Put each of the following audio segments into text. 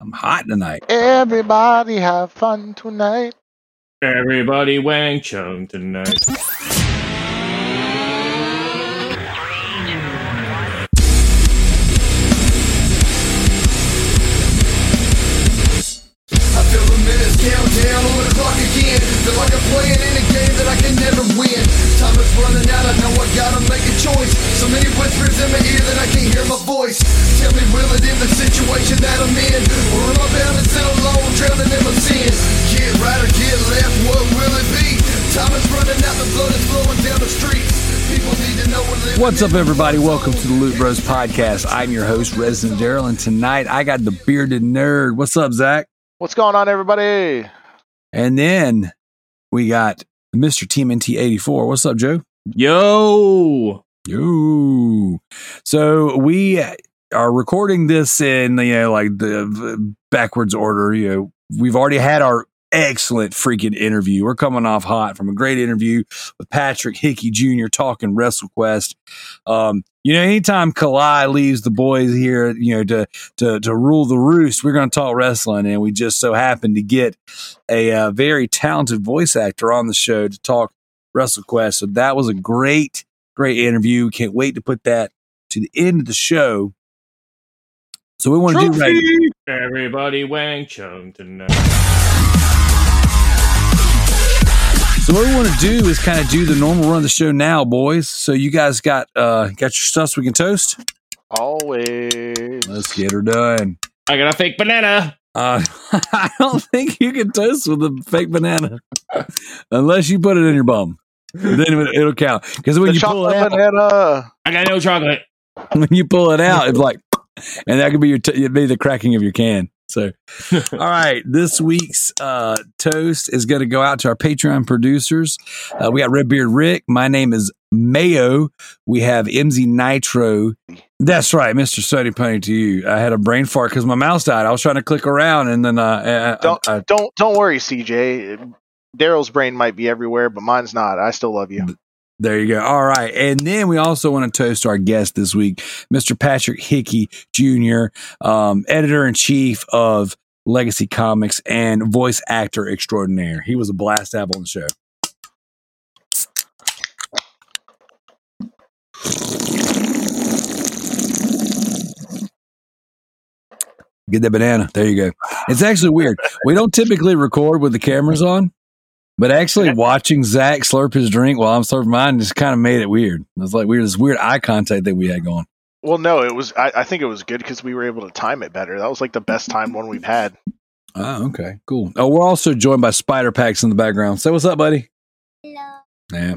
I'm hot tonight. Everybody have fun tonight. Everybody Wang Chung tonight. What's up, everybody? Welcome to the Loot Bros Podcast. I'm your host, Resident Darrell, and tonight I got the bearded nerd. What's up, Zach? What's going on, everybody? And then we got Mr. TMNT84. What's up, Joe? Yo! Yo. So we are recording this in you know like the backwards order. You know, we've already had our excellent freaking interview. We're coming off hot from a great interview with Patrick Hickey Jr. talking WrestleQuest. Um, you know, anytime Kalai leaves the boys here, you know, to to to rule the roost, we're going to talk wrestling, and we just so happened to get a uh, very talented voice actor on the show to talk WrestleQuest. So that was a great, great interview. Can't wait to put that to the end of the show. So we want to do right. Everybody Wang Chung tonight. So what we want to do is kind of do the normal run of the show now, boys. So you guys got uh got your stuff so we can toast. Always. Let's get her done. I got a fake banana. Uh, I don't think you can toast with a fake banana unless you put it in your bum. Then it- it'll count because when The you pull it chocolate out, banana. I got no chocolate. when you pull it out, it's like, and that could be your t- it'd be the cracking of your can. So, all right, this week's uh, toast is going to go out to our Patreon producers. Uh, we got Redbeard Rick. My name is Mayo. We have MZ Nitro. That's right, Mr. Sody Pony to you. I had a brain fart because my mouse died. I was trying to click around and then uh, I- Don't I- don't don't worry, CJ. Darrell's brain might be everywhere, but mine's not. I still love you. There you go. All right. And then we also want to toast our guest this week, Mr. Patrick Hickey Jr., um, editor in chief of Legacy Comix and voice actor extraordinaire. He was a blast to have on the show. Get that banana. There you go. It's actually weird. We don't typically record with the cameras on, but actually watching Zach slurp his drink while I'm slurping mine just kind of made it weird. It was like weird, this weird eye contact that we had going. Well, no, it was. I, I think it was good because we were able to time it better. That was like the best time one we've had. Oh, okay, cool. Oh, we're also joined by Spider Packs in the background. Say what's up, buddy. Hello. Yeah.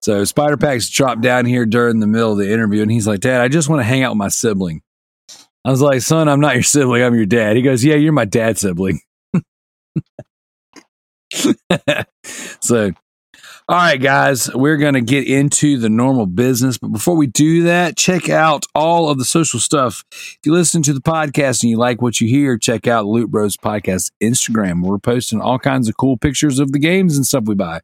So Spider Packs dropped down here during the middle of the interview, and he's like, "Dad, I just want to hang out with my sibling." I was like, "Son, I'm not your sibling. I'm your dad." He goes, "Yeah, you're my dad's sibling." so, all right, guys, we're going to get into the normal business. But before we do that, check out all of the social stuff. If you listen to the podcast and you like what you hear, check out Loot Bros Podcast Instagram. We're posting all kinds of cool pictures of the games and stuff we buy.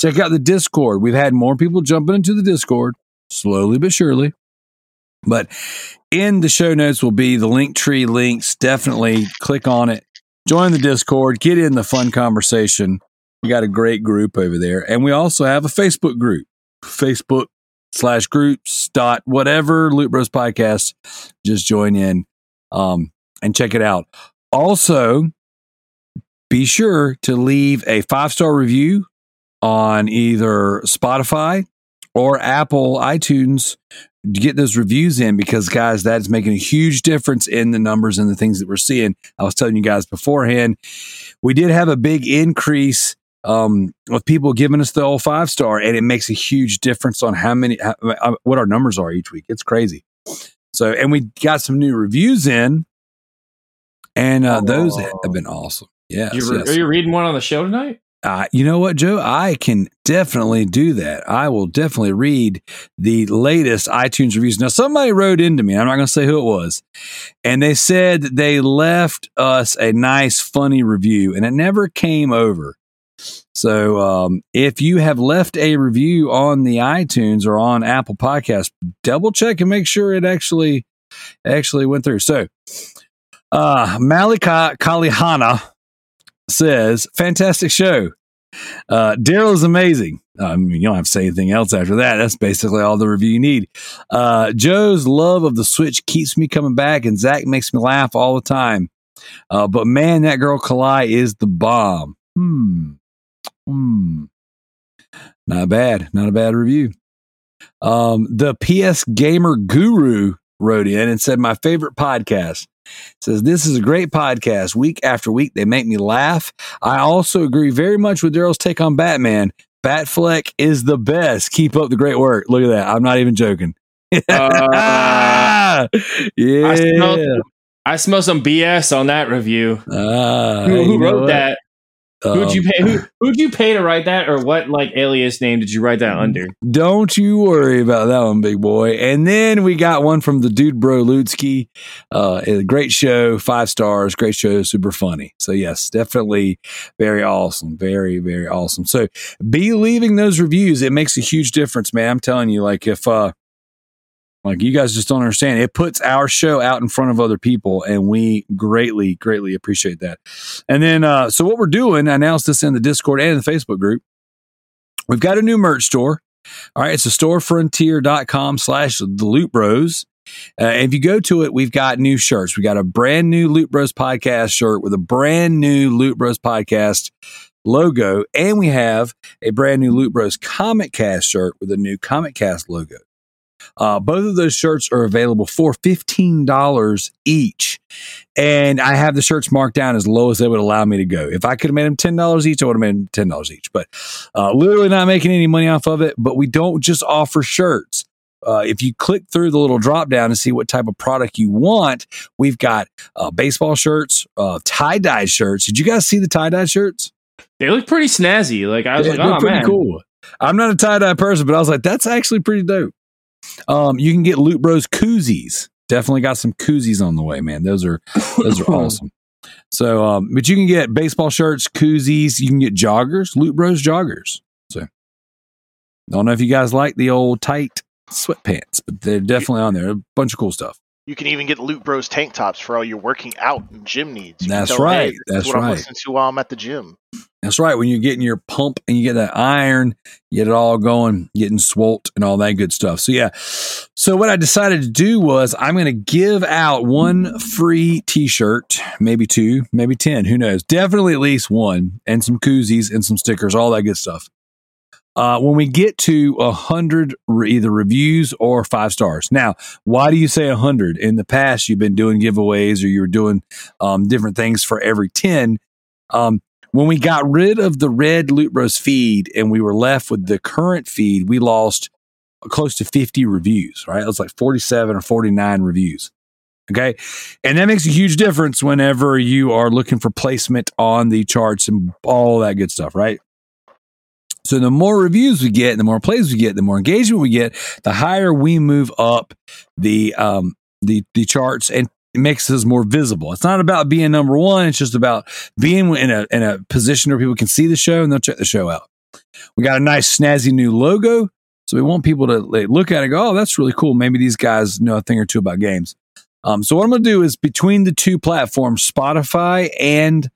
Check out the Discord. We've had more people jumping into the Discord, slowly but surely. But in the show notes will be the link tree links. Definitely click on it. Join the Discord. Get in the fun conversation. We got a great group over there. And we also have a Facebook group. Facebook slash groups dot whatever Loot Bros Podcast. Just join in um, and check it out. Also, be sure to leave a five star review on either Spotify or Apple iTunes to get those reviews in because guys that's making a huge difference in the numbers and the things that we're seeing. I was telling you guys beforehand we did have a big increase um, of people giving us the old five star and it makes a huge difference on how many how, uh, what our numbers are each week. It's crazy. So and we got some new reviews in and uh, those have been awesome. Yes, You re- yes. Are you reading one on the show tonight? Uh, you know what, Joe? I can definitely do that. I will definitely read the latest iTunes reviews. Now, somebody wrote into me. I'm not going to say who it was. And they said they left us a nice, funny review, and it never came over. So, um, if you have left a review on the iTunes or on Apple Podcast, double check and make sure it actually actually went through. So, Uh, Malika Kalihana says, fantastic show. Uh, Darrell is amazing. I mean, you don't have to say anything else after that. That's basically all the review you need. Uh, Joe's love of the Switch keeps me coming back, and Zach makes me laugh all the time. Uh, but man, that girl Kalai is the bomb. Hmm. Hmm. Not bad. Not a bad review. Um, the PS Gamer Guru wrote in and said, My favorite podcast says, This is a great podcast. Week after week, they make me laugh. I also agree very much with Darrell's take on Batman. Batfleck is the best. Keep up the great work. Look at that. I'm not even joking. Uh, yeah. I smell, I smell some BS on that review. Ah, Who, who wrote what? That? Who'd you Um, pay? Who, who'd you pay to write that, or what like alias name did you write that under? Don't you worry about that one, big boy. And then we got one from the dude bro Lutsky. Uh, a great show, five stars, great show, super funny. So yes, definitely very awesome, very very awesome. So be leaving those reviews. It makes a huge difference, man. I'm telling you, like if uh, like you guys just don't understand, it puts our show out in front of other people, and we greatly greatly appreciate that. And then uh, so what we're doing, I announced this in the Discord and the Facebook group. We've got a new merch store. All right, it's a storefrontier.com slash the Loot Bros. Uh, if you go to it, we've got new shirts. We got a brand new Loot Bros podcast shirt with a brand new Loot Bros podcast logo, and we have a brand new Loot Bros Comic Cast shirt with a new Comic Cast logo. Uh, both of those shirts are available for $15 each. And I have the shirts marked down as low as they would allow me to go. If I could have made them $10 each, I would have made them $10 each. But uh, literally not making any money off of it. But we don't just offer shirts. Uh, if you click through the little drop down and see what type of product you want, we've got uh, baseball shirts, uh, tie dye shirts. Did you guys see the tie dye shirts? They look pretty snazzy. Like I was Yeah, like, oh pretty man, cool. I'm not a tie dye person, but I was like, that's actually pretty dope. Um, you can get Loot Bros koozies. Definitely got some koozies on the way, man. Those are those are awesome. So, um, but you can get baseball shirts, koozies. You can get joggers, Loot Bros joggers. So, don't know if you guys like the old tight sweatpants, but they're definitely on there. A bunch of cool stuff. You can even get Loot Bros tank tops for all your working out and gym needs. You That's tell, right. Hey, That's is what I'm right. listening to while I'm at the gym. That's right. When you're getting your pump and you get that iron, get it all going, getting swolt and all that good stuff. So yeah. So what I decided to do was I'm going to give out one free t-shirt, maybe two, maybe 10, who knows? Definitely at least one and some koozies and some stickers, all that good stuff. Uh, when we get to a hundred re- either reviews or five stars. Now, why do you say a hundred? In the past, you've been doing giveaways or you were doing um, different things for every 10. Um, when we got rid of the red Loot feed and we were left with the current feed, we lost close to 50 reviews, right? It was like 47 or 49 reviews. Okay. And that makes a huge difference whenever you are looking for placement on the charts and all that good stuff, right? So the more reviews we get, the more plays we get, the more engagement we get, the higher we move up the um the the charts and it makes us more visible. It's not about being number one. It's just about being in a in a position where people can see the show and they'll check the show out. We got a nice snazzy new logo, so we want people to like, look at it and go, "Oh, that's really cool." Maybe these guys know a thing or two about games. Um, so what I'm going to do is between the two platforms, Spotify and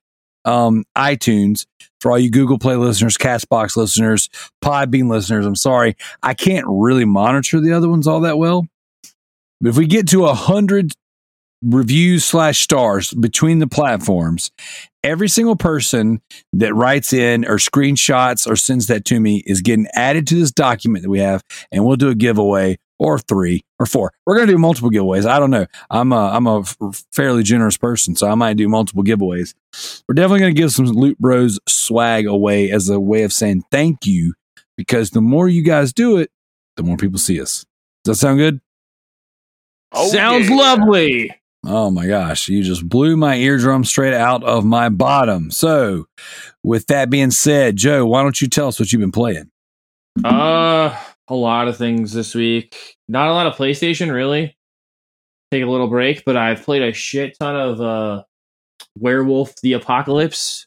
um, iTunes, for all you Google Play listeners, Castbox listeners, Podbean listeners, I'm sorry, I can't really monitor the other ones all that well. But if we get to a hundred reviews slash stars between the platforms, every single person that writes in or screenshots or sends that to me is getting added to this document that we have, and we'll do a giveaway or three or four. We're going to do multiple giveaways. I don't know. I'm a, I'm a f- fairly generous person, so I might do multiple giveaways. We're definitely going to give some Loot Bros swag away as a way of saying thank you because the more you guys do it, the more people see us. Does that sound good? Oh, sounds yeah. lovely. Oh my gosh, you just blew my eardrum straight out of my bottom. So, with that being said, Joe, why don't you tell us what you've been playing? Uh, a lot of things this week. Not a lot of PlayStation, really. Take a little break, but I've played a shit ton of uh, Werewolf: The Apocalypse.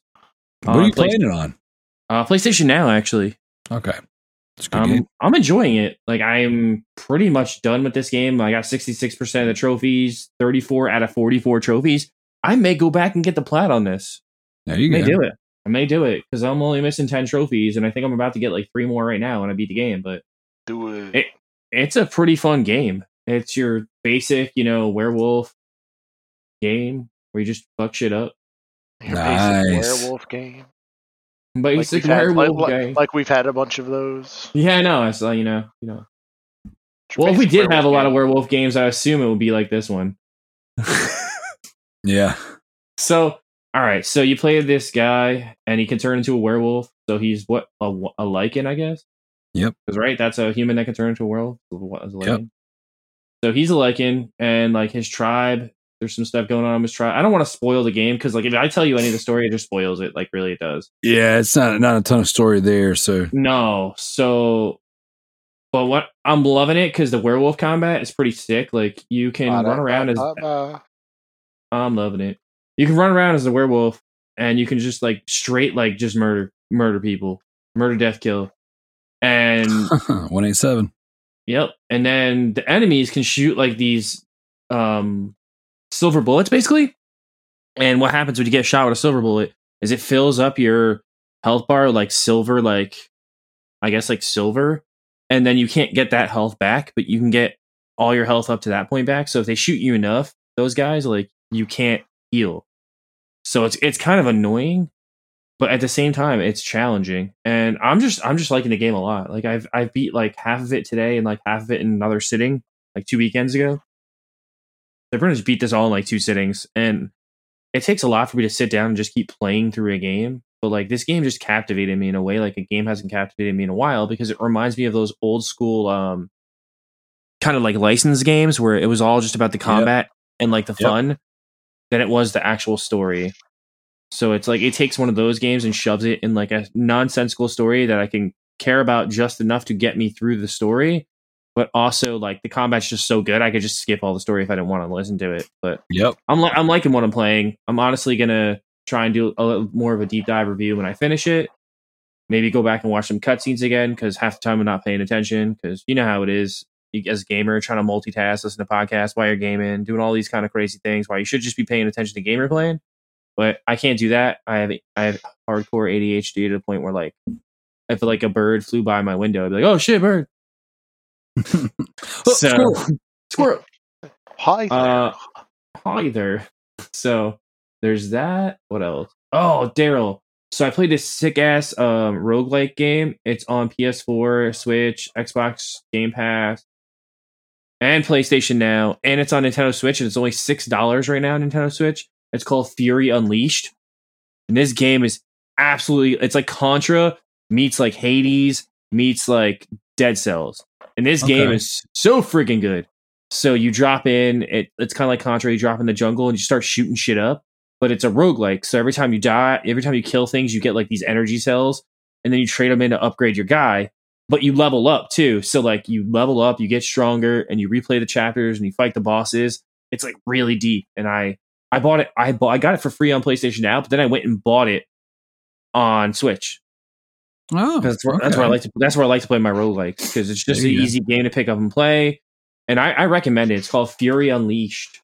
What are you Play- playing it on? Uh, PlayStation Now, actually. Okay. It's a good game. Um, I'm enjoying it. Like I'm pretty much done with this game. I got 66% of the trophies, 34 out of 44 trophies. I may go back and get the plat on this. There I you may go. do it. I may do it because I'm only missing ten trophies, and I think I'm about to get like three more right now when I beat the game. But Do it. It- it's a pretty fun game. It's your basic, you know, werewolf game where you just fuck shit up. Your Nice. basic werewolf game. Basic we've had, werewolf like, game. like we've had a bunch of those. yeah, I know. It's like you know, you know. Your Well, if we did have a werewolf lot of werewolf games, I assume it would be like this one. Yeah. So, all right. So you play this guy, and he can turn into a werewolf. So he's what a, a lycan, I guess. Yep. Because right, that's a human that can turn into a werewolf. What is a Yep. So he's a lycan, and like his tribe. There's some stuff going on in his tribe. I don't want to spoil the game because, like, if I tell you any of the story, it just spoils it. Like, really, it does. Yeah, it's not not a ton of story there, so No. So, but what I'm loving it because the werewolf combat is pretty sick. Like, you can run around as. I'm loving it. You can run around as a werewolf and you can just like straight like just murder murder people. Murder death kill. And one eight seven. yep. And then the enemies can shoot like these um silver bullets basically. And what happens when you get shot with a silver bullet is it fills up your health bar like silver like I guess like silver and then you can't get that health back, but you can get all your health up to that point back. So if they shoot you enough, those guys like you can't heal. So it's it's kind of annoying, but at the same time it's challenging. And I'm just I'm just liking the game a lot. Like I've I've beat like half of it today and like half of it in another sitting like two weekends ago. I pretty much beat this all in like two sittings, and it takes a lot for me to sit down and just keep playing through a game. But like this game just captivated me in a way like a game hasn't captivated me in a while because it reminds me of those old school um kind of like licensed games where it was all just about the combat and like the Yep. fun than it was the actual story. So it's like it takes one of those games and shoves it in like a nonsensical story that I can care about just enough to get me through the story, but also like the combat's just so good I could just skip all the story if I didn't want to listen to it. But Yep. I'm li- I'm liking what I'm playing. I'm honestly gonna try and do a little more of a deep dive review when I finish it. Maybe go back and watch some cutscenes again because half the time I'm not paying attention because you know how it is You- as a gamer trying to multitask, listen to podcasts while you're gaming, doing all these kind of crazy things. While you should just be paying attention to game you're playing, but I can't do that. I have I have hardcore ADHD to the point where like if like a bird flew by my window, I'd be like, "Oh shit, bird!" So- squirrel. Squirrel. Hi there. Uh, hi there. So there's that. What else? Oh, Darrell. So I played this sick ass um roguelike game. It's on PS4, Switch, Xbox Game Pass, and PlayStation now, and it's on Nintendo Switch, and it's only six dollars right now on Nintendo Switch. It's called Fury Unleashed. And this game is absolutely it's like Contra meets like Hades meets like Dead Cells. And this game is so freaking good. So you drop in, it, it's kind of like Contra, you drop in the jungle and you start shooting shit up, but it's a roguelike. So every time you die, every time you kill things, you get like these energy cells, and then you trade them in to upgrade your guy, but you level up too. So like you level up, you get stronger, and you replay the chapters and you fight the bosses. It's like really deep. And I I bought it, I bought I got it for free on PlayStation now, but then I went and bought it on Switch. Oh, That's where, that's where I like to that's where I like to play my roguelikes because it's just an go. easy game to pick up and play. And I, I recommend it. It's called Fury Unleashed.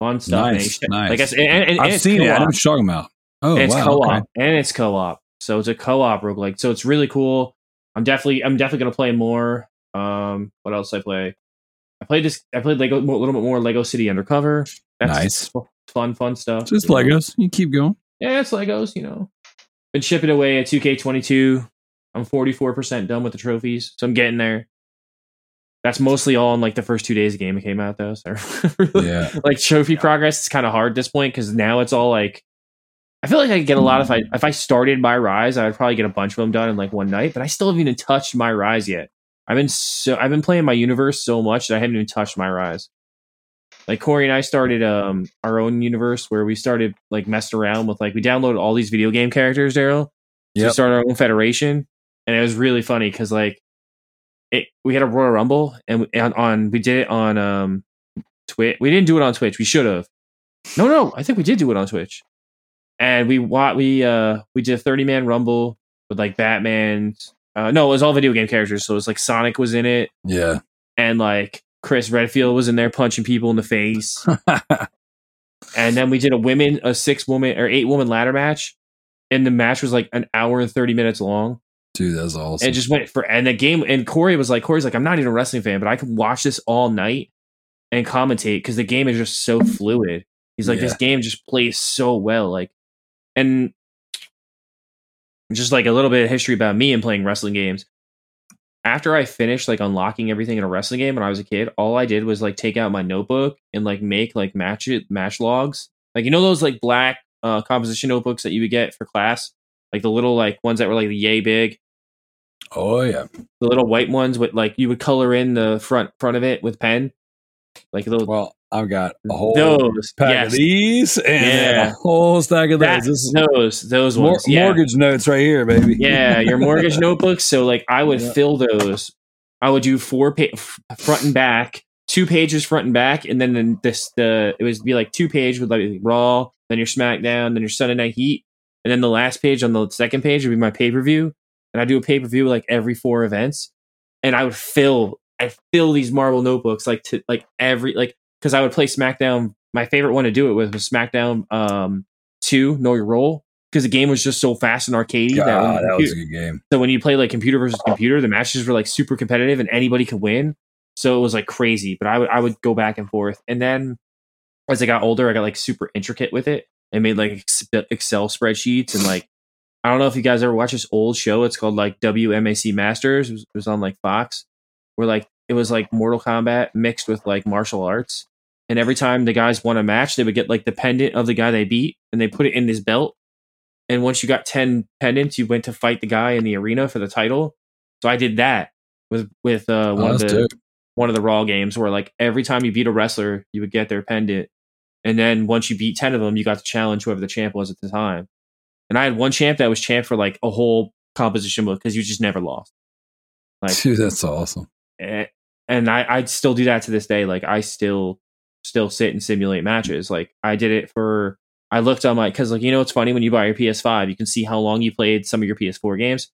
Fun stuff. Nice, nice. Like I said, and, and, I've seen it. I know co-op. what you're talking about. Oh, And it's wow. co-op okay. and it's co-op. So it's a co-op roguelike. So it's really cool. I'm definitely I'm definitely gonna play more. Um, what else I play? I played this. I played Lego a little bit more Lego City Undercover. That's Nice. fun, fun stuff. Just you know. Legos. You keep going. Yeah, it's Legos. You know, been shipping away at 2K22. I'm 44% done with the trophies, so I'm getting there. That's mostly all in like the first two days the game came out, though. So Yeah. like trophy progress is kind of hard at this point because now it's all like. I feel like I could get a lot if I if I started my rise, I would probably get a bunch of them done in like one night. But I still haven't even touched my rise yet. I've been so I've been playing my universe so much that I haven't even touched my rise. Like Corey and I started um our own universe where we started like messed around with like we downloaded all these video game characters, Darrell. Yep. started our own federation, and it was really funny because like it we had a Royal Rumble and we, on, on we did it on um Twitch. We didn't do it on Twitch. We should have. No, no, I think we did do it on Twitch. And we we uh we did a thirty man Rumble with like Batman. Uh, no, it was all video game characters. So it was like Sonic was in it, Yeah. and like Chris Redfield was in there punching people in the face. and then we did a women, a six woman or eight woman ladder match, and the match was like an hour and thirty minutes long. Dude, that's awesome. And it just went for and the game. And Corey was like, Corey's like, I'm not even a wrestling fan, but I could watch this all night and commentate because the game is just so fluid. He's like, Yeah. this game just plays so well. Like, and just like a little bit of history about me and playing wrestling games. After I finished like unlocking everything in a wrestling game when I was a kid, all I did was like take out my notebook and like make like match it match logs. Like you know those like black uh composition notebooks that you would get for class? Like the little like ones that were like yay big oh yeah. the little white ones with like you would color in the front front of it with pen, like those. Well, I've got a whole those, pack yes, of these and Yeah. a whole stack of that- those. This is those, those mor- ones. yeah. mortgage notes right here, baby. yeah, your mortgage notebooks. So like I would Yeah. fill those. I would do four pa- front and back, two pages front and back, and then the, this the it would be like two page with like Raw, then your SmackDown, then your Sunday Night Heat, and then the last page on the second page would be my pay per view, and I do a pay per view like every four events, and I would fill I fill these marble notebooks like to like every like because I would play SmackDown. My favorite one to do it with was SmackDown um two Know Your Role because the game was just so fast and arcadey that, God, the that was a good game. so when you play like computer versus computer, the matches were like super competitive and anybody could win. So it was like crazy. But I would I would go back and forth. And then as I got older, I got like super intricate with it. I made like Excel spreadsheets and like I don't know if you guys ever watch this old show. It's called like WMAC Masters. It was, it was on like Fox, where like it was like Mortal Kombat mixed with like martial arts. And every time the guys won a match, they would get like the pendant of the guy they beat, and they put it in his belt. And once you got ten pendants, you went to fight the guy in the arena for the title. So I did that with with uh, Oh, one of the dope. one of the Raw games, where like every time you beat a wrestler, you would get their pendant, and then once you beat ten of them, you got to challenge whoever the champ was at the time. And I had one champ that was champ for like a whole composition book because you just never lost. Like Dude, that's awesome. Eh, and I I still do that to this day. Like I still still sit and simulate matches. Like I did it for I looked on my because like you know it's funny when you buy your PS5, you can see how long you played some of your PS4 games,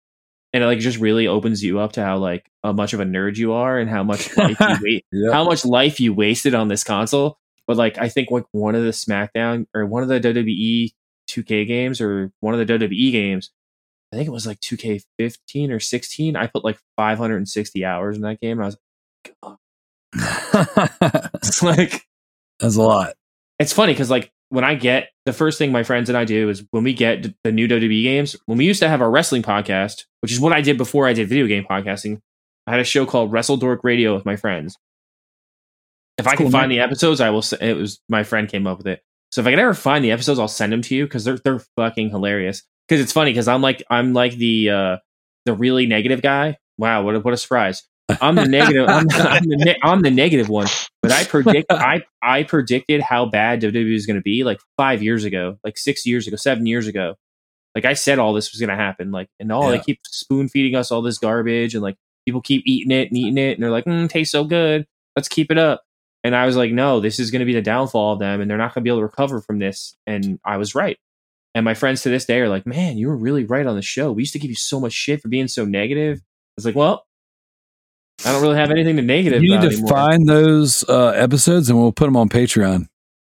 and it like just really opens you up to how like how much of a nerd you are and how much life you wait Yeah. how much life you wasted on this console. But like I think like one of the SmackDown or one of the WWE 2K games or one of the WWE games, I think it was like 2K15 or 16. I put like 560 hours in that game, and I was it's like that's a lot. it's funny because like when I get the first thing my friends and I do is when we get the new WWE games. When we used to have our wrestling podcast, which is what I did before I did video game podcasting, I had a show called Wrestle Dork Radio with my friends. If I can cool, find the episodes, I will. It was my friend came up with it. So if I can ever find the episodes, I'll send them to you because they're they're fucking hilarious. Because it's funny because I'm like I'm like the uh the really negative guy. Wow, what a, what a surprise! I'm the negative. I'm, I'm the ne- I'm the negative one. But I predict I I predicted how bad WWE is going to be like five years ago, like six years ago, seven years ago. Like I said, all this was going to happen. Like and all they keep spoon feeding us all this garbage, and like people keep eating it and eating it, and they're like, mm, tastes so good. Let's keep it up. And I was like, no, this is going to be the downfall of them, and they're not going to be able to recover from this. And I was right. And my friends to this day are like, man, you were really right on the show. We used to give you so much shit for being so negative. I was like, well, I don't really have anything to negative. You need to anymore. find those uh, episodes and we'll put them on Patreon.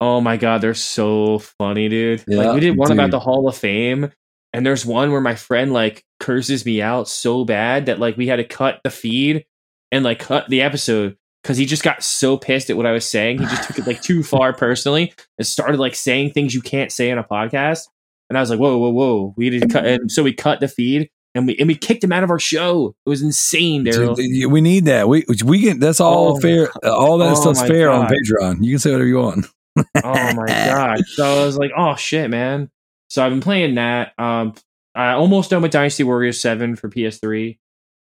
Oh my god, they're so funny, dude. Yeah, like we did one about the Hall of Fame, and there's one where my friend like curses me out so bad that like we had to cut the feed and like cut the episode because he just got so pissed at what I was saying. He just took it like too far personally and started like saying things you can't say in a podcast. And I was like, whoa, whoa, whoa. We need to cut and so we cut the feed and we and we kicked him out of our show. It was insane, Darrell. Dude, we need that. We we can. That's all Oh, fair. All that oh stuff's fair on Patreon. You can say whatever you want. oh my god! So I was like, oh shit, man. So I've been playing that. Um, I almost done with Dynasty Warriors Seven for PS3.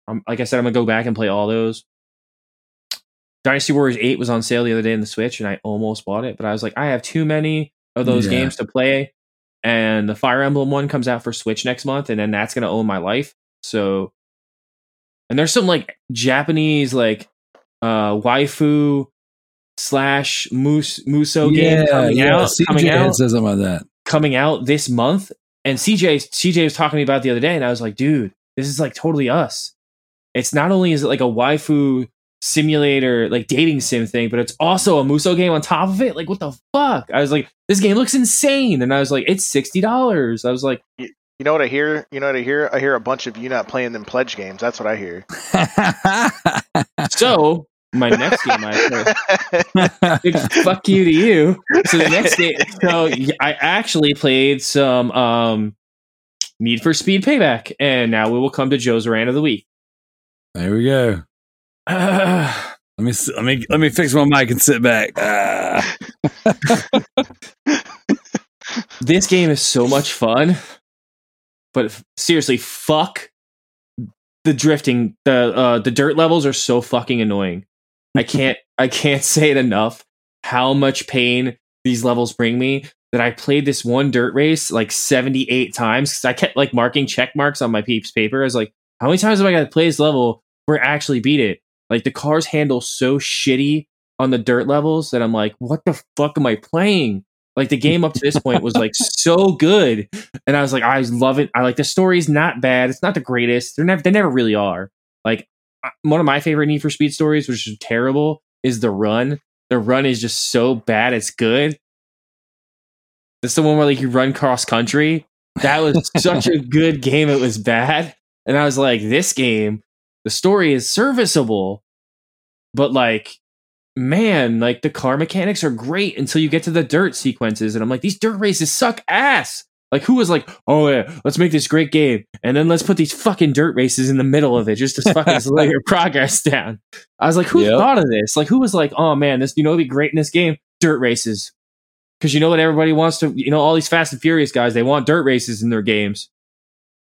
Um, like I said, I'm gonna go back and play all those. Dynasty Warriors Eight was on sale the other day in the Switch, and I almost bought it, but I was like, I have too many of those Yeah. games to play, and the Fire Emblem one comes out for Switch next month, and then that's gonna own my life. So, and there's some like Japanese like uh waifu slash mus muso game coming out coming CJ out says something like that. coming out this month. And CJ CJ was talking to me about the other day, and I was like, dude, this is like totally us. It's not only is it like a waifu simulator, like dating sim thing, but it's also a Muso game on top of it. Like, what the fuck? I was like, this game looks insane, and I was like, it's sixty dollars. I was like, You know what I hear? You know what I hear? I hear a bunch of you not playing them pledge games. That's what I hear. so my next game I play. Fuck you to you. So the next game, so I actually played some um, Need for Speed Payback, and now we will come to Joe's rant of the week. there we go. Uh, Let me let me let me fix my mic and sit back. Ah. this game is so much fun, but f- seriously, fuck the drifting. The uh, the dirt levels are so fucking annoying. I can't I can't say it enough. How much pain these levels bring me. That I played this one dirt race like seventy eight times because I kept like marking check marks on my peeps paper. I was like, how many times have I got to play this level where I actually beat it? Like the cars handle so shitty on the dirt levels that I'm like, what the fuck am I playing? Like the game up to this point was like so good, and I was like, I love it. I like the story's not bad. It's not the greatest. They're never they never really are. Like one of my favorite Need for Speed stories, which is terrible, is the run. The run is just so bad it's good. That's the one where like you run cross country. That was such a good game. It was bad, and I was like, this game, the story is serviceable, but like man, like the car mechanics are great until you get to the dirt sequences. And I'm like, these dirt races suck ass. Like, who was like, oh yeah, let's make this great game, and then let's put these fucking dirt races in the middle of it just to fucking slow your progress down. I was like, who Yep. thought of this? Like, who was like, oh man, this you know, it'd be great in this game, dirt races, because you know what everybody wants to, you know, all these Fast and Furious guys, they want dirt races in their games.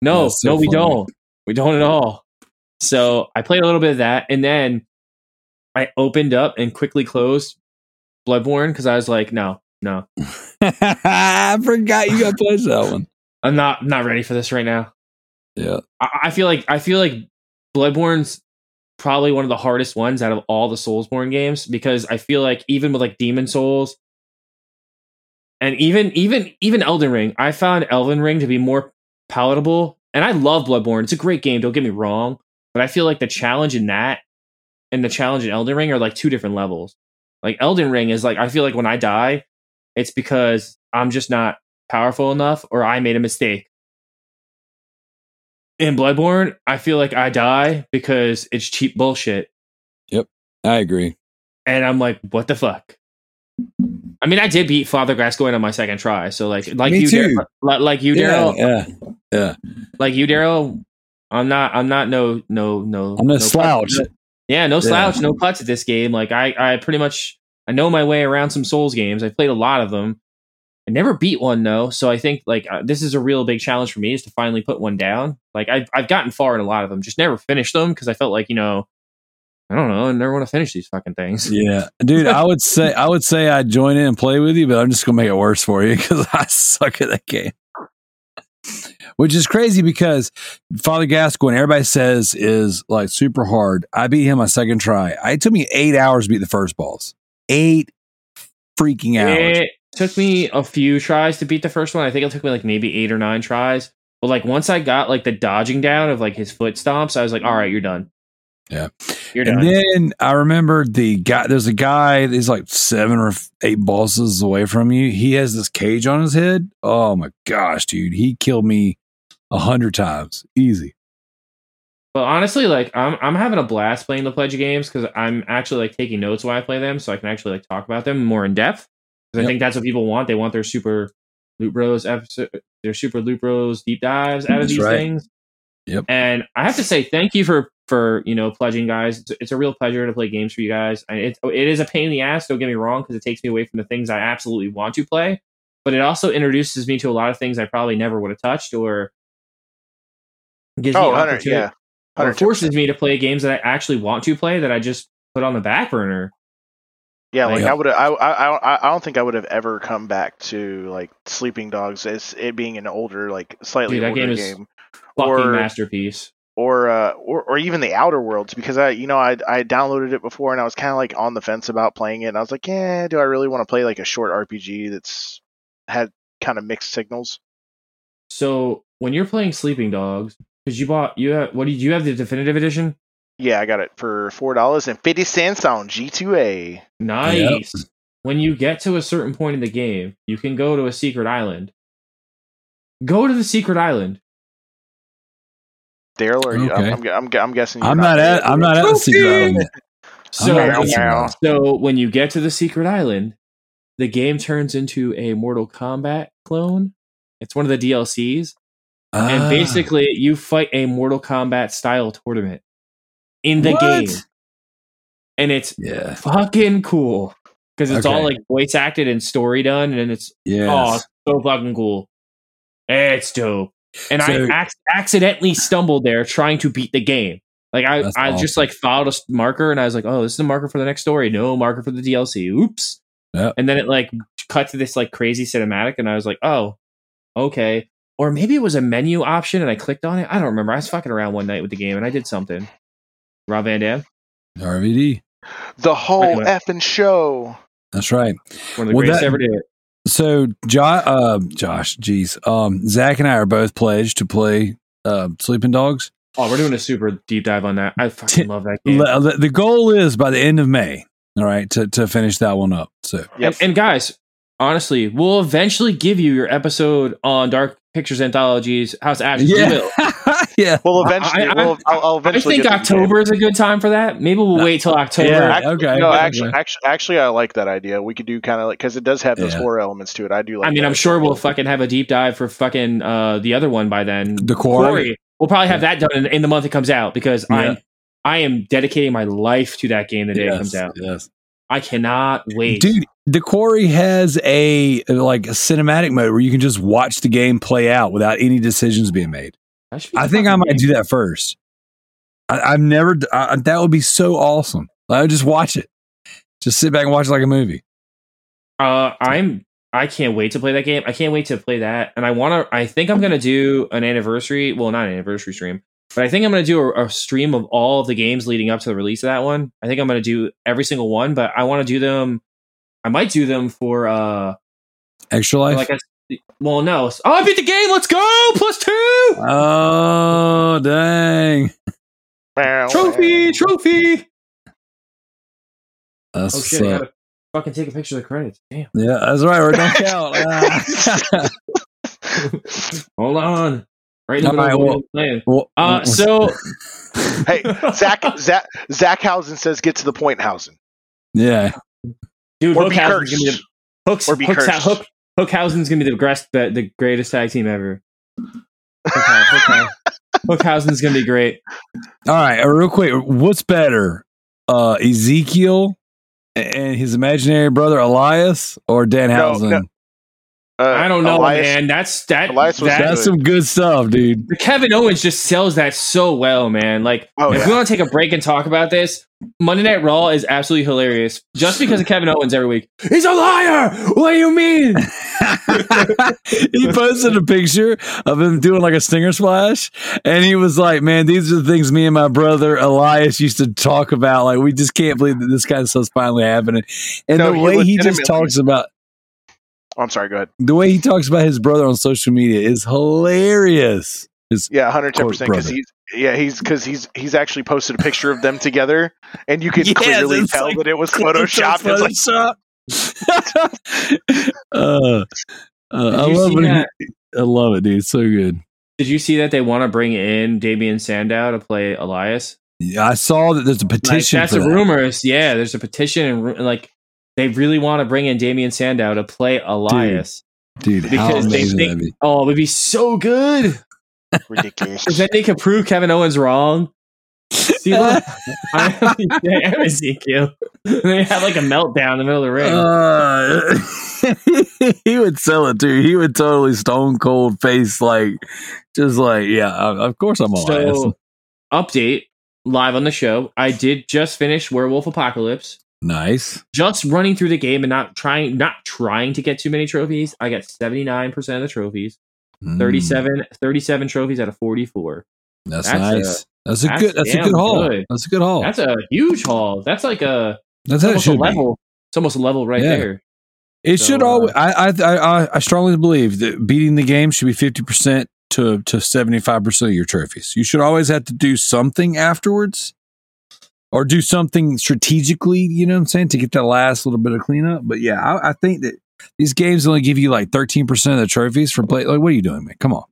No, so no, we don't. We don't at all. So I played a little bit of that, and then I opened up and quickly closed Bloodborne because I was like, no, no, I forgot you got to play that one. I'm not not ready for this right now. Yeah. I, I feel like I feel like Bloodborne's probably one of the hardest ones out of all the Soulsborne games because I feel like even with like Demon's Souls and even even even Elden Ring, I found Elden Ring to be more palatable. And I love Bloodborne; it's a great game. Don't get me wrong, but I feel like the challenge in that and the challenge in Elden Ring are like two different levels. Like Elden Ring is like I feel like when I die, it's because I'm just not powerful enough or I made a mistake. In Bloodborne, I feel like I die because it's cheap bullshit. Yep. I agree. And I'm like, what the fuck? I mean, I did beat Father Gascoigne on my second try. So like like Me you. Dar- like, you Yeah, Darrell, yeah, yeah. like you Darrell, I'm not I'm not no no no I'm no putz- slouch. Yeah, no Yeah. slouch, no putts at this game. Like I I pretty much I know my way around some Souls games. I played a lot of them. I never beat one though, so I think like uh, this is a real big challenge for me is to finally put one down. Like I've I've gotten far in a lot of them, just never finished them because I felt like you know I don't know, I never want to finish these fucking things. Yeah, dude, I would say I would say I'd join in and play with you, but I'm just gonna make it worse for you because I suck at that game. Which is crazy because Father Gascoigne, everybody says is like super hard. I beat him my second try. It took me eight hours to beat the first boss. Eight freaking hours. It took me a few tries to beat the first one. I think it took me like maybe eight or nine tries. But like once I got like the dodging down of like his foot stomps, I was like, all right, you're done. Yeah. You're done. And then I remember the guy. There's a guy. He's like seven or eight bosses away from you. He has this cage on his head. Oh my gosh, dude! He killed me a hundred times, easy. But honestly, like I'm I'm having a blast playing the pledge games because I'm actually like taking notes while I play them, so I can actually like talk about them more in depth. Because Yep. I think that's what people want. They want their super loot bros episode, their super loot bros deep dives out of That's these right. things. Yep. And I have to say thank you for for you know pledging guys. It's, it's a real pleasure to play games for you guys. I, it, it is a pain in the ass. Don't get me wrong, because it takes me away from the things I absolutely want to play. But it also introduces me to a lot of things I probably never would have touched or gives me Oh, 100, opportunity yeah. or 100%. forces me to play games that I actually want to play that I just put on the back burner. Yeah, like. I would, I, I, I, I don't think I would have ever come back to like Sleeping Dogs as it being an older, like slightly Dude, that older game game, Or- masterpiece. or, uh, or, or even the Outer Worlds, because I, you know, I, I downloaded it before and I was kind of like on the fence about playing it, and I was like, yeah, do I really want to play like a short RPG that's had kind of mixed signals? So when you're playing Sleeping Dogs, because you bought you have what did you have the definitive edition? Yeah, I got it for four dollars and fifty cents on G2A. Nice. When you get to a certain point in the game, you can go to a secret island. Go to the secret island. Darrell, are you? Okay. I'm, I'm, I'm, I'm guessing. You're I'm not there. at. I'm not at the secret island. So, I'm not at the secret Meow. island. so when you get to the secret island, the game turns into a Mortal Kombat clone. It's one of the DLCs, and Ah, basically you fight a Mortal Kombat style tournament in the What? game, and it's yeah, fucking cool because it's all like voice acted and story done, and it's yeah. Oh, it's so fucking cool. It's dope. And So- I ac- accidentally stumbled there trying to beat the game. Like I, I just like filed a marker and I was like, oh, this is a marker for the next story. No marker for the DLC. Oops. Yep. And then it like cut to this like crazy cinematic, and I was like, oh, okay. Or maybe it was a menu option, and I clicked on it. I don't remember. I was fucking around one night with the game, and I did something. Rob Van Dam, RVD. The whole Anyway. effing show. That's right. one of the Well, greatest that- ever did. So, jo- uh, Josh, geez, um, Zach and I are both pledged to play uh, Sleeping Dogs. Oh, we're doing a super deep dive on that. I fucking love that game. Le- The, the goal is by the end of May, all right, to, to finish that one up. So, Yep. And, and guys, honestly, we'll eventually give you your episode on Dark Pictures Anthologies House of Ashes. We will. yeah, Well, eventually, I- I- we'll, I'll, I'll I think October is a good time for that. Maybe we'll No. wait till October. Yeah. Actually, okay, No, actually, actually, actually, I like that idea. We could do kind of like because it does have those Yeah. horror elements to it. I do like. I mean, that. I'm sure we'll fucking have a deep dive for fucking uh, the other one by then. The Quarry. We'll probably have that done in, in the month it comes out because Yeah. I'm I am dedicating my life to that game the day it comes out. yes. I cannot wait. Dude, the quarry has a like a cinematic mode where you can just watch the game play out without any decisions being made. Be I think I might game. do that first. I, I've never. I, that would be so awesome. I would just watch it. Just sit back and watch it like a movie. Uh, I'm. I can't wait to play that game. I can't wait to play that, and I want to. I think I'm gonna do an anniversary. Well, not an anniversary stream, but I think I'm gonna do a, a stream of all of the games leading up to the release of that one. I think I'm gonna do every single one, but I want to do them. I might do them for uh, Extra life. like a. Well, no. Oh, I beat the game. Let's go. Plus two. oh dang! Trophy. Trophy. That's Oh shit! I gotta fucking take a picture of the credits. Damn. yeah, that's right. Or don't count. Hold on. Right in the All right, well- playing. Well, Uh, so Hey, Zach, Zach, Zackhausen says, "Get to the point, Hausen." yeah, dude, Or be Hookhausen's cursed. gonna be the Hooks, Or be Hooks, cursed. Hook, Hookhausen's gonna be the greatest, the, the greatest tag team ever. Hookhau- Hookhau- Hookhausen's gonna be great. All right, uh, real quick, what's better, uh, Ezekiel and his imaginary brother Elias, or Danhausen? no. Uh, I don't know, Elias- man. That's that. Elias was that That's some good stuff, dude. Kevin Owens just sells that so well, man. Like, Oh, if yeah. we want to take a break and talk about this, Monday Night Raw is absolutely hilarious. Just because of Kevin Owens every week. He's a liar. What do you mean? he posted a picture of him doing like a stinger splash, and he was like, "Man, these are the things me and my brother Elias used to talk about. Like, we just can't believe that this kind of stuff's finally happening." And No, the way he just talks about I'm sorry. Go ahead. the way he talks about his brother on social media is hilarious. His Yeah, 110 percent because he's yeah he's because he's he's actually posted a picture of them together, and you can Yes, clearly tell like- that it was photoshopped. It's like, uh, uh, I love it. that? I love it, dude. It's so good. Did you see that they want to bring in Damien Sandow to play Elias? Yeah, I saw that there's a Like, petition. that's for a that. rumor. Yeah, there's a petition, and like they really want to bring in Damien Sandow to play Elias. dude. How because they amazing think- that'd be. Oh, it would be so good. ridiculous. Because then they can prove Kevin Owens wrong. See, look, I am Ezekiel. they have like a meltdown in the middle of the ring. Uh, he would sell it too. He would totally stone cold face like, just like, yeah. Of of course, I'm Elias. so, update live on the show. I did just finish Werewolf Apocalypse. Nice. Just running through the game and not trying, not trying to get too many trophies. I got seventy nine percent of the trophies. Mm, 37, 37 trophies out of forty four. that's, that's nice. that's a that's good. That's a good haul. good. That's a good haul. That's a huge haul. That's like a That's almost a should be. level. It's almost a level right Yeah. there. It So, should uh, always. I, I I I strongly believe that beating the game should be fifty percent to to seventy five percent of your trophies. You should always have to do something afterwards or do something strategically, you know what I'm saying, to get that last little bit of cleanup. But yeah, I, I think that these games only give you like 13% of the trophies for play. Like, what are you doing, man? Come on.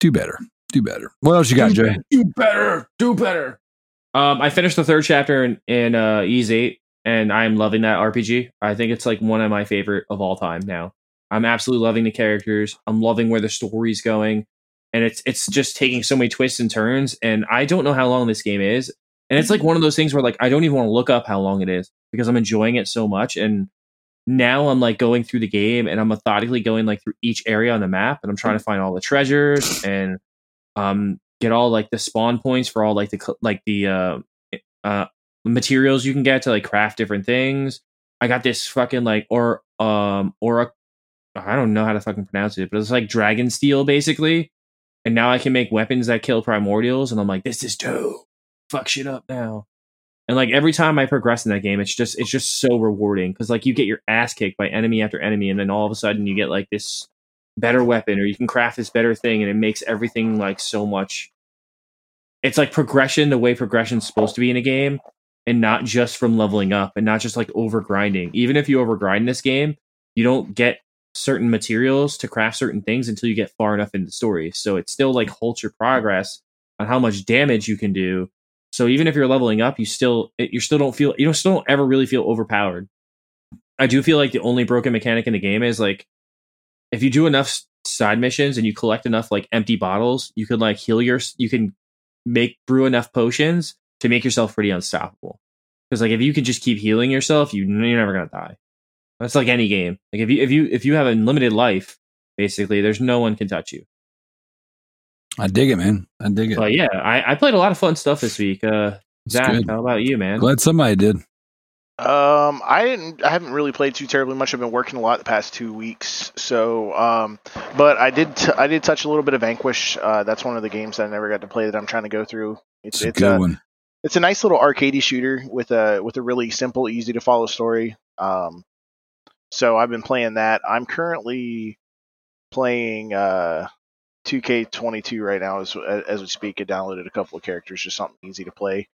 Do better. Do better. What else you got, Jay? Do better. Do better. Um, I finished the third chapter in, in uh, Ys 8, and I'm loving that RPG. I think it's like one of my favorite of all time now. I'm absolutely loving the characters. I'm loving where the story's going. And it's it's just taking so many twists and turns. And I don't know how long this game is. And it's like one of those things where like I don't even want to look up how long it is because I'm enjoying it so much. And now I'm like going through the game and I'm methodically going like through each area on the map and I'm trying to find all the treasures and um get all like the spawn points for all like the like the uh uh materials you can get to like craft different things. I got this fucking like or um or I don't know how to fucking pronounce it, but it's like dragon steel basically. And now I can make weapons that kill primordials and I'm like this is dope. Fuck shit up now. And like every time I progress in that game, it's just it's just so rewarding because like you get your ass kicked by enemy after enemy, and then all of a sudden you get like this better weapon, or you can craft this better thing, and it makes everything like so much. It's like progression the way progression's supposed to be in a game, and not just from leveling up, and not just like over grinding. Even if you over grind this game, you don't get certain materials to craft certain things until you get far enough in the story. So it still like halts your progress on how much damage you can do so even if you're leveling up, you still you still don't feel you don't still don't ever really feel overpowered. I do feel like the only broken mechanic in the game is like if you do enough side missions and you collect enough like empty bottles, you can like heal your you can make brew enough potions to make yourself pretty unstoppable. Because like if you can just keep healing yourself, you you're never gonna die. That's like any game. Like if you if you if you have unlimited life, basically, there's no one can touch you. I dig it, man. I dig it. But yeah, I, I played a lot of fun stuff this week. Uh, Zach, good. how about you, man? Glad somebody did. Um, I didn't. I haven't really played too terribly much. I've been working a lot the past two weeks. So, um, but I did. T- I did touch a little bit of Vanquish. Uh, that's one of the games that I never got to play that I'm trying to go through. It's It's a good a one. it's a nice little arcadey shooter with a with a really simple, easy to follow story. Um, so I've been playing that. I'm currently playing uh 2K22 right now as as we speak. I downloaded a couple of characters, just something easy to play.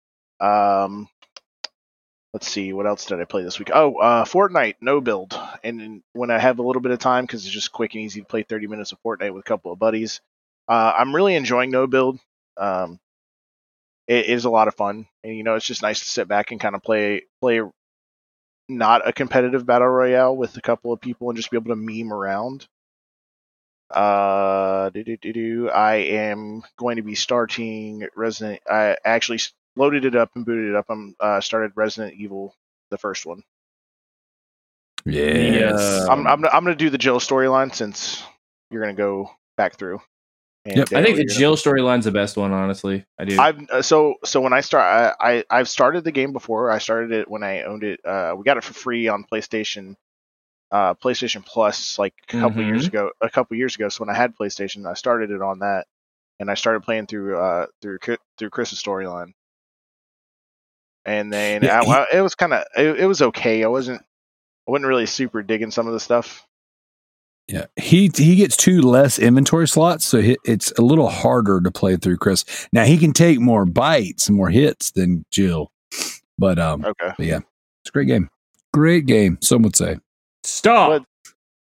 Um, let's see, what else did I play this week? Oh, uh, Fortnite, no build. And when I have a little bit of time, because it's just quick and easy to play 30 minutes of Fortnite with a couple of buddies, uh, I'm really enjoying no build. Um, it is a lot of fun, and you know, it's just nice to sit back and kind of play play not a competitive battle royale with a couple of people and just be able to meme around. Uh, do-do-do-do. I am going to be starting Resident. I actually loaded it up and booted it up. I'm uh, started Resident Evil, the first one. Yes. uh, I'm I'm I'm gonna do the Jill storyline since you're gonna go back through. And, Yep. I think uh, the you're Jill storyline's the best one, honestly. I do. I've uh, so so when I start, I, I I've started the game before. I started it when I owned it. Uh, we got it for free on PlayStation, uh, PlayStation Plus, like a couple Mhm. years ago. A couple years ago. So when I had PlayStation, I started it on that, and I started playing through uh through through Chris's storyline. And then Yeah, I- he- I- it was kind of it, it was okay. I wasn't I wasn't really super digging some of the stuff. Yeah, he he gets two less inventory slots, so he, it's a little harder to play through Chris. Now he can take more bites and more hits than Jill, but um, Okay. it's a great game. Great game, some would say. Stop! But-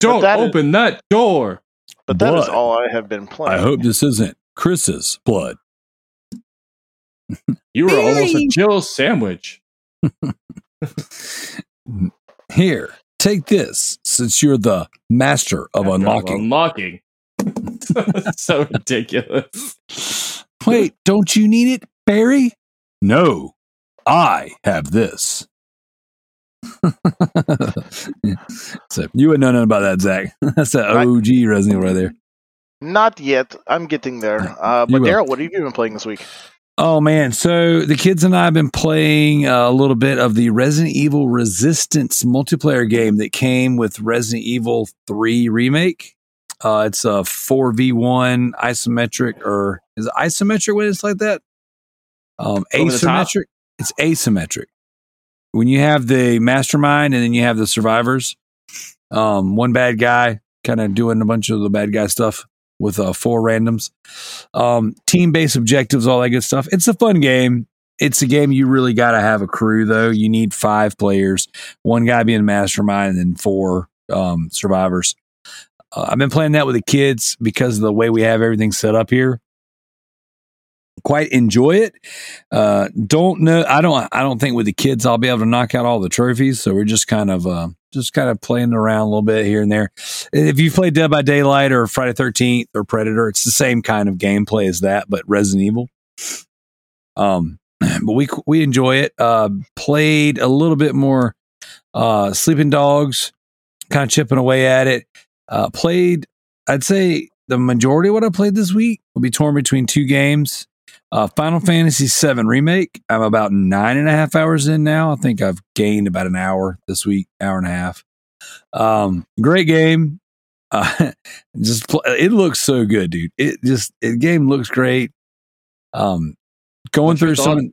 Don't that is- open that door. But that is Blood. all I have been playing. I hope this isn't Chris's blood. You were almost a Barry. Jill sandwich. Here, take this, since you're the master of unlocking. Unlocking. so ridiculous. Wait, don't you need it, Barry? No, I have this. so you wouldn't know nothing about that, Zach. That's the I- OG Resident Evil right there. Not yet. I'm getting there. Uh, but. Darrell, what have you been playing this week? Oh man, so the kids and I have been playing uh, a little bit of the Resident Evil Resistance multiplayer game that came with Resident Evil 3 remake. Uh, it's a 4v1 isometric or is it isometric when it's like that? Um, asymmetric. It's asymmetric. When you have the mastermind and then you have the survivors, um, one bad guy kind of doing a bunch of the bad guy stuff with uh, four randoms um, team based objectives, all that good stuff. It's a fun game. it's a game you really got to have a crew though. You need five players, one guy being a mastermind, and then four um, survivors. Uh, I've been playing that with the kids because of the way we have everything set up here. Quite enjoy it. Uh, don't know. I don't. I don't think with the kids I'll be able to knock out all the trophies. So we're just kind of uh, just kind of playing around a little bit here and there. If you play Dead by Daylight or Friday Thirteenth or Predator, it's the same kind of gameplay as that, but Resident Evil. Um, but we we enjoy it. Uh, played a little bit more uh, Sleeping Dogs, kind of chipping away at it. Uh, played, I'd say the majority of what I played this week will be torn between two games. Uh, Final Fantasy VII Remake. I'm about nine and a half hours in now. I think I've gained about an hour this week, hour and a half. Um, great game. Uh, just pl- it looks so good, dude. It just the game looks great. Um, going What's through some What's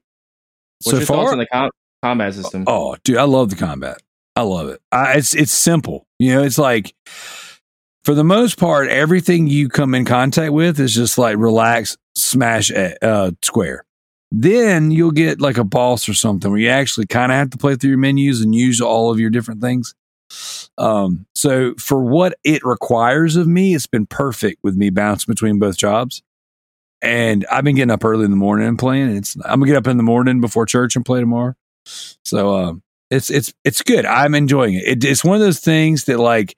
so your far. thoughts on the com- combat system? Oh, dude, I love the combat. I love it. I, it's it's simple. You know, it's like for the most part, everything you come in contact with is just like relax, smash, uh, square. Then you'll get like a boss or something where you actually kind of have to play through your menus and use all of your different things. Um, so for what it requires of me, it's been perfect with me bouncing between both jobs. And I've been getting up early in the morning and playing. It's I'm gonna get up in the morning before church and play tomorrow. So um, it's it's it's good. I'm enjoying it. it. It's one of those things that like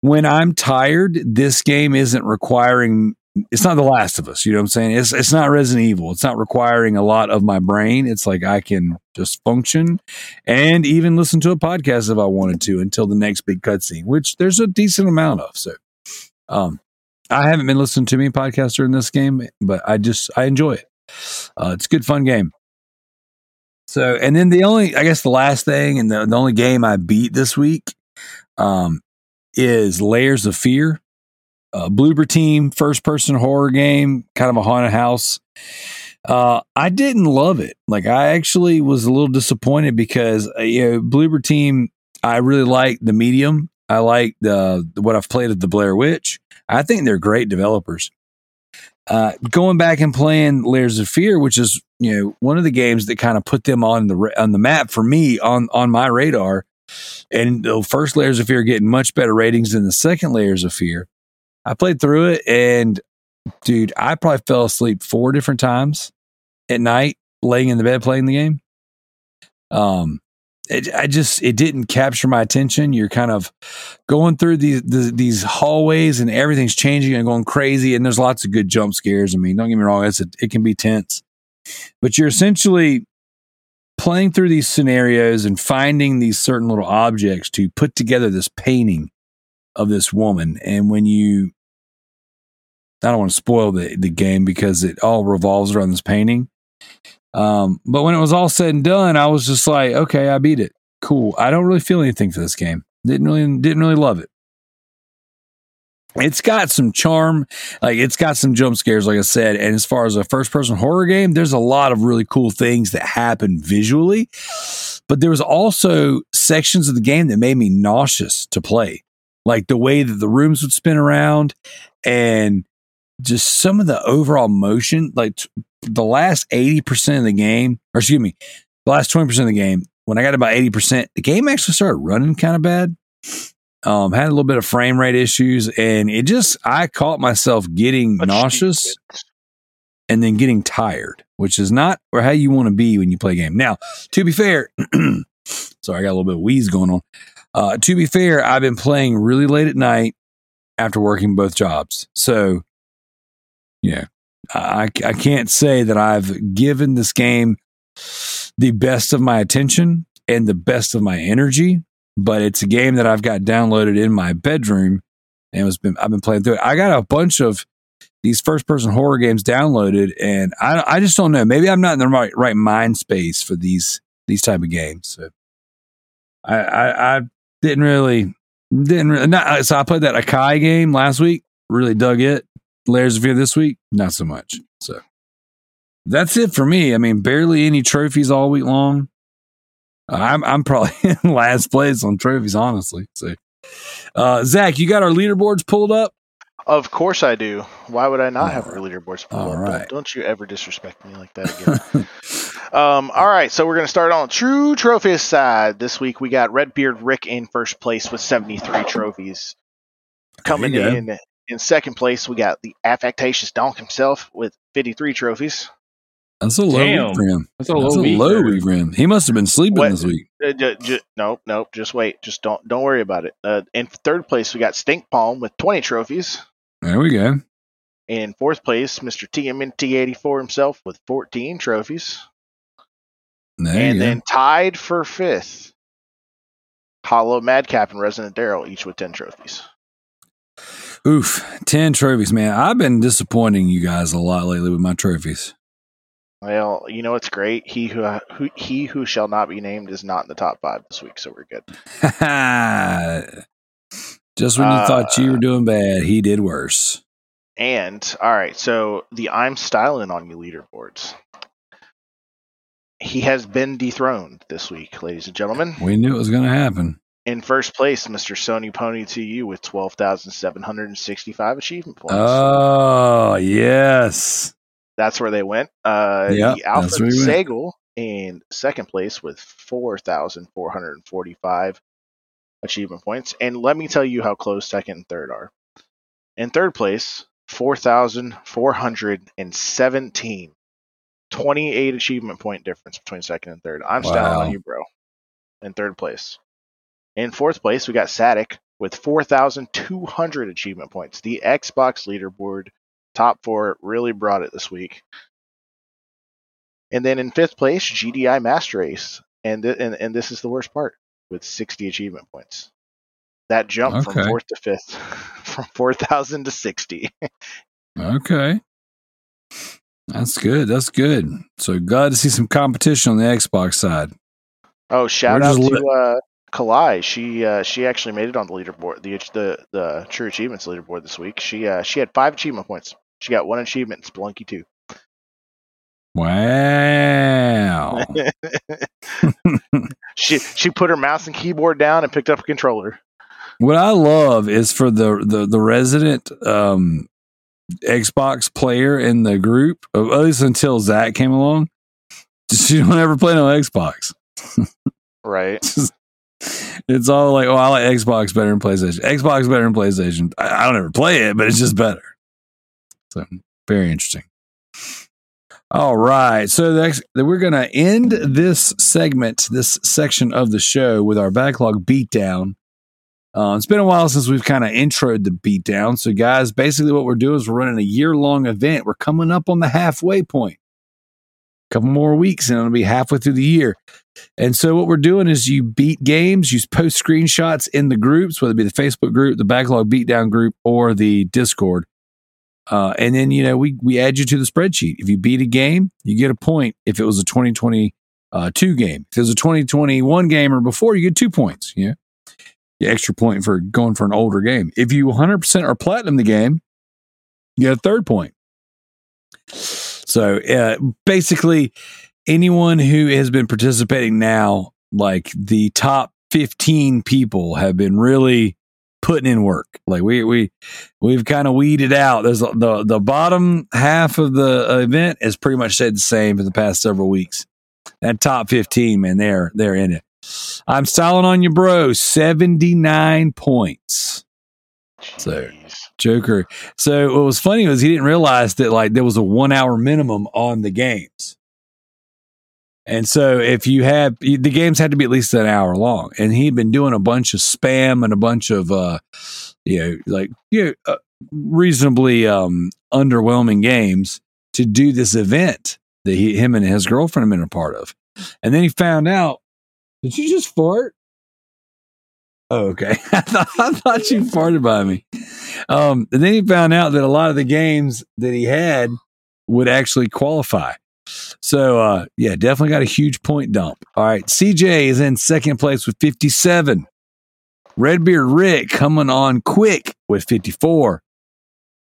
when I'm tired, this game isn't requiring. It's not The Last of Us. You know what I'm saying? It's it's not Resident Evil. It's not requiring a lot of my brain. It's like I can just function and even listen to a podcast if I wanted to until the next big cutscene, which there's a decent amount of. So, um, I haven't been listening to many podcasts during this game, but I just I enjoy it. Uh, it's a good, fun game. So, and then the only, I guess, the last thing and the, the only game I beat this week um, is Layers of Fear, uh, Team first person horror game, kind of a haunted house. Uh, I didn't love it. Like, I actually was a little disappointed because uh, you know, Bloober Team, I really like the medium. I like the what I've played at the Blair Witch. I think they're great developers. Uh, going back and playing Layers of Fear, which is you know one of the games that kind of put them on the on the map for me on on my radar, and the first Layers of Fear getting much better ratings than the second Layers of Fear. I played through it, and dude, I probably fell asleep four different times at night, laying in the bed playing the game. Um, it, I just it didn't capture my attention. You're kind of going through these the, these hallways and everything's changing and going crazy. And there's lots of good jump scares. I mean, don't get me wrong, it's a, it can be tense, but you're essentially playing through these scenarios and finding these certain little objects to put together this painting of this woman. And when you, I don't want to spoil the the game because it all revolves around this painting. Um, but when it was all said and done, I was just like, okay, I beat it. Cool. I don't really feel anything for this game. Didn't really didn't really love it. It's got some charm, like it's got some jump scares, like I said. And as far as a first person horror game, there's a lot of really cool things that happen visually. But there was also sections of the game that made me nauseous to play. Like the way that the rooms would spin around and just some of the overall motion, like t- the last 80% of the game, or excuse me, the last 20% of the game, when I got about 80%, the game actually started running kind of bad. Um, had a little bit of frame rate issues, and it just, I caught myself getting But nauseous and then getting tired, which is not or how you want to be when you play a game. Now, to be fair, sorry, I got a little bit of wheeze going on. Uh, to be fair, I've been playing really late at night after working both jobs. So, yeah, I, I can't say that I've given this game the best of my attention and the best of my energy, but it's a game that I've got downloaded in my bedroom and was been I've been playing through it. I got a bunch of these first person horror games downloaded and I I just don't know. Maybe I'm not in the right right mind space for these these type of games. So I I, I didn't really didn't really, not, so I played that Akai game last week. Really dug it. Layers of Fear this week, not so much. So that's it for me. I mean, barely any trophies all week long. I'm I'm probably in last place on trophies, honestly. So, uh, Zach, you got our leaderboards pulled up. Of course I do. Why would I not have All our leaderboards? All pulled up? right. Don't, don't you ever disrespect me like that again. Um, all right, so we're going to start on true trophies side. This week we got Redbeard Rick in first place with 73 trophies. Coming in in second place, we got the affectatious Donk himself with 53 trophies. That's a low Damn. week for him. That's a That's low a week. low week for him. He must have been sleeping What? this week. Uh, ju- ju- nope, nope. Just wait. Just don't don't worry about it. Uh, in third place, we got Stink Palm with 20 trophies. There we go. In fourth place, Mr. TMNT84 himself with 14 trophies. There and then tied for fifth, Hollow Madcap and Resident Darrell, each with 10 trophies. Oof, ten trophies, man. I've been disappointing you guys a lot lately with my trophies. Well, you know what's great? He who, who he who shall not be named is not in the top five this week, so we're good. Just when you Uh, thought you were doing bad, he did worse. And all right, so the I'm styling on you leaderboards. He has been dethroned this week, ladies and gentlemen. We knew it was going to happen. In first place, Mr. Sony Pony to you with twelve thousand seven hundred and sixty-five achievement points. Oh yes, that's where they went. Uh, Yep, the that's Alpha we went. Sagel in second place with 4,445 achievement points. And let me tell you how close second and third are. In third place, 4,417. 28 achievement point difference between second and third. I'm Wow. on you, bro. In third place. In fourth place, we got Sadik with 4,200 achievement points. The Xbox leaderboard top four really brought it this week. And then in fifth place, GDI Master Race, and th- and and this is the worst part with 60 achievement points. That jump Okay. from fourth to fifth, from 4,000 to 60. okay, that's good. That's good. So glad to see some competition on the Xbox side. Oh, shout We're out to uh, Kalai. She uh, she actually made it on the leaderboard, the the the True Achievements leaderboard this week. She uh, she had five achievement points. She got one achievement in Spelunky 2. Wow. She she put her mouse and keyboard down and picked up a controller. what I love is for the the the resident um, Xbox player in the group, at least until Zach came along. She don't ever play no Xbox. Right. It's all like, oh, I like Xbox better than PlayStation. Xbox better than PlayStation. I, I don't ever play it, but it's just better. So very interesting. All right, so that's, we're going to end this segment, this section of the show, with our backlog beatdown. Uh, it's been a while since we've kind of introed the beatdown. So, guys, basically what we're doing is we're running a year long event. We're coming up on the halfway point. Couple more weeks, and it'll be halfway through the year. And so what we're doing is you beat games, you post screenshots in the groups, whether it be the Facebook group, the backlog beatdown group, or the Discord. Uh, and then you know we we add you to the spreadsheet. If you beat a game, you get a point. If it was a 2022 game, if it was a 2021 game or before, you get two points. Know, the extra point for going for an older game. If you 100% are platinum the game, you get a third point. So uh, basically, anyone who has been participating now, like the top 15 people have been really putting in work. Like we we we've kind of weeded out. There's the the bottom half of the event has pretty much stayed the same for the past several weeks. That top 15, man, they're they're in it. I'm styling on you, bro. 79 points. So-. Joker. So what was funny was he didn't realize that like there was a one hour minimum on the games. And so if you have the games had to be at least an hour long, and he'd been doing a bunch of spam and a bunch of uh, you know, like you know, uh, reasonably um underwhelming games to do this event that he, him and his girlfriend have been a part of. And then he found out. Did you just fart? Oh, okay. I thought, I thought you farted by me. Um, and then he found out that a lot of the games that he had would actually qualify. So, uh, yeah, definitely got a huge point dump. All right. CJ is in second place with 57. Redbeard Rick coming on quick with 54.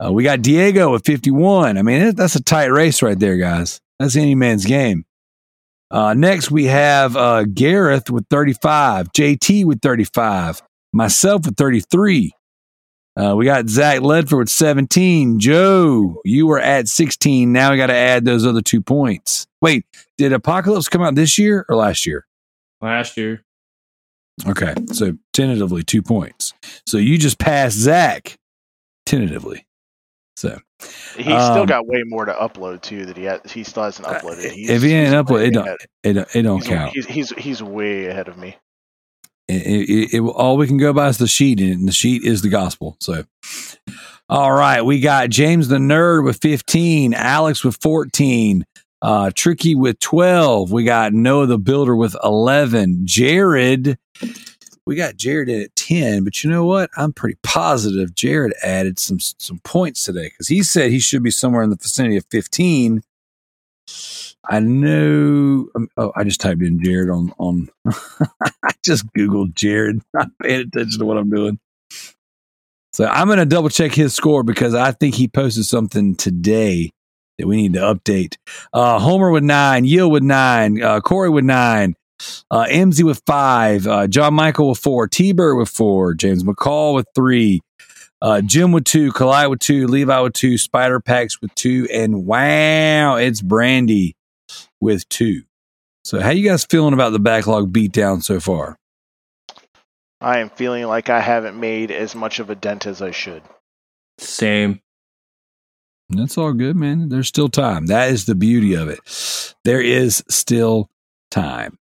Uh, we got Diego with 51. I mean, that's a tight race right there, guys. That's any man's game. Uh, next, we have uh, Gareth with 35, JT with 35, myself with 33. Uh, we got Zach Ledford with 17. Joe, you were at 16. Now we got to add those other two points. Wait, did Apocalypse come out this year or last year? Last year. Okay, so tentatively two points. So you just passed Zach tentatively. So He's still Um, got way more to upload too that he has, he still hasn't uploaded. He's, if he he's ain't way upload, it don't it, don't- it don't He's, count. he's, he's he's way ahead of me. It, it, it, all we can go by is the sheet, and the sheet is the gospel. So, all right, we got James the nerd with 15, Alex with 14, uh, Tricky with 12. We got Noah the builder with 11, Jared. We got Jared at 10, but you know what? I'm pretty positive Jared added some some points today because he said he should be somewhere in the vicinity of 15. I know. um, Oh, I just typed in Jared on on. I just googled Jared. Not paying attention to what I'm doing. So I'm going to double check his score because I think he posted something today that we need to update. Uh, Homer with nine, Yield with nine, uh, Corey with nine, uh, MZ with five, uh, John Michael with four, T Bird with four, James McCall with three, uh, Jim with two, Kalai with two, Levi with two, Spider Packs with two, and wow, it's Brandy with two. So, how you guys feeling about the backlog beatdown so far? I am feeling like I haven't made as much of a dent as I should. Same. That's all good, man. There's still time. That is the beauty of it. There is still time.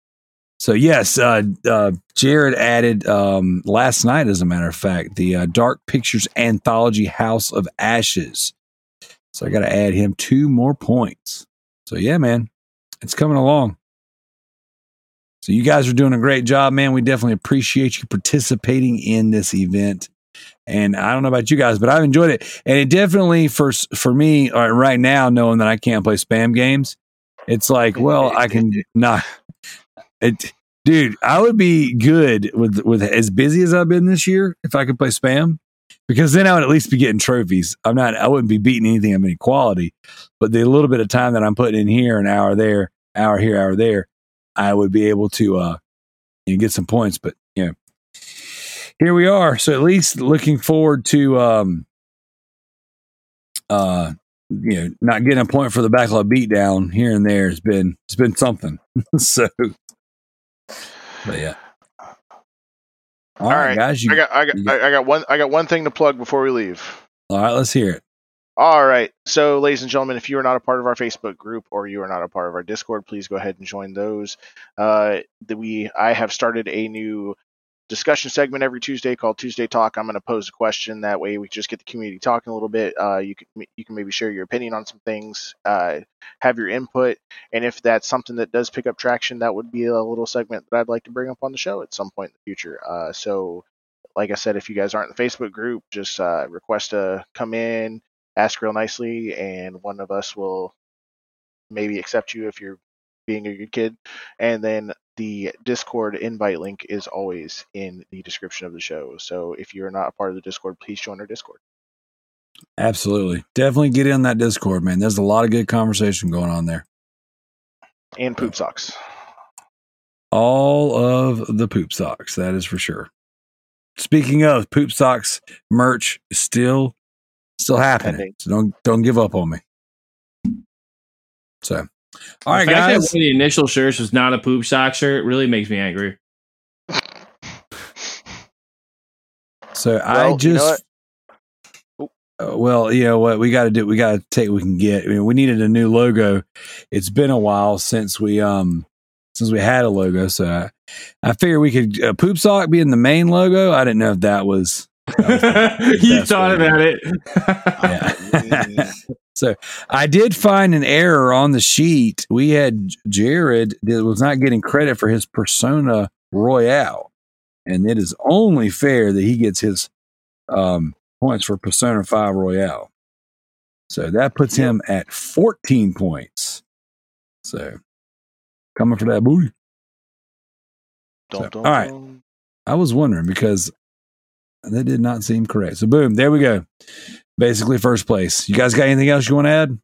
So yes, uh, uh, Jared added um, last night, as a matter of fact, the uh, Dark Pictures anthology House of Ashes. So I got to add him two more points. So yeah, man, it's coming along. So you guys are doing a great job, man. We definitely appreciate you participating in this event. And I don't know about you guys, but I've enjoyed it. And it definitely for for me uh, right now, knowing that I can't play spam games, it's like, well, I can not. It, dude, I would be good with with as busy as I've been this year if I could play spam, because then I would at least be getting trophies. I'm not. I wouldn't be beating anything of any quality, but the little bit of time that I'm putting in here, an hour there, hour here, hour there, I would be able to uh, you know, get some points. But you know, here we are. So at least looking forward to um, uh, you know, not getting a point for the backlog beatdown here and there has been it's been something. so, but yeah. All right, right, guys. You, I got I got got- I got one I got one thing to plug before we leave. all right, let's hear it. All right. So, ladies and gentlemen, if you are not a part of our Facebook group or you are not a part of our Discord, please go ahead and join those. Uh, that we I have started a new discussion segment every Tuesday called Tuesday Talk. I'm going to pose a question that way we just get the community talking a little bit. Uh, you can you can maybe share your opinion on some things, uh, have your input, and if that's something that does pick up traction, that would be a little segment that I'd like to bring up on the show at some point in the future. Uh, so. Like I said, if you guys aren't in the Facebook group, just uh, request to come in, ask real nicely, and one of us will maybe accept you if you're being a good kid. And then the Discord invite link is always in the description of the show. So if you're not a part of the Discord, please join our Discord. Absolutely, definitely get in that Discord, man. There's a lot of good conversation going on there. And poop socks. All of the poop socks, that is for sure. Speaking of poop socks, merch is still still happening. So don't don't give up on me. So, all right, the fact that guys. one of the initial shirts was not a poop sock shirt really makes me angry. So I Well, you know just, uh, well, you know what we got to do? We got to take what we can get. I mean, we needed a new logo. It's been a while since we um since we had a logo, so I, I figured we could uh, poop sock being the main logo. I didn't know if that was. you thought what- about it. Yeah. So I did find an error on the sheet. We had Jared that was not getting credit for his Persona Royale, and it is only fair that he gets his um, points for Persona Five Royale. So that puts him at 14 points. So coming for that booty. Dun, So, dun, all right. dun. I was wondering because that did not seem correct. So boom, there we go. Basically first place. You guys got anything else you want to add?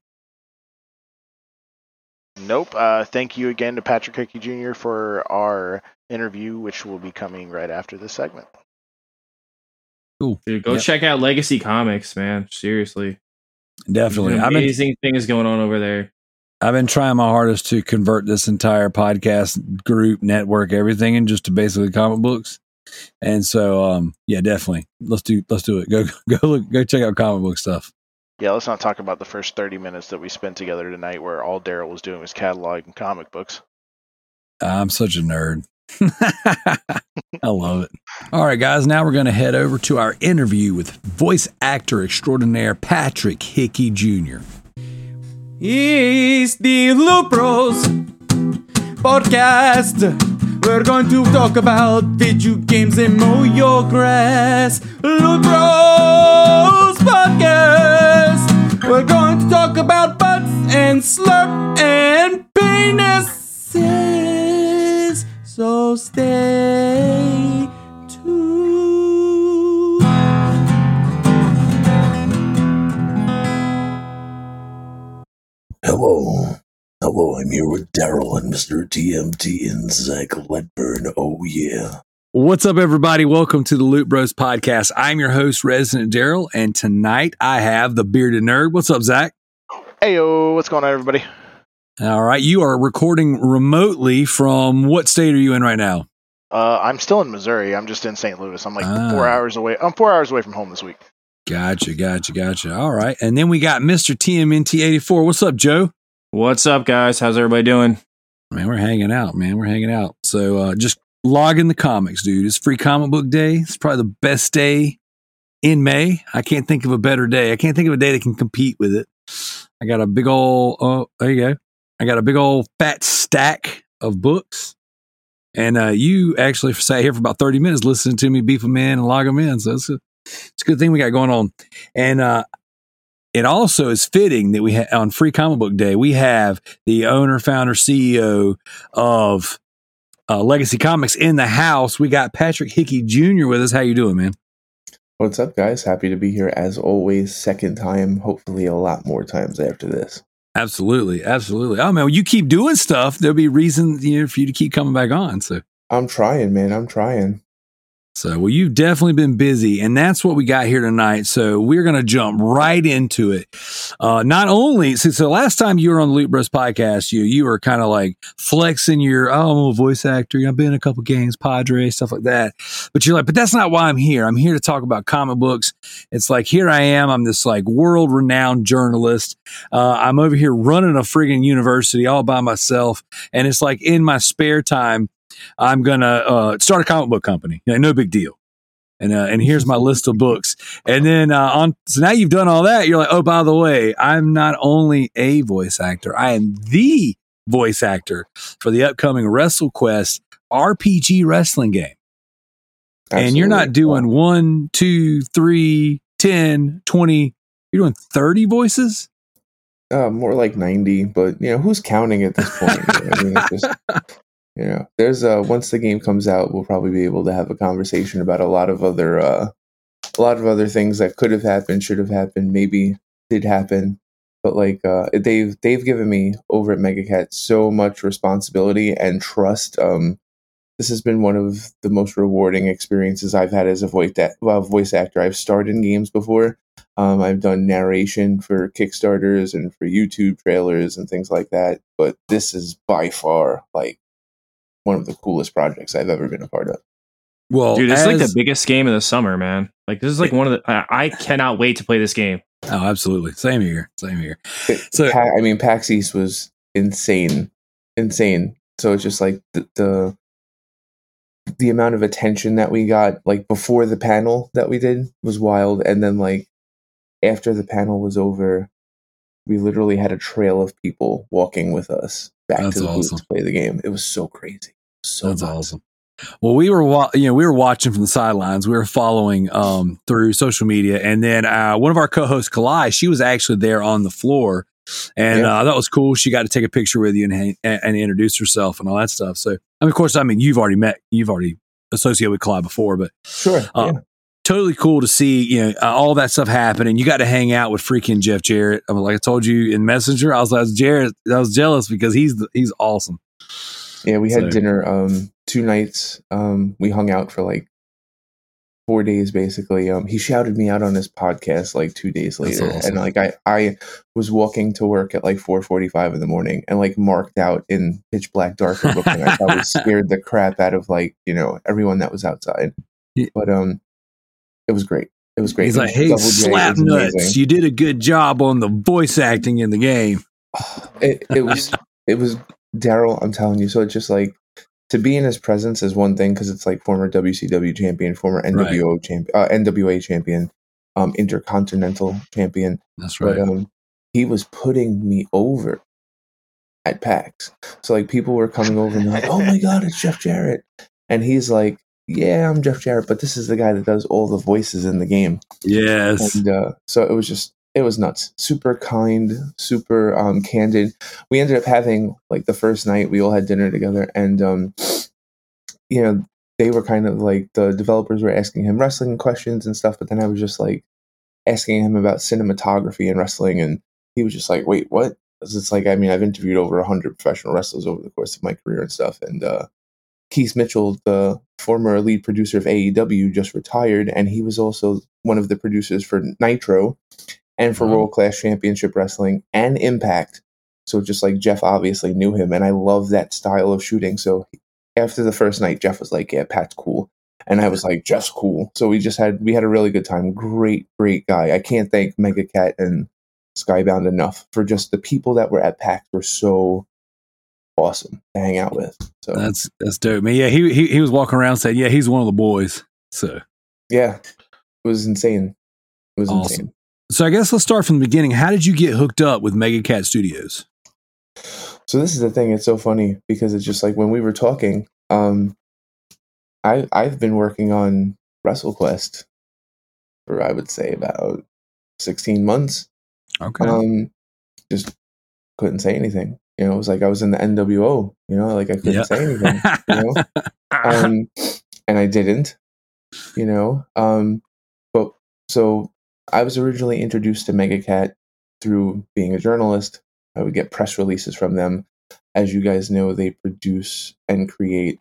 Nope. Uh, thank you again to Patrick Hickey Jr. for our interview, which will be coming right after this segment. Cool. Dude, go Yep. check out Legacy Comix, man. Seriously. Definitely. I've been Amazing things going on over there. I've been trying my hardest to convert this entire podcast group, network, everything, and just to basically comic books. And so, um, yeah, definitely. Let's do let's do it. Go go look go check out comic book stuff. Yeah, let's not talk about the first 30 minutes that we spent together tonight where all Darrell was doing was cataloging comic books. I'm such a nerd. I love it. All right, guys. Now we're going to head over to our interview with voice actor extraordinaire Patrick Hickey Jr. It's the Loot Bros podcast. We're going to talk about video games and mow your grass. Loot Bros podcast. We're going to talk about butts and slurp and penises. So stay tuned. Hello. Hello, I'm here with Darrell and Mr. TMT and Zach Ledburn. Oh, yeah. What's up, everybody? Welcome to the Loot Bros podcast. I'm your host, Resident Darrell, and tonight I have the bearded nerd. What's up, Zach? Hey, yo, what's going on, everybody? All right, you are recording remotely from what state are you in right now? Uh, I'm still in Missouri. I'm just in St. Louis. I'm like Ah. four hours away. I'm four hours away from home this week. Gotcha, gotcha, gotcha. All right, and then we got Mr. TMNT84. What's up, Joe? What's up, guys? How's everybody doing? Man, we're hanging out, man. We're hanging out. So uh, just log in the comics, dude. It's free comic book day. It's probably the best day in May. I can't think of a better day. I can't think of a day that can compete with it. I got a big old, oh, there you go. I got a big old fat stack of books. And uh, you actually sat here for about 30 minutes listening to me beef them in and log them in. So it's a, it's a good thing we got going on. And uh, it also is fitting that we ha- on Free Comic Book Day we have the owner, founder, CEO of uh, Legacy Comix in the house. We got Patrick Hickey Jr. with us. How you doing, man? What's up, guys? Happy to be here as always. Second time, hopefully a lot more times after this. Absolutely, absolutely. Oh man, you keep doing stuff. There'll be reason you know, for you to keep coming back on. So, I'm trying, man. I'm trying. So well, you've definitely been busy, and that's what we got here tonight. So we're gonna jump right into it. Uh, not only since the last time you were on the Loot Bros podcast, you you were kind of like flexing your oh, I'm a voice actor. I've been in a couple games, Padre stuff like that. But you're like, but that's not why I'm here. I'm here to talk about comic books. It's like here I am. I'm this like world renowned journalist. Uh, I'm over here running a friggin' university all by myself, and it's like in my spare time, I'm gonna uh, start a comic book company. You know, no big deal. And uh, and here's my list of books. And then uh, on so now you've done all that. You're like, oh, by the way, I'm not only a voice actor, I am the voice actor for the upcoming WrestleQuest RPG wrestling game. And you're not Absolutely. doing one, two, three, 10, 20. You're doing 30 voices? uh, more like 90, but you know, who's counting at this point? I mean, it's just, you know, there's uh once the game comes out, we'll probably be able to have a conversation about a lot of other uh a lot of other things that could have happened, should have happened, maybe did happen. But like uh they've they've given me over at Megacat so much responsibility and trust. Um this has been one of the most rewarding experiences I've had as a voice a- well, voice actor. I've starred in games before, um, I've done narration for Kickstarters and for YouTube trailers and things like that. But this is by far like one of the coolest projects I've ever been a part of. Well, Dude, this is like the biggest game of the summer, man. Like this is like one of the. I, I cannot wait to play this game. Oh, absolutely. Same here. Same here. It- So- Pa- I mean, PAX East was insane, insane. So it's just like the, the the amount of attention that we got, like before the panel that we did, was wild. And then like after the panel was over, we literally had a trail of people walking with us back That's to the awesome. to play the game. It was so crazy. So That's nuts. awesome. Well, we were, wa- you know, we were watching from the sidelines. We were following um, through social media, and then uh, one of our co-hosts, Kalai, she was actually there on the floor, and Yeah. uh, that was cool. She got to take a picture with you and, and and introduce herself and all that stuff. So, I mean, of course, I mean, you've already met, you've already associated with Kalai before, but Sure. Uh, yeah. Totally cool to see you know uh, all that stuff happen and you got to hang out with freaking jeff jarrett I mean, like i told you in messenger i was like jarrett i was jealous because he's he's awesome Yeah, we had So- dinner um two nights. Um we hung out for like four days basically. Um, he shouted me out on his podcast like two days later, awesome. and like I I was walking to work at like four forty five in the morning, and like marked out in pitch black dark in Brooklyn. I probably scared the crap out of like you know everyone that was outside, Yeah. but um, it was great. It was great. He's like, hey, Double J, it slap nuts. amazing. You did a good job on the voice acting in the game. it, it was it was Darrell. I'm telling you. So it's just like to be in his presence is one thing because it's like former WCW champion, former NWO champion, uh, NWA champion, um, Intercontinental champion. That's right. But um, he was putting me over at PAX. So like people were coming over and like, "Oh my god, it's Jeff Jarrett," and he's like, "Yeah, I'm Jeff Jarrett, but this is the guy that does all the voices in the game." yes. and uh, so it was just it was nuts super kind super um, candid we ended up having like the first night we all had dinner together and um, you know they were kind of like the developers were asking him wrestling questions and stuff but then i was just like asking him about cinematography and wrestling and he was just like wait what? it's like i mean i've interviewed over 100 professional wrestlers over the course of my career and stuff and uh, Keith Mitchell, the former lead producer of AEW, just retired, and he was also one of the producers for Nitro and for Wow. World Class Championship Wrestling and Impact. So just like Jeff obviously knew him, and I love that style of shooting. So after the first night, Jeff was like, "Yeah, Pat's cool," and I was like, "Jeff's cool." So we just had we had a really good time. Great, great guy. I can't thank Mega Cat and Skybound enough for just the people that were at PAX were so awesome to hang out with. So That's that's dope, man. Yeah, he, he he was walking around saying, "Yeah, he's one of the boys." So, yeah, it was insane. It was Awesome. insane. so I guess let's start from the beginning. How did you get hooked up with Mega Cat Studios? So this is the thing. It's so funny because it's just like when we were talking. Um, I I've been working on WrestleQuest for I would say about sixteen months. Okay. Um, just couldn't say anything. You know, it was like I was in the NWO. You know, like I couldn't say anything. You know, um, and I didn't, you know. Um, but so I was originally introduced to MegaCat through being a journalist. I would get press releases from them. As you guys know, they produce and create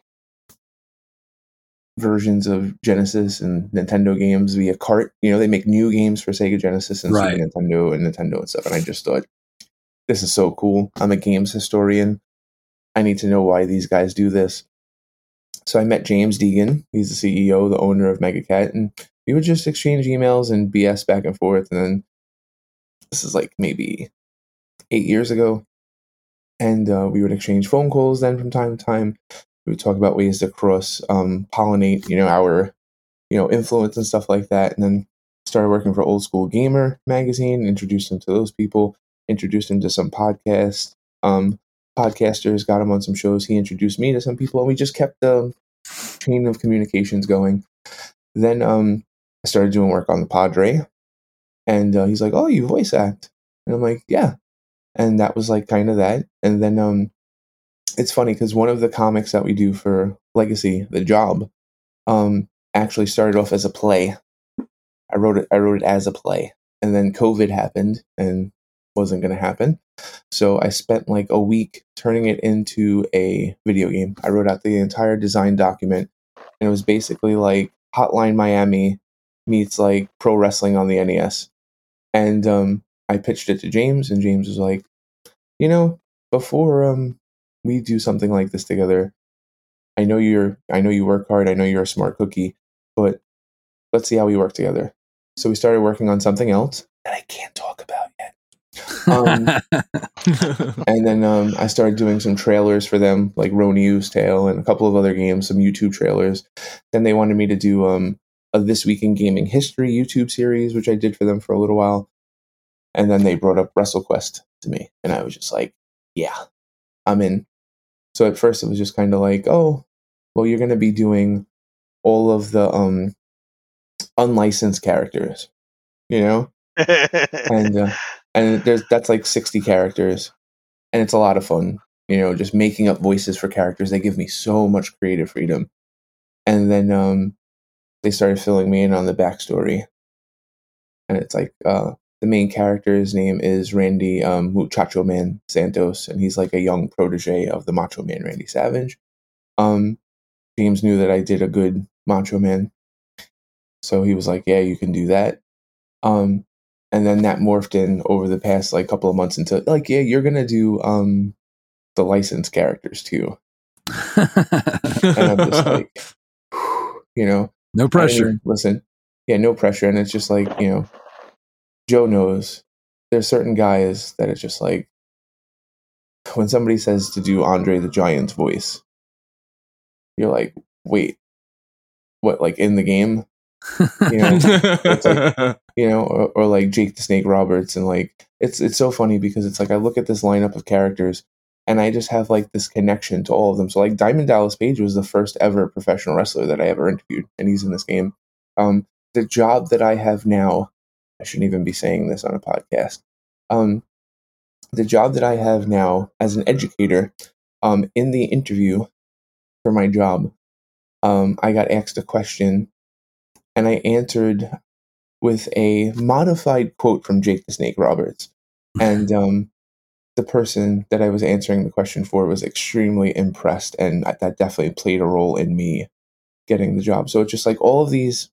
versions of Genesis and Nintendo games via cart. You know, they make new games for Sega Genesis and Right. Super Nintendo and Nintendo and stuff. And I just thought, this is so cool. I'm a games historian. I need to know why these guys do this. So I met James Deegan. He's the CEO, the owner of MegaCat, and we would just exchange emails and BS back and forth. And then this is like maybe eight years ago, and uh, we would exchange phone calls. Then from time to time, we would talk about ways to cross um, pollinate, you know, our you know influence and stuff like that. And then started working for Old School Gamer magazine. Introduced him to those people. Introduced him to some podcasts. Um, podcasters got him on some shows. He introduced me to some people, and we just kept the chain of communications going. Then um, I started doing work on the Padre, and uh, he's like, "Oh, you voice act," and I'm like, "Yeah," and that was like kind of that. And then um, it's funny because one of the comics that we do for Legacy, The Job, um, actually started off as a play. I wrote it. I wrote it as a play, and then COVID happened and wasn't going to happen. So I spent like a week turning it into a video game. I wrote out the entire design document, and it was basically like Hotline Miami meets like pro wrestling on the NES. And um, I pitched it to James, and James was like, "You know, before um, we do something like this together, I know you're, I know you work hard. I know you're a smart cookie, but let's see how we work together." So we started working on something else that I can't talk about. Um, and then um, I started doing some trailers for them, like Roniu's Tale and a couple of other games, some YouTube trailers. Then they wanted me to do um, a This Week in Gaming History YouTube series, which I did for them for a little while. And then they brought up WrestleQuest to me, and I was just like, yeah, I'm in. So at first it was just kind of like, oh, well, you're going to be doing all of the um, unlicensed characters, you know? and uh, and there's that's like 60 characters. And it's a lot of fun you know just making up voices for characters. They give me so much creative freedom. And then um they started filling me in on the backstory. And it's like uh the main character's name is randy um muchacho man santos. And he's like a young protege of the macho man randy savage. Um james knew that i did a good macho man. So he was like, "Yeah, you can do that." Um, and then that morphed in over the past like couple of months into like, "Yeah, you're gonna do um the licensed characters too." And I'm just like, you know, no pressure. listen, yeah, no pressure, and it's just like you know, Joe knows there's certain guys that it's just like when somebody says to do Andre the Giant's voice, you're like, wait, what? Like in the game, you know, you know, or, or like Jake the Snake Roberts, and like it's it's so funny because it's like I look at this lineup of characters. And I just have like this connection to all of them. So like Diamond Dallas Page was the first ever professional wrestler that I ever interviewed, and he's in this game. Um, the job that I have now, I shouldn't even be saying this on a podcast. Um, the job that I have now as an educator, um, in the interview for my job, um, I got asked a question, and I answered with a modified quote from Jake the Snake Roberts, and um, the person that I was answering the question for was extremely impressed, and that definitely played a role in me getting the job. So it's just like all of these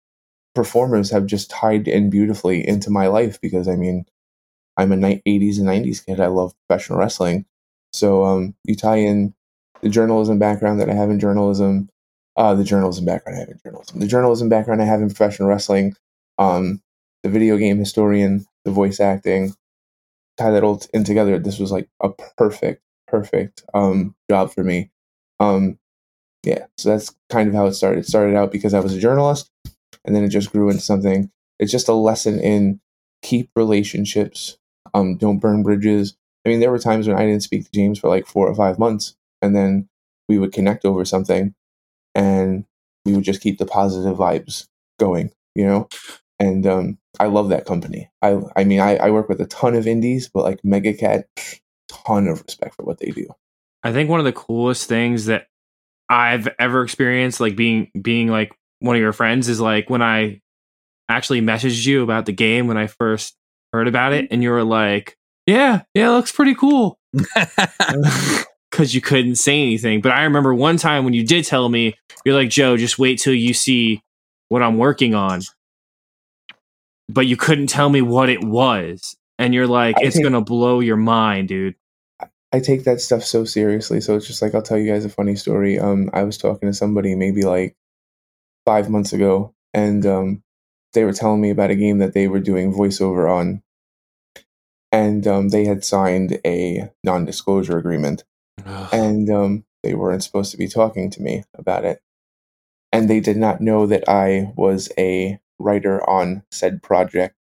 performers have just tied in beautifully into my life because I mean, I'm a ni- 80s and 90s kid. I love professional wrestling. So um, you tie in the journalism background that I have in journalism, uh, the journalism background I have in journalism, the journalism background I have in professional wrestling, um, the video game historian, the voice acting, tie that all in together. This was like a perfect, perfect um, job for me. Um, yeah, so that's kind of how it started. It started out because I was a journalist, and then it just grew into something. It's just a lesson in keep relationships, um, don't burn bridges. I mean, there were times when I didn't speak to James for like four or five months, and then we would connect over something, and we would just keep the positive vibes going, you know. And um, I love that company. I, I mean, I, I work with a ton of indies, but like MegaCat, pff, ton of respect for what they do. I think one of the coolest things that I've ever experienced, like being being like one of your friends, is like when I actually messaged you about the game when I first heard about it, and you were like, "Yeah, yeah, it looks pretty cool," because you couldn't say anything. But I remember one time when you did tell me, you're like, "Joe, just wait till you see what I'm working on," but you couldn't tell me what it was, and you're like, I "It's think- gonna blow your mind, dude." I take that stuff so seriously. So it's just like I'll tell you guys a funny story. Um, I was talking to somebody maybe like five months ago, and um, they were telling me about a game that they were doing voiceover on, and um, they had signed a non-disclosure agreement, and um, they weren't supposed to be talking to me about it, and they did not know that I was a writer on said project.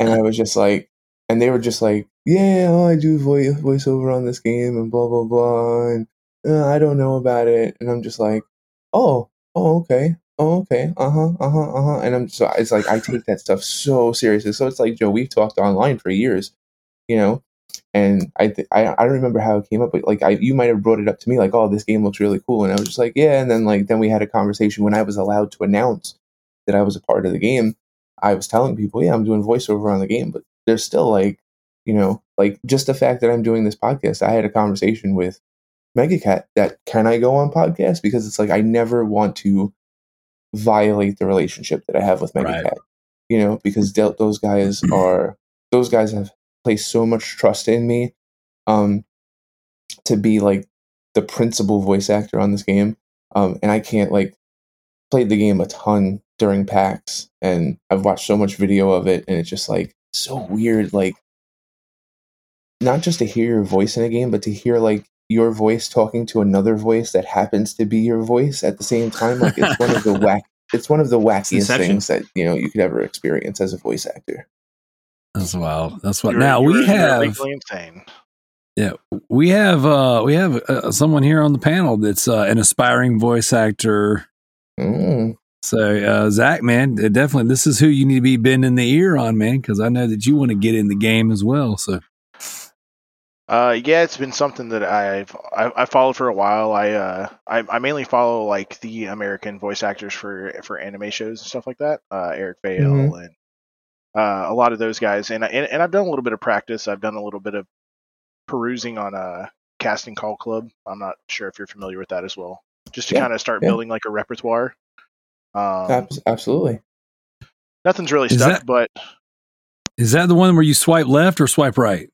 And I was just like, and they were just like, yeah, oh, I do voice voiceover on this game and blah blah blah, and uh, I don't know about it, and I'm just like, oh, oh, okay, oh, okay, uh huh, uh huh, uh huh, and I'm so it's like I take that stuff so seriously. So it's like Joe, we've talked online for years, you know, and I th- I I don't remember how it came up, but like I you might have brought it up to me like, oh, this game looks really cool, and I was just like, yeah, and then like then we had a conversation when I was allowed to announce that I was a part of the game. I was telling people, yeah, I'm doing voiceover on the game, but there's still like, you know, like just the fact that I'm doing this podcast. I had a conversation with Megacat that can I go on podcast because it's like I never want to violate the relationship that I have with Megacat, Right. you know, because th- those guys are those guys have placed so much trust in me, um, to be like the principal voice actor on this game, um, and I can't like played the game a ton during PAX and I've watched so much video of it and it's just like so weird like not just to hear your voice in a game but to hear like your voice talking to another voice that happens to be your voice at the same time like it's one of the whack it's one of the wackiest things that you know you could ever experience as a voice actor That's wild. That's what. You're- now you're- we have legally insane. we have uh we have uh, someone here on the panel that's uh, an aspiring voice actor. mm. So uh, Zach, man, uh, definitely this is who you need to be bending the ear on, man, because I know that you want to get in the game as well. So Uh, yeah, it's been something that I've I, I followed for a while. I uh I, I mainly follow like the American voice actors for for anime shows and stuff like that. Uh, Eric Vale and uh, a lot of those guys, and, I- and and I've done a little bit of practice. I've done a little bit of perusing on a casting call club. I'm not sure if you're familiar with that as well. Just to Yeah, kind of start yeah. building like a repertoire. Um, absolutely. nothing's really Is stuck, that- but Is that the one where you swipe left or swipe right?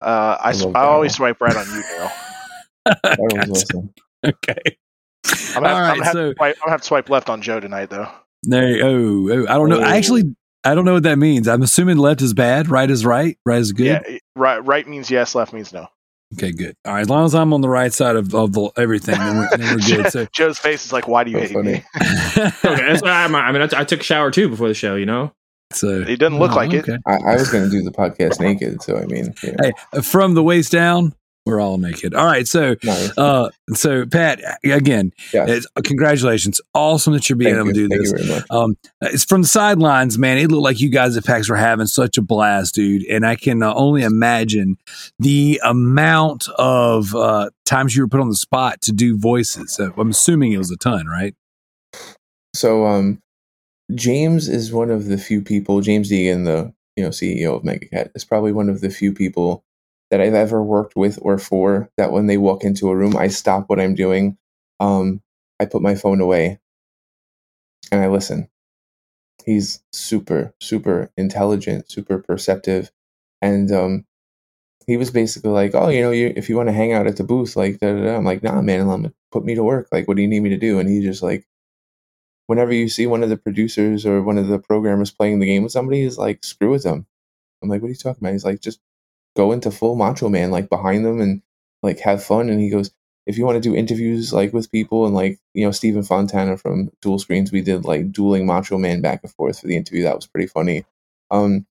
uh, I, I s- love I always swipe right on you, Daryl. That was awesome. Okay. I'm gonna, All I'm gonna So to swipe, I'm gonna have to swipe left on Joe tonight, though. There. Oh, oh, I don't know. I Oh. actually, I don't know what that means. I'm assuming left is bad, right is right, right is good. Yeah, right. Right means yes, left means no. Okay, good. All right. As long as I'm on the right side of, of the, everything, then we're, then we're good. So, Joe's face is like, "Why do you So hate funny. me?" Okay, that's why I'm, I mean, I, t- I took a shower too before the show. You know, so It doesn't look Oh, like it. I, I was going to do the podcast naked, so I mean, yeah, Hey, uh, from the waist down, we're all naked. All right. So, nice. uh, so Pat, again, Yes. it's, congratulations. Awesome that you're being Thank able you. to do Thank this. you very much. Um, it's from the sidelines, man. It looked like you guys at PAX were having such a blast, dude. And I can uh, only imagine the amount of uh, times you were put on the spot to do voices. So I'm assuming it was a ton, right? So, um, James is one of the few people. James Deighan, the you know CEO of MegaCat, is probably one of the few people that I've ever worked with or for that when they walk into a room, I stop what I'm doing. Um, I put my phone away and I listen. He's super, super intelligent, super perceptive, and um, he was basically like, "Oh, you know, you, if you want to hang out at the booth, like, da, da, da." I'm like, "Nah, man, I'm put me to work. Like, what do you need me to do?" And he just like, whenever you see one of the producers or one of the programmers playing the game with somebody, he's like, "Screw with them." I'm like, "What are you talking about?" He's like, "Just go into full Macho Man, like behind them, and like have fun." And he goes, "If you want to do interviews like with people and like you know Stephen Fontana from Dual Screens, we did like dueling Macho Man back and forth for the interview. That was pretty funny." Um,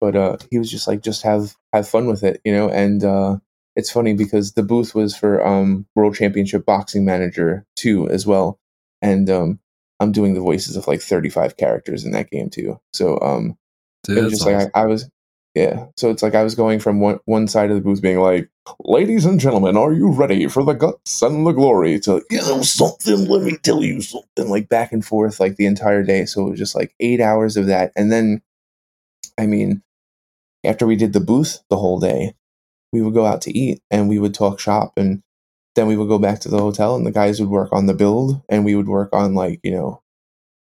but uh, he was just like, "Just have have fun with it," you know. And uh, it's funny because the booth was for um, World Championship Boxing Manager two as well, and um, I'm doing the voices of like 35 characters in that game too. So um, Dude, it was just like. I, I was yeah. So it's like i was going from one, one side of the booth being like ladies and gentlemen are you ready for the guts and the glory to you know something let me tell you something like back and forth like the entire day. So it was just like eight hours of that. And then i mean after we did the booth the whole day we would go out to eat and we would talk shop. And then we would go back to the hotel and the guys would work on the build and we would work on like you know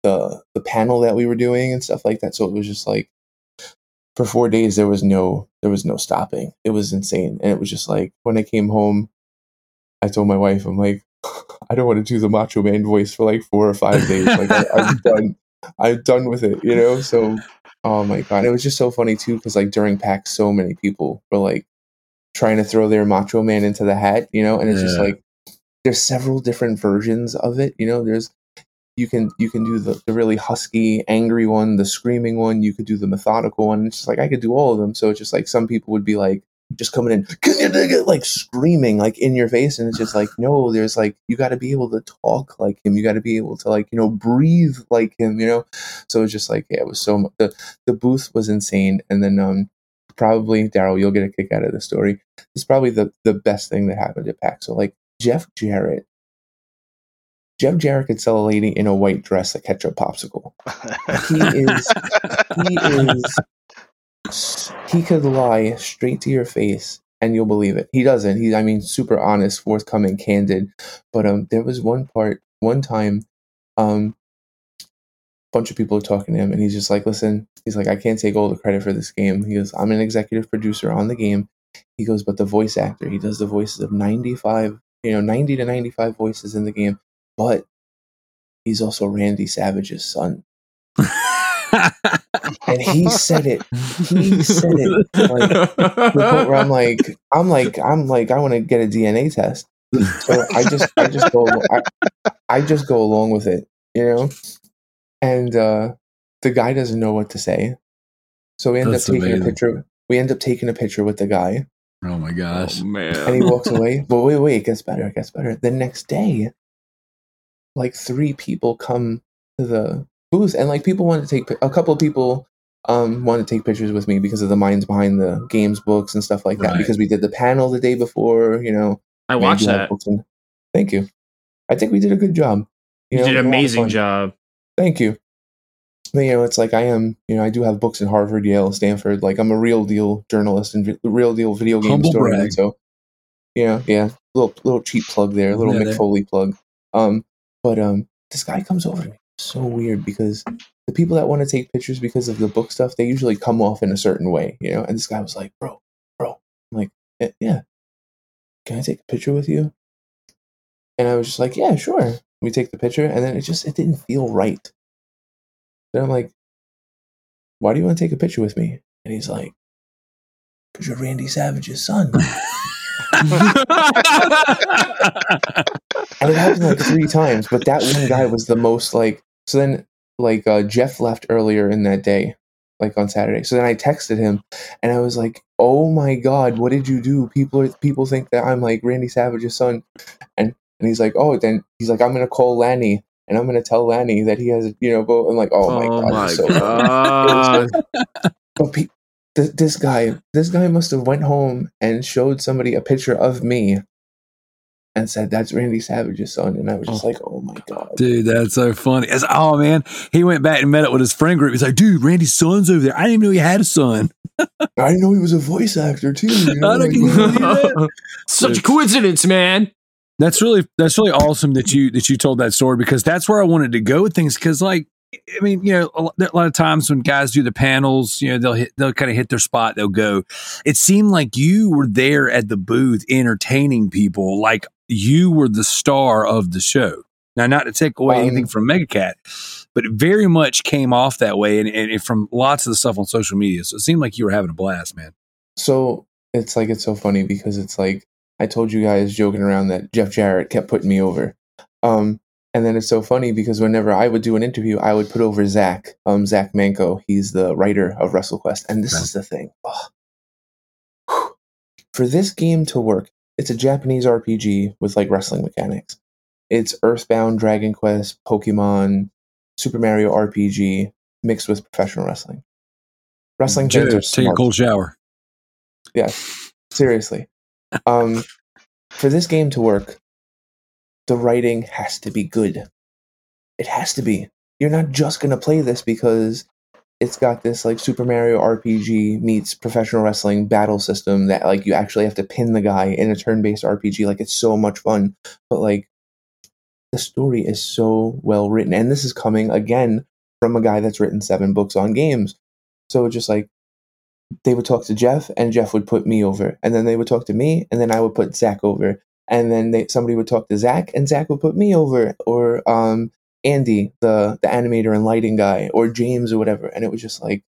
the the panel that we were doing and stuff like that. So it was just like for four days there was no there was no stopping. It was insane. And it was just like when i came home i told my wife i'm like i don't want to do the macho man voice for like four or five days. Like I, i'm done. I'm done with it you know? So oh my god. It was just so funny too because like during pax so many people were like trying to throw their macho man into the hat you know? And it's just like there's several different versions of it you know? There's you can you can do the, the really husky angry one the screaming one you could do the methodical one it's just like i could do all of them so it's just like some people would be like just coming in like screaming like in your face and it's just like no there's like you got to be able to talk like him you got to be able to like you know breathe like him you know? So it's just like yeah it was so mu- the the booth was insane and then um probably daryl you'll get a kick out of the story. It's probably the the best thing that happened at pax so like jeff jarrett Jeff Jarrett could sell a lady in a white dress a ketchup popsicle. He is he is he could lie straight to your face and you'll believe it. He doesn't. He's I mean super honest, forthcoming, candid. But um there was one part one time um bunch of people are talking to him and he's just like, listen, he's like, I can't take all the credit for this game. He goes, I'm an executive producer on the game. He goes, but the voice actor, he does the voices of 95, you know, 90 to 95 voices in the game, but he's also Randy Savage's son. And he said it. He said it. Like, to the point where I'm like, I'm like, I'm like, I want to get a DNA test. So I just, I just go, I, I just go along with it, you know. And uh, the guy doesn't know what to say, so we end That's up taking amazing. a picture. We end up taking a picture with the guy, oh my gosh. oh man. and he walks away. But wait, wait, it gets better. It gets better. The next day, like three people come to the booth, and like people want to take a couple of people um want to take pictures with me because of the minds behind the games books and stuff like that. Right. Because we did the panel the day before, you know. I we watched that. books and- Thank you. I think we did a good job. You know, did an was a lot of amazing job. Thank you. But, you know, it's like I am, you know, I do have books in Harvard, Yale, Stanford. Like I'm a real deal journalist and vi- real deal video game Humble historian. So, yeah, yeah, little little cheap plug there, little Yeah, Mick there. Foley plug. Um, but um, this guy comes over to me. So weird because the people that want to take pictures because of the book stuff, they usually come off in a certain way, you know. And this guy was like, "Bro, bro," I'm like, "Eh, "Yeah, can I take a picture with you?" And I was just like, "Yeah, sure." We take the picture, and then it just it didn't feel right. Then I'm like, "Why do you want to take a picture with me?" And he's like, "Cause you're Randy Savage's son." And it happened like three times, but that one guy was the most like. So then, like uh, Jeff left earlier in that day, like on Saturday. So then I texted him, and I was like, "Oh my god, what did you do? People are, people think that I'm like Randy Savage's son," and and he's like, "Oh, then he's like, I'm gonna call Lanny." And I'm gonna tell Lanny that he has, you know, vote. I'm like, oh my Oh god, my so god. but pe- th- this guy, this guy must have went home and showed somebody a picture of me, and said that's Randy Savage's son. And I was just oh, like, oh my god. Dude, that's so funny. It's, oh man, he went back and met up with his friend group. He's like, dude, Randy's son's over there. I didn't even know he had a son. I didn't know he was a voice actor too. You know? I like- Such a coincidence, man. That's really that's really awesome that you that you told that story because that's where I wanted to go with things. Because like, I mean, you know, a lot, a lot of times when guys do the panels, you know, they'll hit they'll kind of hit their spot. They'll go. It seemed like you were there at the booth entertaining people, like you were the star of the show. Now, not to take away anything from Megacat, but it very much came off that way, and, and from lots of the stuff on social media. So it seemed like you were having a blast, man. So it's like it's so funny because it's like I told you guys joking around that Jeff Jarrett kept putting me over. Um, and then it's so funny because whenever I would do an interview, I would put over Zach, um, Zach Manco. He's the writer of WrestleQuest. And this is the thing. For this game to work, it's a Japanese RPG with like wrestling mechanics. It's Earthbound, Dragon Quest, Pokemon, Super Mario RPG mixed with professional wrestling. Wrestling Joe, are take a cold shower. Yes, seriously. Um, for this game to work, the writing has to be good. It has to be. You're not just gonna play this because it's got this like Super Mario RPG meets professional wrestling battle system that like you actually have to pin the guy in a turn-based RPG. Like it's so much fun, but like the story is so well written, and this is coming again from a guy that's written seven books on games. So just like they would talk to Jeff, and Jeff would put me over, and then they would talk to me, and then I would put Zach over, and then they, somebody would talk to Zach, and Zach would put me over, or um, Andy, the the animator and lighting guy, or James or whatever, and it was just like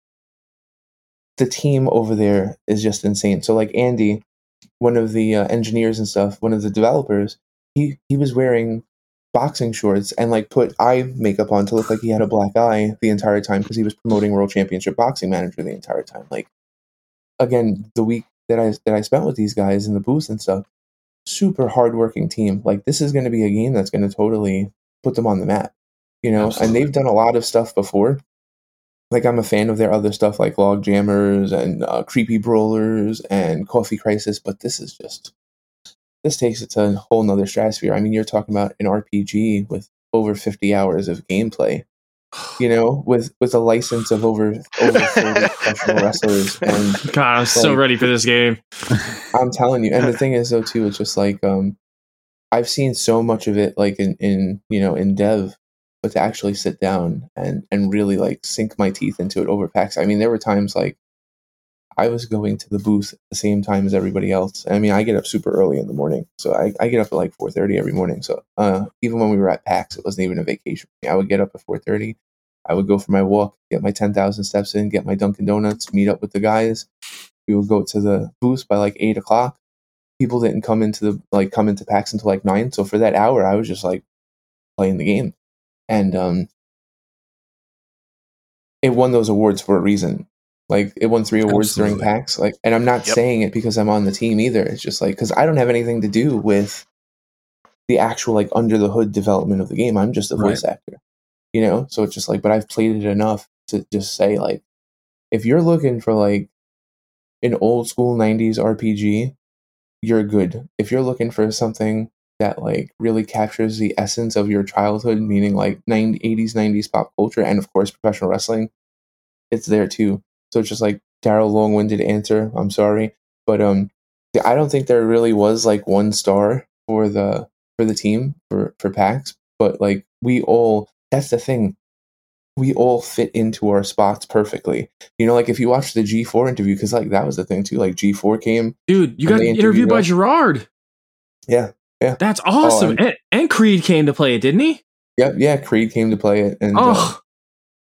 the team over there is just insane. So like Andy, one of the uh, engineers and stuff, one of the developers, he he was wearing boxing shorts and like put eye makeup on to look like he had a black eye the entire time because he was promoting World Championship Boxing Manager the entire time. Like again, the week that I that I spent with these guys in the booth and stuff, super hardworking team. Like this is going to be a game that's going to totally put them on the map, you know. Absolutely. And they've done a lot of stuff before. Like I'm a fan of their other stuff, like Log Jammers and uh, Creepy Brawlers and Coffee Crisis, but this is just this takes it to a whole nother stratosphere. I mean, you're talking about an RPG with over 50 hours of gameplay, you know, with with a license of over over 30 professional wrestlers and God, I'm so ready for this game. I'm telling you. And the thing is, though, too, it's just like um, I've seen so much of it, like in in you know in dev, but to actually sit down and and really like sink my teeth into it over PAX. I mean, there were times like I was going to the booth at the same time as everybody else. I mean, I get up super early in the morning, so I, I get up at like 4:30 every morning. So uh, even when we were at PAX, it wasn't even a vacation. I would get up at 4:30. I would go for my walk, get my 10,000 steps in, get my Dunkin' Donuts, meet up with the guys. We would go to the booth by like eight o'clock. People didn't come into the like come into PAX until like nine. So for that hour, I was just like playing the game, and um, it won those awards for a reason. Like it won three awards during PAX. Like, and I'm not Yep. saying it because I'm on the team either. It's just like because I don't have anything to do with the actual like under the hood development of the game. I'm just a voice actor, you know. So it's just like, but I've played it enough to just say like, if you're looking for like an old school '90s RPG, you're good. If you're looking for something that like really captures the essence of your childhood, meaning like 90s, 80s, 90s pop culture, and of course professional wrestling, it's there too. So it's just like Daryl long-winded answer. I'm sorry, but um, I don't think there really was like one star for the for the team for for PAX. but like we all that's the thing we all fit into our spots perfectly you know like if you watch the g4 interview because like that was the thing too like g4 came Dude, you got interviewed interviewed by. Gerard. yeah That's awesome. and- and, and Creed came to play it, didn't he? yep yeah creed came to play it and uh, Oh,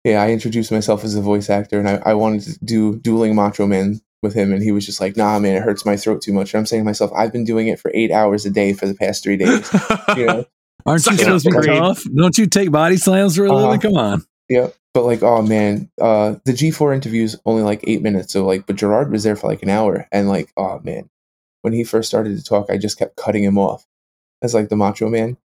yeah i introduced myself as a voice actor and I, I wanted to do dueling macho man with him and he was just like nah man it hurts my throat too much and i'm saying to myself i've been doing it for eight hours a day for the past three days you know Aren't you supposed to be Creed. tough? Don't you take body slams for a Uh-huh. living? Come on. Yep. But like, oh man, uh, the G4 interview's only like eight minutes. So like, but Gerard was there for like an hour, and like, oh man, when he first started to talk, I just kept cutting him off as like the Macho Man.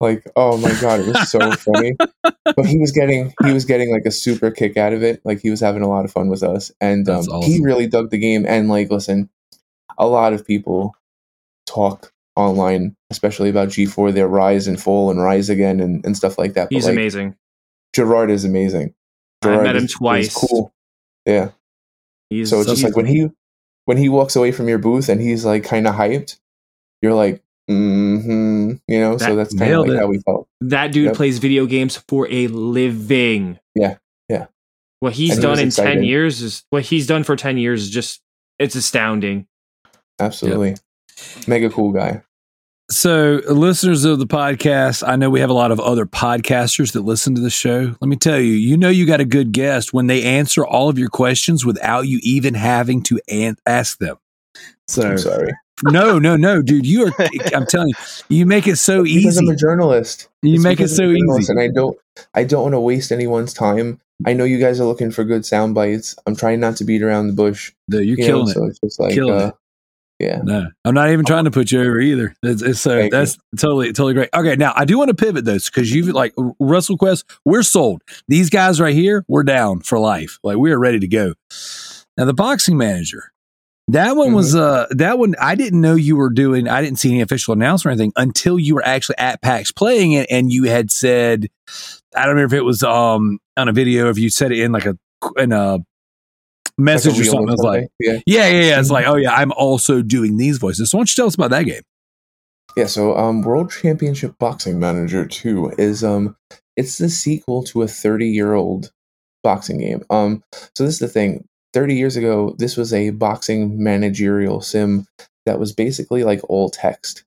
Like, oh my god, it was so funny. But he was getting he was getting like a super kick out of it. Like he was having a lot of fun with us, and um, That's he really dug the game. And like, listen, a lot of people talk online, especially about G4, their rise and fall and rise again and, and stuff like that. he's but, like, amazing. Gerard is amazing. I met him is- twice. cool. Yeah. He's So it's just he's- like when he when he walks away from your booth and he's like kind of hyped, you're like, mm-hmm, you know. so That- that's kind of like it. how we felt. that dude Yep. plays video games for a living. Yeah, yeah. What he's And done was in ten years is what he's done for ten years is just it's astounding. Absolutely, mega cool guy. So, listeners of the podcast, I know we have a lot of other podcasters that listen to the show. Let me tell you, you know, you got a good guest when they answer all of your questions without you even having to an- ask them. So, I'm sorry no, no, no, dude, you are, I'm telling you, you make it so because easy. I'm a journalist. You It's make it so I'm a journalist, easy. and I don't I don't want to waste anyone's time. I know you guys are looking for good sound bites. I'm trying not to beat around the bush. Dude, you're you know, killing it. So it's just like, Killing uh, it. yeah. No, I'm not even trying to put you over either. It's, it's so Thank you. that's totally totally great. Okay, now I do want to pivot though because you've like WrestleQuest. We're sold. These guys right here, we're down for life. Like we are ready to go. Now the boxing manager, that one was Mm-hmm. uh that one I didn't know you were doing. I didn't see any official announcement or anything until you were actually at PAX playing it, and you had said, I don't remember if it was um on a video, if you said it in like a in a Like a message or something. It was like. yeah. Yeah, yeah, yeah. It's like, oh yeah, I'm also doing these voices. So why don't you tell us about that game? Yeah, so um World Championship Boxing Manager 2 is um it's the sequel to a 30-year-old boxing game. Um so this is the thing. 30 years ago, this was a boxing managerial sim that was basically like all text.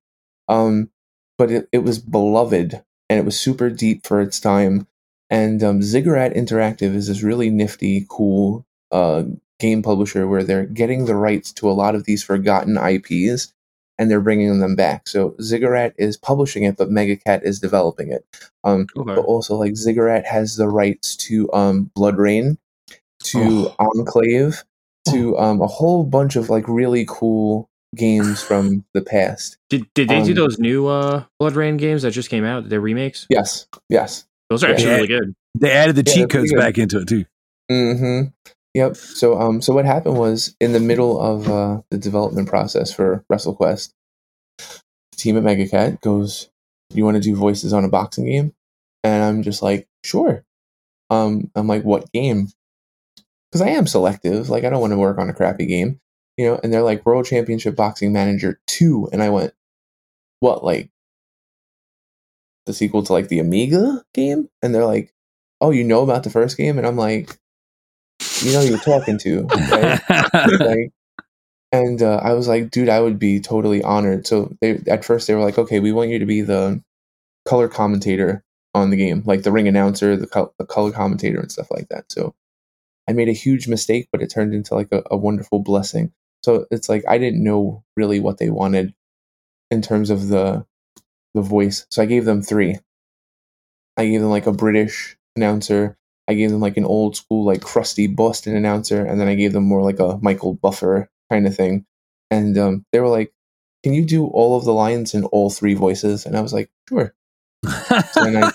Um but it, it was beloved and it was super deep for its time. And um, Ziggurat Interactive is this really nifty, cool uh, game publisher where they're getting the rights to a lot of these forgotten IPs and they're bringing them back. So Ziggurat is publishing it, but Megacat is developing it. Um, Okay. but also, like Ziggurat has the rights to um, BloodRayne, to Enclave, to um, a whole bunch of like really cool games from the past. Did did they do Um, those new uh BloodRayne games that just came out? Their remakes? Yes, yes. Those are Yeah. actually really good. They added the Yeah, cheat codes back into it too. Mm-hmm. Yep. So um so what happened was in the middle of uh, the development process for WrestleQuest, the team at Megacat goes, You want to do voices on a boxing game? And I'm just like, sure. Um I'm like, what game? Because I am selective. Like I don't want to work on a crappy game. You know, and they're like World Championship Boxing Manager 2. And I went, What, like the sequel to like the Amiga game? And they're like, Oh, you know about the first game? And I'm like, you know you're talking to, right? like, and uh, I was like, dude, I would be totally honored. So they at first they were like, okay, we want you to be the color commentator on the game, like the ring announcer, the, col- the color commentator, and stuff like that. So I made a huge mistake, but it turned into like a, a wonderful blessing. So it's like I didn't know really what they wanted in terms of the the voice. So I gave them three. I gave them like a British announcer. I gave them like an old school, like crusty Boston announcer, and then I gave them more like a Michael Buffer kind of thing. And um, they were like, "Can you do all of the lines in all three voices?" And I was like, "Sure." So I,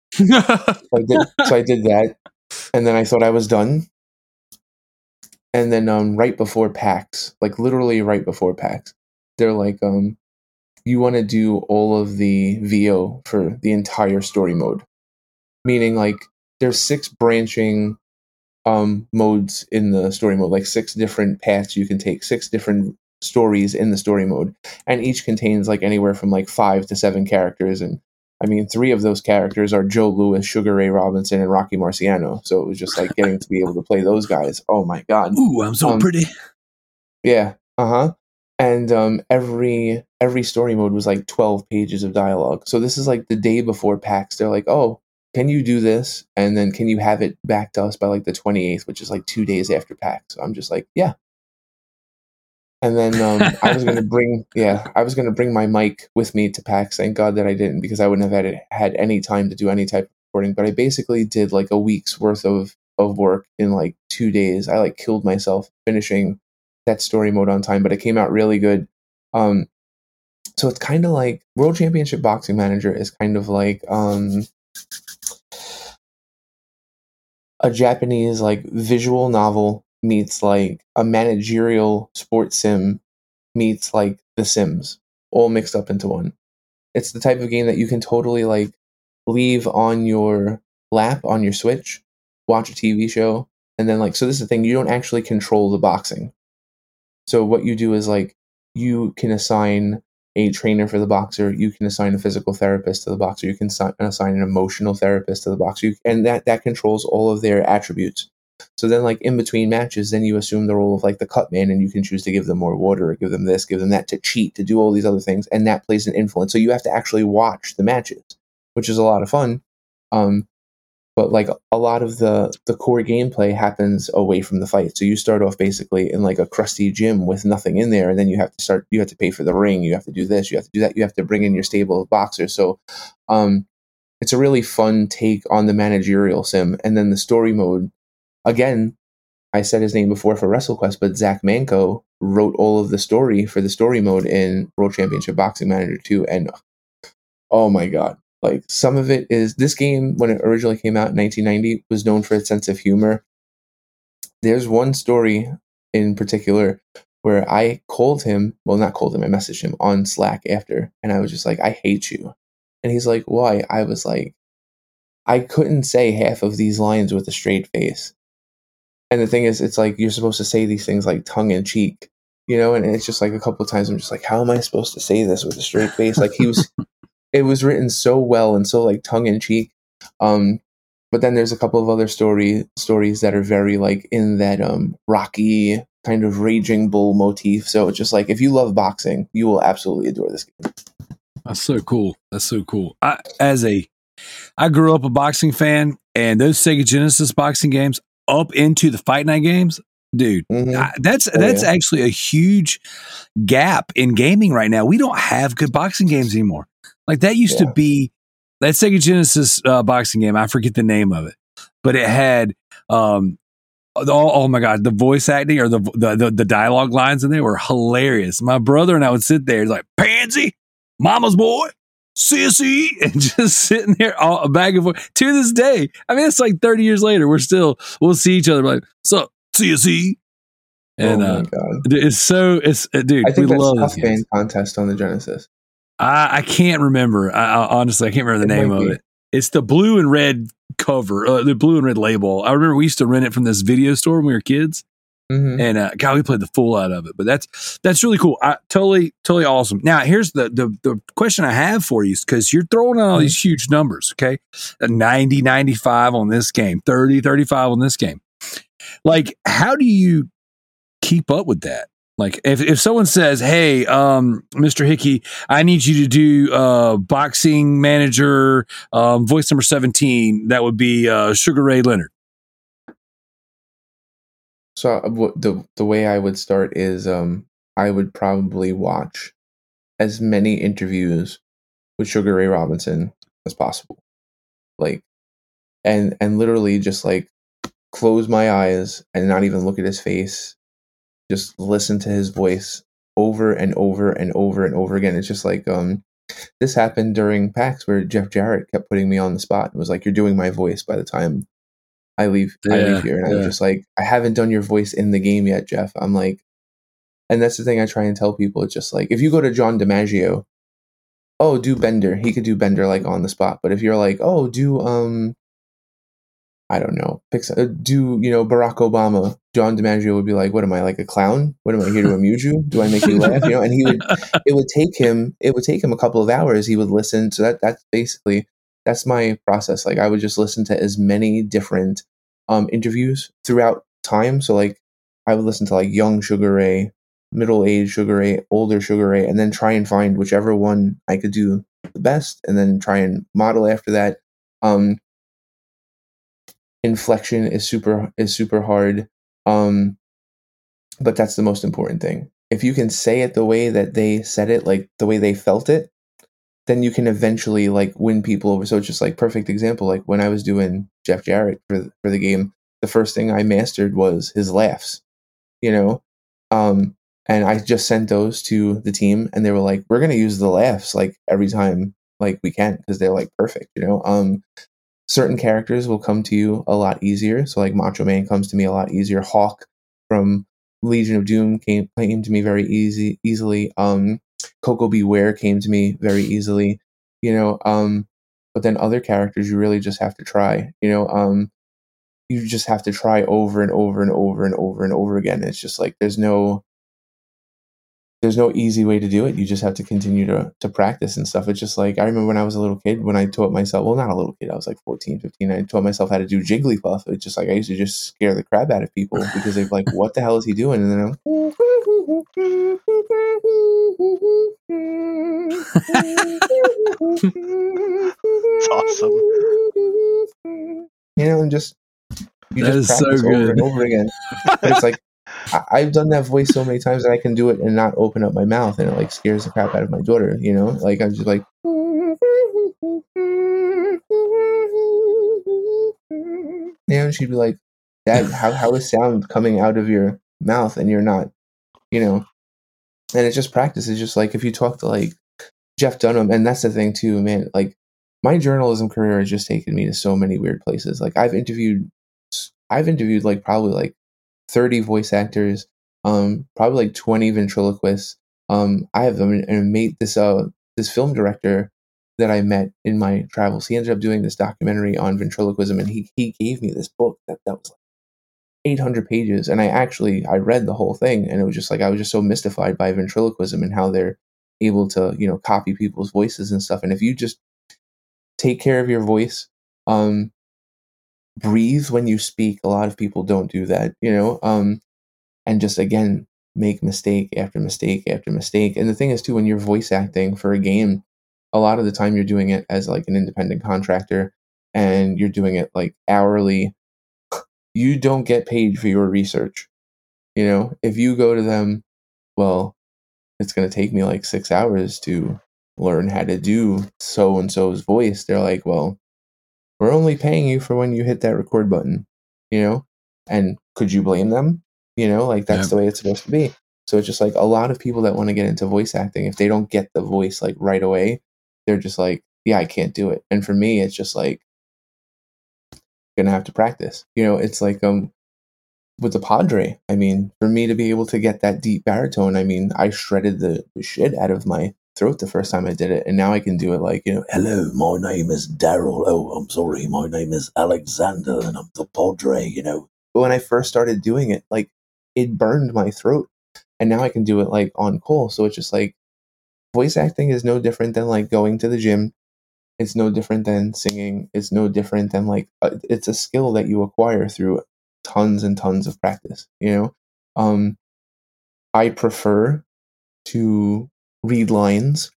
so I did, so I did that, and then I thought I was done. And then um, right before PAX, like literally right before PAX, they're like, um, "You want to do all of the VO for the entire story mode?" Meaning, like, there's six branching um, modes in the story mode, like six different paths you can take, six different stories in the story mode, and each contains like anywhere from like five to seven characters. And I mean, three of those characters are Joe Louis, Sugar Ray Robinson, and Rocky Marciano. So it was just like getting to be able to play those guys. Oh my god! Ooh, I'm so Um, pretty. Yeah. Uh huh. And um, every every story mode was like twelve pages of dialogue. So this is like the day before PAX. They're like, "Oh, can you do this? And then can you have it back to us by like the twenty eighth, which is like two days after PAX?" So I'm just like, "Yeah." And then um, I was gonna bring, yeah, I was gonna bring my mic with me to PAX. Thank God that I didn't, because I wouldn't have had had any time to do any type of recording. But I basically did like a week's worth of of work in like two days. I like killed myself finishing that story mode on time, but it came out really good. Um, so it's kind of like World Championship Boxing Manager is kind of like um, a Japanese like visual novel meets like a managerial sports sim meets like The Sims, all mixed up into one. It's the type of game that you can totally like leave on your lap on your Switch, watch a TV show, and then like so this is the thing, you don't actually control the boxing. So what you do is like you can assign a trainer for the boxer, you can assign a physical therapist to the boxer, you can assign an emotional therapist to the boxer, you, and that that controls all of their attributes. So then, like in between matches, then you assume the role of like the cut man, and you can choose to give them more water, or give them this, give them that, to cheat, to do all these other things, and that plays an influence. So you have to actually watch the matches, which is a lot of fun. Um, but like a lot of the the core gameplay happens away from the fight. So you start off basically in like a crusty gym with nothing in there, and then you have to start. You have to pay for the ring. You have to do this. You have to do that. You have to bring in your stable of boxers. So, um, it's a really fun take on the managerial sim, and then the story mode. Again, I said his name before for WrestleQuest, but Zach Manco wrote all of the story for the story mode in World Championship Boxing Manager 2, and oh my god, like some of it is this game when it originally came out in 1990 was known for its sense of humor. There's one story in particular where I called him, well, not called him, I messaged him on Slack after, and I was just like, I hate you. And he's like, Why? I was like, I couldn't say half of these lines with a straight face. And the thing is, it's like you're supposed to say these things like tongue in cheek, you know, and it's just like a couple of times I'm just like, How am I supposed to say this with a straight face? Like he was it was written so well and so like tongue in cheek. Um, but then there's a couple of other story stories that are very like in that um rocky kind of raging bull motif. So it's just like if you love boxing, you will absolutely adore this game. That's so cool. That's so cool. I, as a, I grew up a boxing fan, and those Sega Genesis boxing games up into the Fight Night games, dude. Mhm. I- that's Oh, that's yeah. actually a huge gap in gaming right now. We don't have good boxing games anymore. Like that used Yeah. to be that Sega Genesis uh, boxing game. I forget the name of it, but it had um. Oh, oh my god, the voice acting or the, the the the dialogue lines in there were hilarious. My brother and I would sit there, he's like, Pansy, Mama's boy, sissy, and just sitting there all back and forth to this day. I mean, it's like 30 years later. We're still, we'll see each other like, so sissy. And oh my uh, dude, it's so, it's, uh, dude, I we think that's love Tough this game. Contest on the Genesis. I, I can't remember. I, I, honestly, I can't remember the It name of be. it. It's the blue and red cover, uh, the blue and red label. I remember we used to rent it from this video store when we were kids. Hmm and uh, God, we played the fool out of it. But that's that's really cool. I, totally, totally awesome. Now, here's the the, the question I have for you because you're throwing out all these huge numbers. Okay, A 90, 95 on this game, 30, 35 on this game. Like, how do you keep up with that? Like, if if someone says, "Hey, um, Mr. Hickey, I need you to do uh, boxing manager um, voice number 17," that would be uh, Sugar Ray Leonard. So uh, the the way I would start is um I would probably watch as many interviews with Sugar Ray Robinson as possible. Like and and literally just like close my eyes and not even look at his face. Just listen to his voice over and over and over and over again. It's just like um this happened during PAX where Jeff Jarrett kept putting me on the spot and was like, You're doing my voice by the time I leave I leave here. And I'm just like, I haven't done your voice in the game yet, Jeff. I'm like and that's the thing I try and tell people. It's just like if you go to John DiMaggio, oh, do Bender. He could do Bender like on the spot. But if you're like, oh, do um I don't know, uh, do you know Barack Obama? John DiMaggio would be like, "What am I like a clown? What am I here to amuse you? Do I make you laugh?" You know, and he would. It would take him. It would take him a couple of hours. He would listen. So that that's basically that's my process. Like I would just listen to as many different um interviews throughout time. So like I would listen to like young Sugar Ray, middle age Sugar Ray, older Sugar Ray, and then try and find whichever one I could do the best, and then try and model after that. Um, inflection is super is super hard um but that's the most important thing if you can say it the way that they said it like the way they felt it then you can eventually like win people over so it's just like perfect example like when i was doing jeff jarrett for for the game the first thing i mastered was his laughs you know um and i just sent those to the team and they were like we're to use the laughs like every time like we can because they're like perfect you know um certain characters will come to you a lot easier. So like Macho Man comes to me a lot easier. Hawk from Legion of Doom came came to me very easy easily. Um Koko B. Ware came to me very easily. You know, um but then other characters you really just have to try. You know, um you just have to try over and over and over and over and over again. It's just like there's no there's no easy way to do it. You just have to continue to, to practice and stuff. It's just like, I remember when I was a little kid, when I taught myself, well, not a little kid, I was like 14, 15, I taught myself how to do Jigglypuff. It's just like, I used to just scare the crap out of people because they're like, what the hell is he doing? And then I'm, It's awesome. you know, and just, you That just is so practice over good. and over again. It's like, I- I've done that voice so many times that I can do it and not open up my mouth, and it like scares the crap out of my daughter. You know, like I'm just like, you know, and she'd be like, "Dad, how how is sound coming out of your mouth and you're not?" You know, and it's just practice. It's just like if you talk to like Jeff Dunham, and that's the thing too, man. Like my journalism career has just taken me to so many weird places. Like I've interviewed, I've interviewed like probably like 30 voice actors, um, probably like 20 ventriloquists. Um, I have and made this uh this film director that I met in my travels. He ended up doing this documentary on ventriloquism, and he he gave me this book that that was like 800 pages, and I actually I read the whole thing, and it was just like I was just so mystified by ventriloquism and how they're able to you know copy people's voices and stuff. And if you just take care of your voice, um, breathe when you speak. A lot of people don't do that, you know. Um, and just again make mistake after mistake after mistake. And the thing is too, when you're voice acting for a game, a lot of the time you're doing it as like an independent contractor, and you're doing it like hourly. You don't get paid for your research. You know, if you go to them, well, it's going to take me like six hours to learn how to do so and so's voice. They're like, well, we're only paying you for when you hit that record button, you know? And could you blame them? You know, like that's Yep. the way it's supposed to be. So it's just like a lot of people that want to get into voice acting, if they don't get the voice like right away, they're just like, yeah, I can't do it. And for me, it's just like, gonna have to practice. You know, it's like um with the Padre. I mean, for me to be able to get that deep baritone, I mean, I shredded the, shit out of my throat the first time I did it, and now I can do it like you know. Hello, my name is Daryl. Oh, I'm sorry, my name is Alexander, and I'm the Padre, you know. But when I first started doing it, like it burned my throat, and now I can do it like on call. So it's just like voice acting is no different than like going to the gym. It's no different than singing. It's no different than like uh, it's a skill that you acquire through tons and tons of practice. You know, um, I prefer to read lines,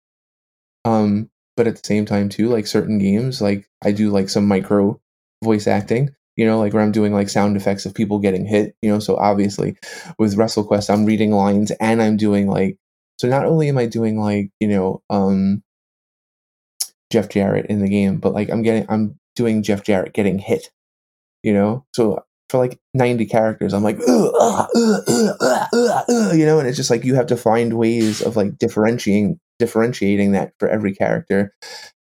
um, but at the same time too, like certain games, like I do like some micro voice acting. You know, like where I'm doing like sound effects of people getting hit. You know, so obviously with WrestleQuest, I'm reading lines and I'm doing like so. Not only am I doing like you know, um, Jeff Jarrett in the game, but like I'm getting I'm doing Jeff Jarrett getting hit. You know, so for like 90 characters, I'm like, "Ugh, ah, ugh, ugh, ah, ugh, ugh," you know, and it's just like you have to find ways of like differentiating differentiating that for every character.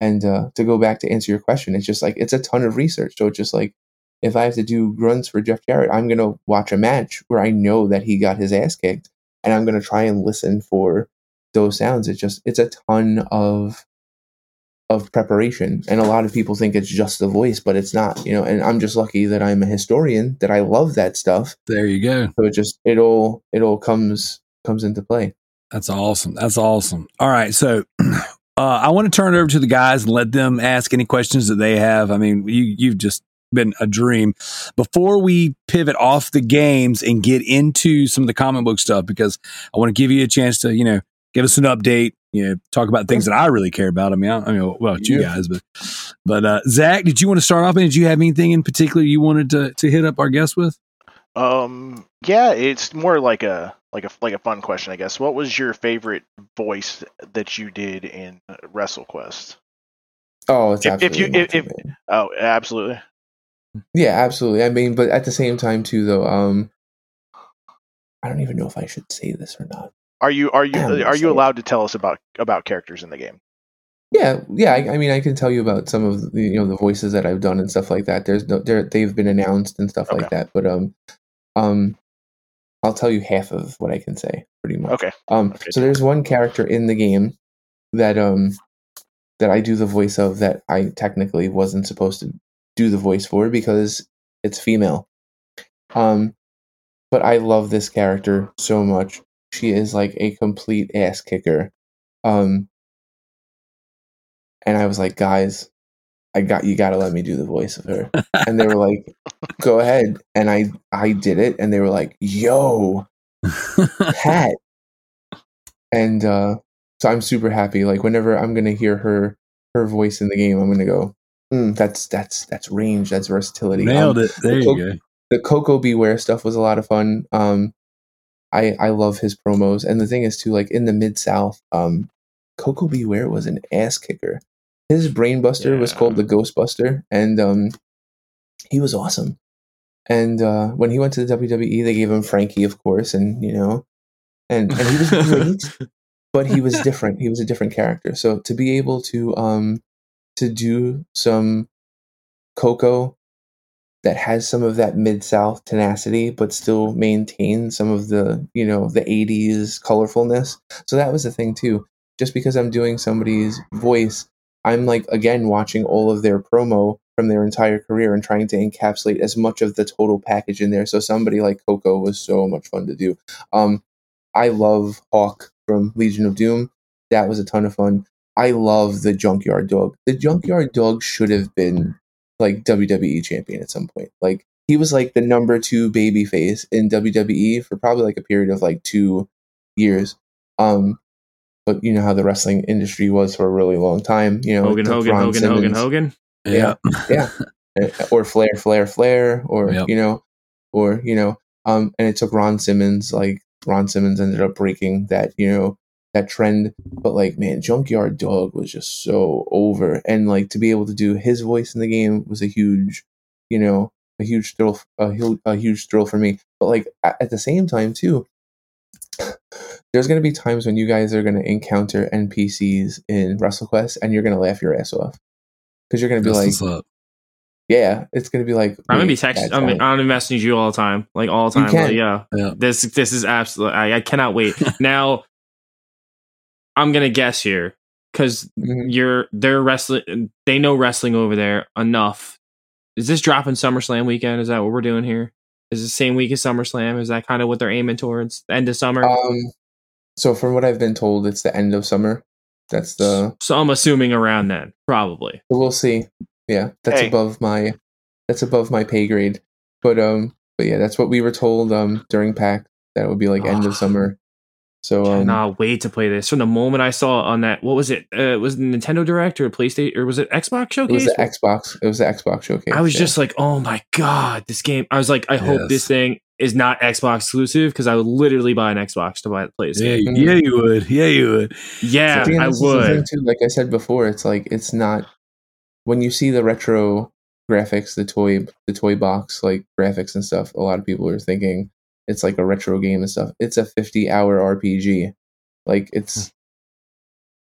And uh, to go back to answer your question, it's just like it's a ton of research. So it's just like if I have to do grunts for Jeff Jarrett, I'm gonna watch a match where I know that he got his ass kicked, and I'm gonna try and listen for those sounds. It's just it's a ton of of preparation and a lot of people think it's just the voice but it's not you know and i'm just lucky that i'm a historian that i love that stuff There you go. so it just it all it all comes comes into play That's awesome. That's awesome. All right. So uh, I want to turn it over to the guys and let them ask any questions that they have. I mean, you, you've just been a dream. Before we pivot off the games and get into some of the comic book stuff, because I want to give you a chance to, you know, give us an update, you know, talk about things that I really care about. I mean, I, I mean, well, you Yeah. guys, but, but, uh, Zach, did you want to start off and did you have anything in particular you wanted to, to hit up our guest with? Um, yeah, it's more like a like a like a fun question, I guess. What was your favorite voice that you did in uh, WrestleQuest? oh it's If- if you- if- if- Oh, absolutely. yeah absolutely i mean but at the same time too though um i don't even know if i should say this or not Are you are you are you allowed to tell us about about characters in the game? Yeah, yeah. I, I mean, I can tell you about some of the you know the voices that I've done and stuff like that. There's no, there they've been announced and stuff like that. But um, um, I'll tell you half of what I can say, pretty much. Okay. Um, Okay. so there's one character in the game that um that I do the voice of that I technically wasn't supposed to do the voice for because it's female. Um, but I love this character so much. She is like a complete ass kicker. Um, and I was like, guys, I got you. Got to let me do the voice of her. and they were like, go ahead. And I I did it, and they were like, yo, Pat. And uh, so I'm super happy. Like whenever I'm gonna hear her her voice in the game, I'm gonna go, mm, that's that's that's range, that's versatility. Nailed Um, it. There you Koko- go. the Koko B. Ware stuff was a lot of fun. Um, I I love his promos, and the thing is too, like in the mid South, um, Koko B. Ware was an ass kicker. His brainbuster was called the Ghostbuster, and um, he was awesome. And uh, when he went to the WWE, they gave him Frankie, of course, and you know, and and he was great, but he was different. He was a different character. So to be able to um to do some Koko that has some of that mid south tenacity, but still maintain some of the you know the '80s colorfulness. So that was the thing too. Just because I'm doing somebody's voice, I'm like again watching all of their promo from their entire career and trying to encapsulate as much of the total package in there. So somebody like Koko was so much fun to do. Um, I love Hawk from Legion of Doom. That was a ton of fun. I love the Junkyard Dog. The Junkyard Dog should have been like WWE champion at some point. Like he was like the number two baby face in WWE for probably like a period of like two years. Um, but you know how the wrestling industry was for a really long time. You know, Hogan, it Hogan, Ron Hogan, Hogan, Simmons- Hogan. Yeah. yeah, Uh, or Flair, Flair, Flair, or Yep. you know, or you know, um, and it took Ron Simmons. Like Ron Simmons ended up breaking that, you know, that trend. But like, man, Junkyard Dog was just so over, and like to be able to do his voice in the game was a huge, you know, a huge thrill, a, a huge thrill for me. But like at, at the same time too. There's going to be times when you guys are going to encounter NPCs in WrestleQuest and you're going to laugh your ass off. Because you're going to be That's like, yeah, it's gonna be like I'm gonna be texting. I mean, how- I'm messaging you all the time, like all the You time. can. Like, yeah, Yeah. this this is absolutely. I, I cannot wait. now, I'm gonna guess here because Mhm. you're they're wrestling. They know wrestling over there enough. Is this dropping SummerSlam weekend? Is that what we're doing here? Is the same week as SummerSlam? Is that kind of what they're aiming towards? The end of summer. Um, so from what I've been told, it's the end of summer. That's the so I'm assuming around then, probably. we'll see. Yeah, that's Hey. above my that's above my pay grade. But um, but yeah, that's what we were told um during PAX that it would be like end of summer. So um, Cannot wait to play this. From the moment I saw on that, what was it? Uh, was it Nintendo Direct or PlayStation or was it Xbox Showcase? it was the Xbox. It was the Xbox showcase. I was yeah. just like, oh my god, this game. I was like, I hope this thing is not Xbox exclusive because I would literally buy an Xbox to buy play this Yeah, game. yeah, you would. Yeah, you would. Yeah, See, and I this is the thing would. too. Like I said before, it's like it's not when you see the retro graphics, the toy, the toy box like graphics and stuff. A lot of people are thinking it's like a retro game and stuff. It's a fifty-hour RPG. Like it's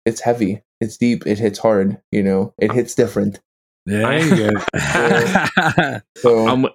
it's heavy, it's deep, it hits hard. You know, it hits different. There you go. So I'm,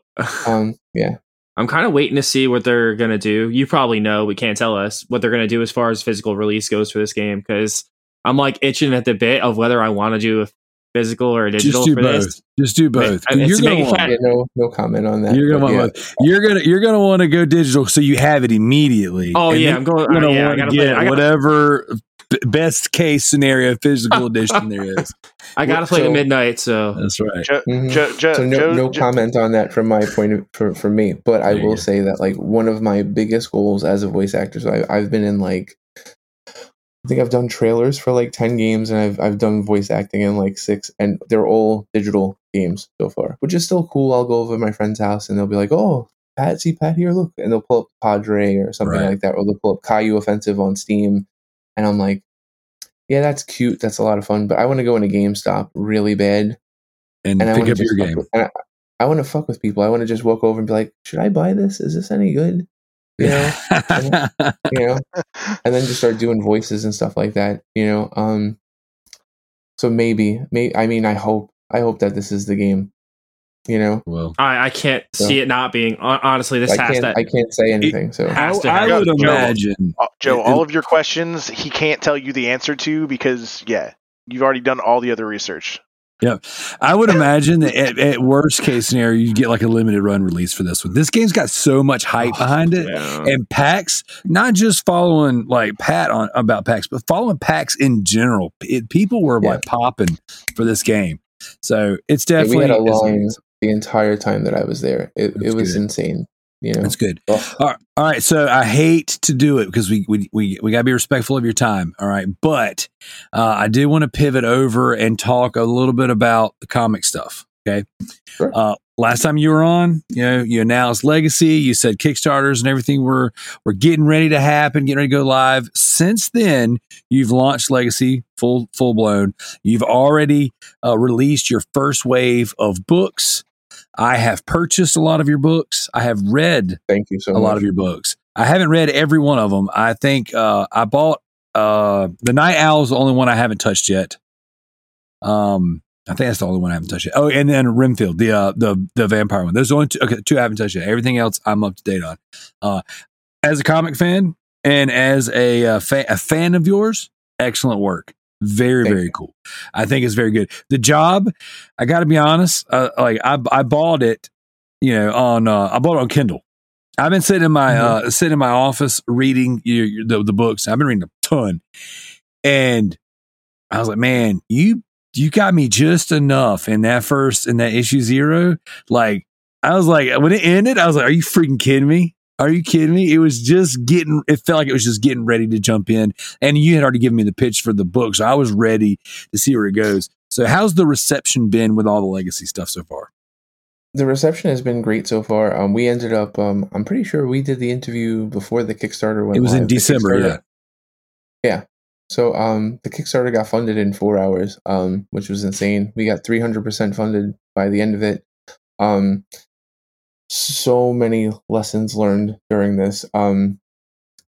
um, yeah, I'm kind of waiting to see what they're gonna do. You probably know, we can't tell us what they're gonna do as far as physical release goes for this game because I'm like itching at the bit of whether I want to do a physical or digital Just do for both. this. Just do both. I mean, You're gonna want, Yeah, no, no comment on that. you're gonna want yeah. You're gonna you're gonna want to go digital so you have it immediately. Oh And yeah, I'm going. You're uh, gonna yeah, I want to gotta play. get I gotta, whatever b- best case scenario physical edition there is. I gotta play so- the midnight. So That's right. Joe, Mhm. Joe, Joe, so no, Joe, no Joe- comment on that from my point of for, for me but i There you will say that like one of my biggest goals as a voice actor so I, i've been in like i think i've done trailers for like 10 games and I've, I've done voice acting in like six and they're all digital games so far which is still cool i'll go over to my friend's house and they'll be like oh pat see pat here look and they'll pull up padre or something Right. like that or they'll pull up caillou offensive on steam and i'm like yeah that's cute that's a lot of fun but i want to go into gamestop really bad And, and I pick up your game. With, I, I want to fuck with people. I want to just walk over and be like, "Should I buy this? Is this any good?" You know, you know, and then just start doing voices and stuff like that. You know, um, so maybe, may I mean, I hope, I hope that this is the game. You know, well, I, I can't So- see it not being. Honestly, this I has to. I can't say anything. So I, has to I would Joe- imagine. Uh, Joe, It- all of your questions he can't tell you the answer to because yeah, you've already done all the other research. I would imagine that at, at worst case scenario, you get like a limited run release for this one. This game's got so much hype oh, behind it. Yeah. And PAX, not just following like Pat on about PAX, but following PAX in general. It, people were Yeah. like popping for this game. So it's Yeah, definitely we had a it's- line the entire time that I was there. It, it was good. insane. You know, That's good. All right, all right. So I hate to do it because we we we, we got to be respectful of your time. All right, but uh, I did want to pivot over and talk a little bit about the comic stuff. Okay. Sure. Uh, last time you were on, you know, you announced Legacy. You said Kickstarters and everything were were getting ready to happen, getting ready to go live. Since then, you've launched Legacy full full blown. You've already uh, released your first wave of books. I have purchased a lot of your books. I have read thank you so a much. lot of your books. I haven't read every one of them. I think uh, I bought uh, the Night Owl is the only one I haven't touched yet. Um, I think that's the only one I haven't touched yet. Oh, and then Renfield, the uh, the the vampire one. Those are the only two, okay, two I haven't touched yet. Everything else I'm up to date on. Uh, as a comic fan and as a uh, fa- a fan of yours, excellent work. Very Thank very you. cool. I think it's very good. The job, I got to be honest. Uh, like I I bought it, you know, on uh, I bought it on Kindle. I've been sitting in my Mm-hmm. uh, sitting in my office reading you, you- the the books. I've been reading a ton, and I was like, man, you you got me just enough in that first in that issue zero. Like I was like, when it ended, I was like, are you freaking kidding me? Are you kidding me? It was just getting. It felt like it was just getting ready to jump in, and you had already given me the pitch for the book, so I was ready to see where it goes. So, how's the reception been with all the legacy stuff so far? the reception has been great so far. Um, we ended up. Um, I'm pretty sure we did the interview before the Kickstarter went. It was in live. The December, yeah. Yeah. So um, the Kickstarter got funded in four hours, um, which was insane. We got 300% funded by the end of it. Um, so many lessons learned during this. Um,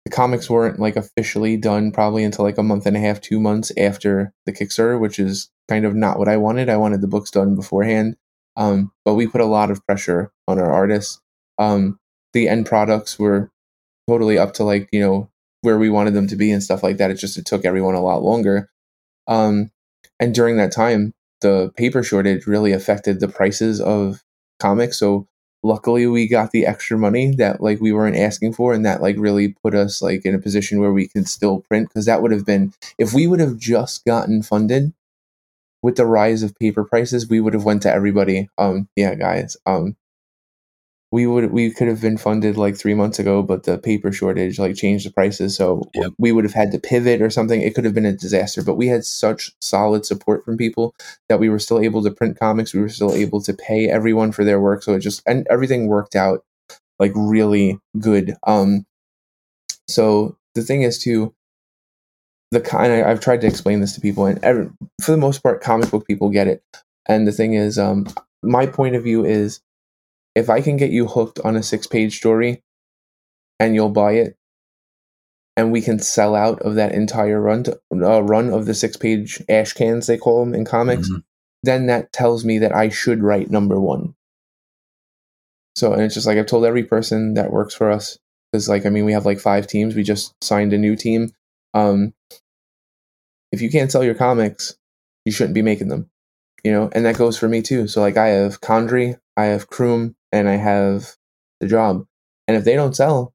the comics weren't like officially done probably until like a month and a half, two months after the Kickstarter, which is kind of not what I wanted. I wanted the books done beforehand. Um, but we put a lot of pressure on our artists. Um, the end products were totally up to like, you know, where we wanted them to be and stuff like that. It just it took everyone a lot longer. Um, and during that time, the paper shortage really affected the prices of comics. So luckily we got the extra money that like we weren't asking for and that like really put us like in a position where we could still print because that would have been if we would have just gotten funded with the rise of paper prices we would have went to everybody. Um yeah guys um we would we could have been funded like three months ago but the paper shortage like changed the prices. So Yep. we would have had to pivot or something. It could have been a disaster but we had such solid support from people that we were still able to print comics. We were still able to pay everyone for their work. So it just and everything worked out like really good. Um so the thing is too the kind I, i've tried to explain this to people and every, for the most part comic book people get it. And the thing is um my point of view is if i can get you hooked on a six page story and you'll buy it and we can sell out of that entire run to, uh, run of the six page ash cans they call them in comics Mhm. then that tells me that I should write number one. So, and it's just like I've told every person that works for us, because like, I mean, we have like five teams. We just signed a new team. Um, if you can't sell your comics, you shouldn't be making them. you know, and that goes for me too. So like I have Condry, I have Kroom, and I have the job. And if they don't sell,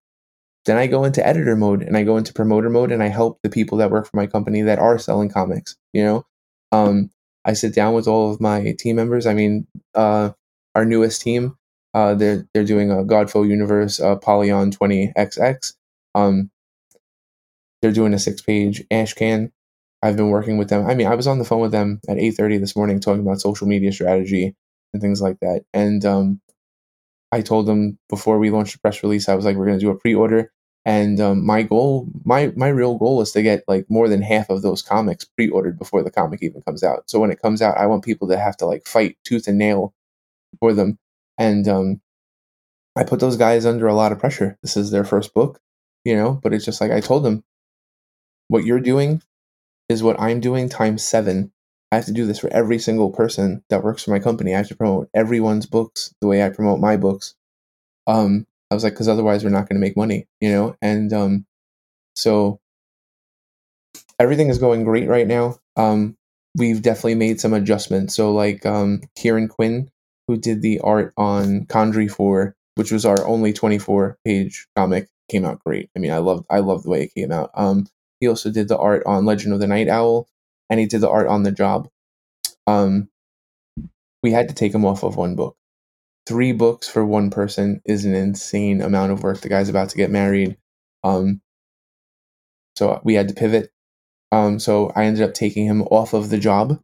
then I go into editor mode and I go into promoter mode and I help the people that work for my company that are selling comics. You know, um, I sit down with all of my team members. I mean, uh, our newest team, uh, they're they're doing a Godfoe Universe uh, Polyon 20XX. Um, they're doing a six page Ashcan. I've been working with them. I mean, I was on the phone with them at 8:30 this morning talking about social media strategy and things like that. And um, I told them before we launched the press release, I was like, we're going to do a pre-order. And um, my goal, my my real goal is to get like more than half of those comics pre-ordered before the comic even comes out. So when it comes out, I want people to have to like fight tooth and nail for them. And um, I put those guys under a lot of pressure. This is their first book, you know. But it's just like I told them, what you're doing is what I'm doing times seven. I have to do this for every single person that works for my company. I have to promote everyone's books the way I promote my books. Um, I was like, because otherwise we're not going to make money, you know? And um, so everything is going great right now. Um, we've definitely made some adjustments. So, like um, Kieran Quinn, who did the art on Condry 4, which was our only 24 page comic, came out great. I mean, I loved I loved the way it came out. Um, he also did the art on Legend of the Night Owl, and he did the art on The Job. Um, we had to take him off of one book. Three books for one person is an insane amount of work. The guy's about to get married. Um, so we had to pivot. Um, so I ended up taking him off of The Job.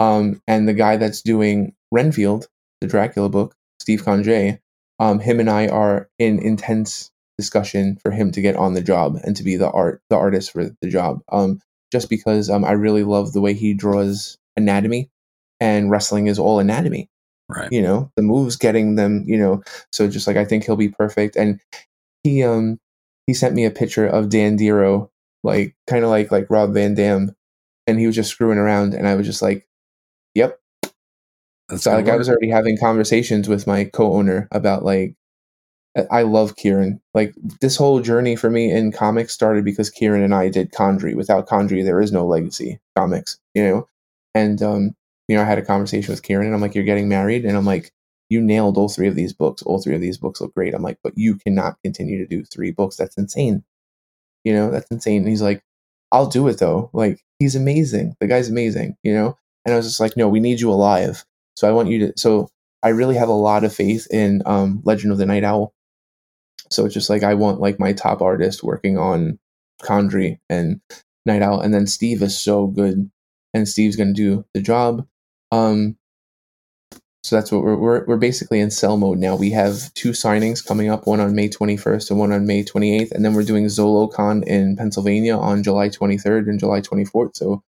Um, and the guy that's doing Renfield, the Dracula book, Steve Conjay, um, him and I are in intense discussion for him to get on the job and to be the art the artist for the job. Um, just because um, I really love the way he draws anatomy, and wrestling is all anatomy. Right. You know, the moves getting them. You know, so just like I think he'll be perfect. And he um he sent me a picture of Dan Dero, like kind of like like Rob Van Dam, and he was just screwing around, and I was just like, "Yep." That's So like gonna I was already having conversations with my co-owner about like I- love Kieran. Like this whole journey for me in comics started because Kieran and I did Condry. Without Condry, there is no Legacy Comix, you know. And um, you know, I had a conversation with Kieran, and I'm like, "You're getting married," and I'm like, "You nailed all three of these books. All three of these books look great." I'm like, "But you cannot continue to do three books. That's insane. You know, that's insane." And he's like, "I'll do it though. Like, he's amazing. The guy's amazing. You know." And I was just like, "No, we need you alive. So I want you to." So I really have a lot of faith in um, Legend of the Night Owl. So it's just like I want like my top artist working on Condry and Night Owl, and then Steve is so good, and Steve's gonna do the job. Um, so that's what we're we're we're basically in sell mode now. We have two signings coming up, one on May 21st and one on May 28th, and then we're doing ZoloCon in Pennsylvania on July 23rd and July 24th. So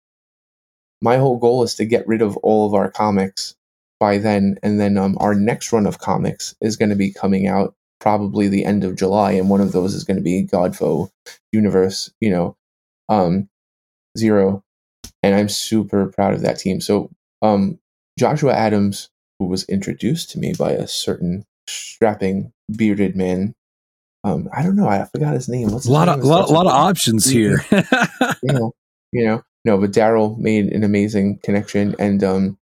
my whole goal is to get rid of all of our comics by then, and then um, our next run of comics is going to be coming out probably the end of July, and one of those is going to be Godfoe Universe, you know, um, Zero, and I'm super proud of that team. So, um, Joshua Adams, who was introduced to me by a certain strapping bearded man, um, I don't know, I forgot his name. What's a lot name? of lot, lot of options here. you know, you know, no, but Darrell made an amazing connection, and um,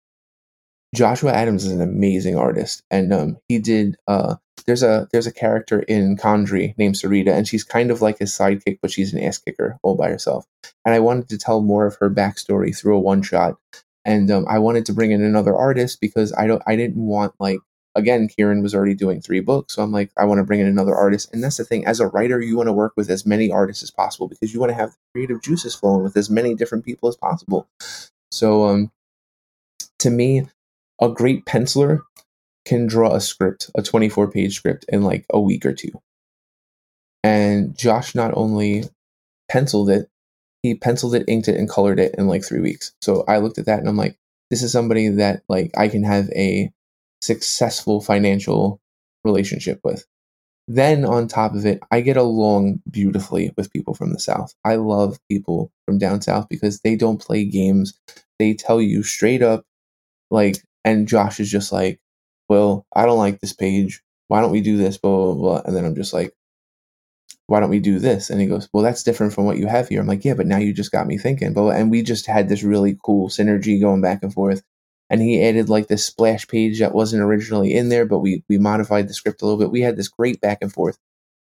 Joshua Adams is an amazing artist, and um, he did. Uh, there's a there's a character in Condry named Sarita, and she's kind of like his sidekick, but she's an ass kicker all by herself. And I wanted to tell more of her backstory through a one shot, and um, I wanted to bring in another artist because I don't I didn't want like again Kieran was already doing three books, so I'm like I want to bring in another artist, and that's the thing. As a writer, you want to work with as many artists as possible because you want to have creative juices flowing with as many different people as possible. So um, to me, a great penciler can draw a script, a 24 page script, in like a week or two. And Josh not only penciled it, he penciled it, inked it, and colored it in like three weeks. So I looked at that and I'm like, this is somebody that like I can have a successful financial relationship with. Then on top of it, I get along beautifully with people from the South. I love people from down south because they don't play games. They tell you straight up, like, and Josh is just like, well, I don't like this page. Why don't we do this? Blah, blah, blah. And then I'm just like, why don't we do this? And he goes, well, that's different from what you have here. I'm like, yeah, but now you just got me thinking. But and we just had this really cool synergy going back and forth. and he added like this splash page that wasn't originally in there, but we we modified the script a little bit. We had this great back and forth.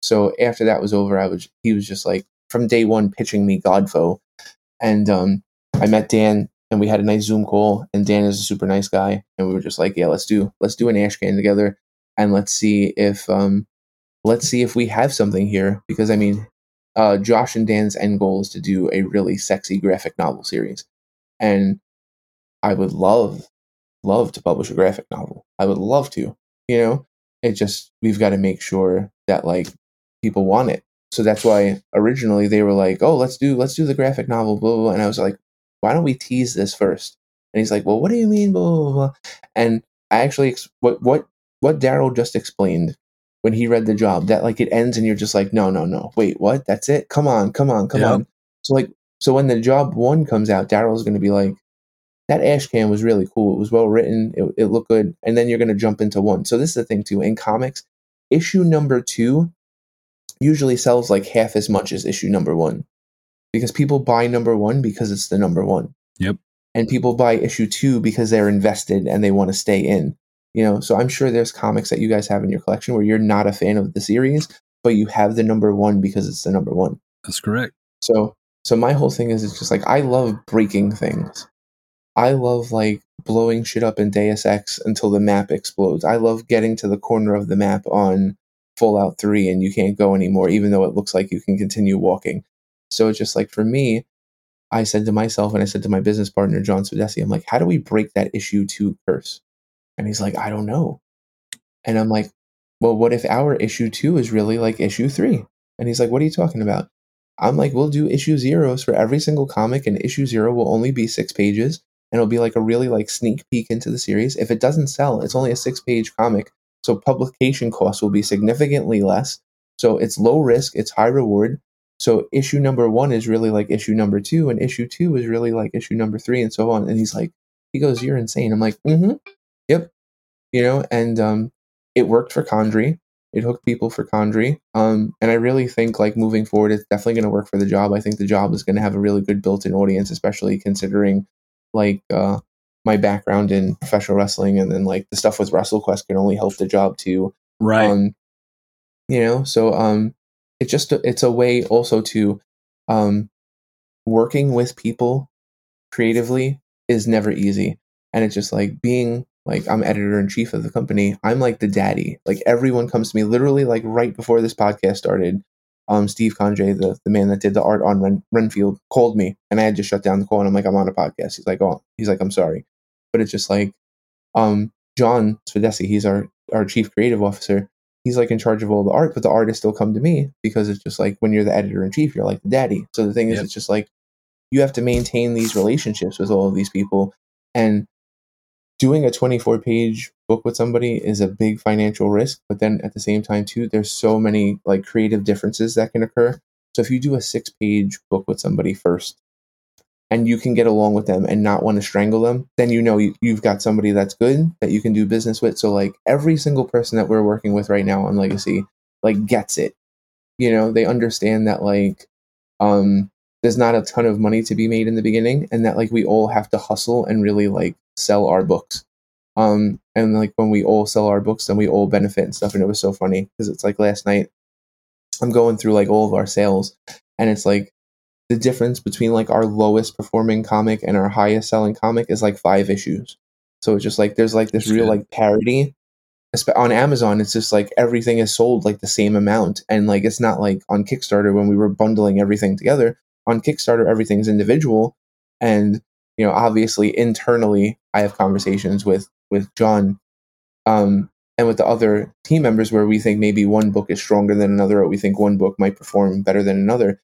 So after that was over, I was he was just like from day one pitching me Godfo, and um, I met Dan and we had a nice Zoom call. And Dan is a super nice guy, and we were just like, yeah, let's do let's do an ash can together, and let's see if um, let's see if we have something here because I mean, uh, Josh and Dan's end goal is to do a really sexy graphic novel series, and I would love love to publish a graphic novel. I would love to, you know. It just we've got to make sure that like people want it. So that's why originally they were like, "Oh, let's do let's do the graphic novel." Blah blah. blah. And I was like, "Why don't we tease this first? And he's like, "Well, what do you mean?" Blah blah blah. And I actually ex- what what what Darrell just explained when he read the job that like it ends and you're just like, "No, no, no. Wait, what? That's it? Come on, come on, come Yeah. on." So like so when the job one comes out, Darrell's going to be like, that ash can was really cool. It was well written. It, it looked good. And then you're going to jump into one. So this is the thing too. In comics, issue number two usually sells like half as much as issue number one because people buy number one because it's the number one. Yep. And people buy issue two because they're invested and they want to stay in. You know, so I'm sure there's comics that you guys have in your collection where you're not a fan of the series, but you have the number one because it's the number one. That's correct. So so my whole thing is it's just like I love breaking things. I love like blowing shit up in Deus Ex until the map explodes. I love getting to the corner of the map on Fallout 3 and you can't go anymore, even though it looks like you can continue walking. So it's just like for me, I said to myself and I said to my business partner, John Svedesi, I'm like, how do we break that issue two curse? And he's like, I don't know. And I'm like, well, what if our issue two is really like issue three? And he's like, what are you talking about? I'm like, we'll do issue zeros for every single comic, and issue zero will only be six pages, and it'll be like a really like sneak peek into the series. If it doesn't sell, it's only a six page comic, so publication costs will be significantly less. So it's low risk, it's high reward. So issue number one is really like issue number two, and issue two is really like issue number three, and so on. And he's like, he goes, "You're insane." I'm like, "Mm-hmm, yep," you know. And um, it worked for Condry. It hooked people for Condry. Um, and I really think like moving forward, it's definitely going to work for the job. I think the job is going to have a really good built-in audience, especially considering like uh, my background in professional wrestling, and then like the stuff with WrestleQuest can only help the job too. Right. Um, you know, so um, it's just it's a way also to um, working with people creatively is never easy, and it's just like being like I'm editor in chief of the company. I'm like the daddy. Like everyone comes to me literally like right before this podcast started. Um, Steve Conjay, the, the man that did the art on Ren, Renfield, called me, and I had to shut down the call. And I'm like, I'm on a podcast. He's like, oh, he's like, I'm sorry, but it's just like, um, John Svedesi, he's our our chief creative officer. He's like in charge of all the art, but the artists still come to me because it's just like when you're the editor in chief, you're like the daddy. So the thing is, Yep. it's just like you have to maintain these relationships with all of these people, and doing a 24 page book with somebody is a big financial risk but then at the same time too there's so many like creative differences that can occur so if you do a six page book with somebody first and you can get along with them and not want to strangle them then you know you, you've got somebody that's good that you can do business with. So like every single person that we're working with right now on legacy like gets it. You know they understand that like um there's not a ton of money to be made in the beginning and that like we all have to hustle and really like sell our books. Um and like when we all sell our books then we all benefit and stuff and it was so funny because it's like last night i'm going through like all of our sales and it's like the difference between like our lowest performing comic and our highest selling comic is like five issues. So it's just like there's like this That's real good. like parity. On amazon it's just like everything is sold like the same amount. And like it's not like on kickstarter when we were bundling everything together. On kickstarter everything's individual. And you know obviously internally i have conversations with with john um and with the other team members where we think maybe one book is stronger than another or we think one book might perform better than another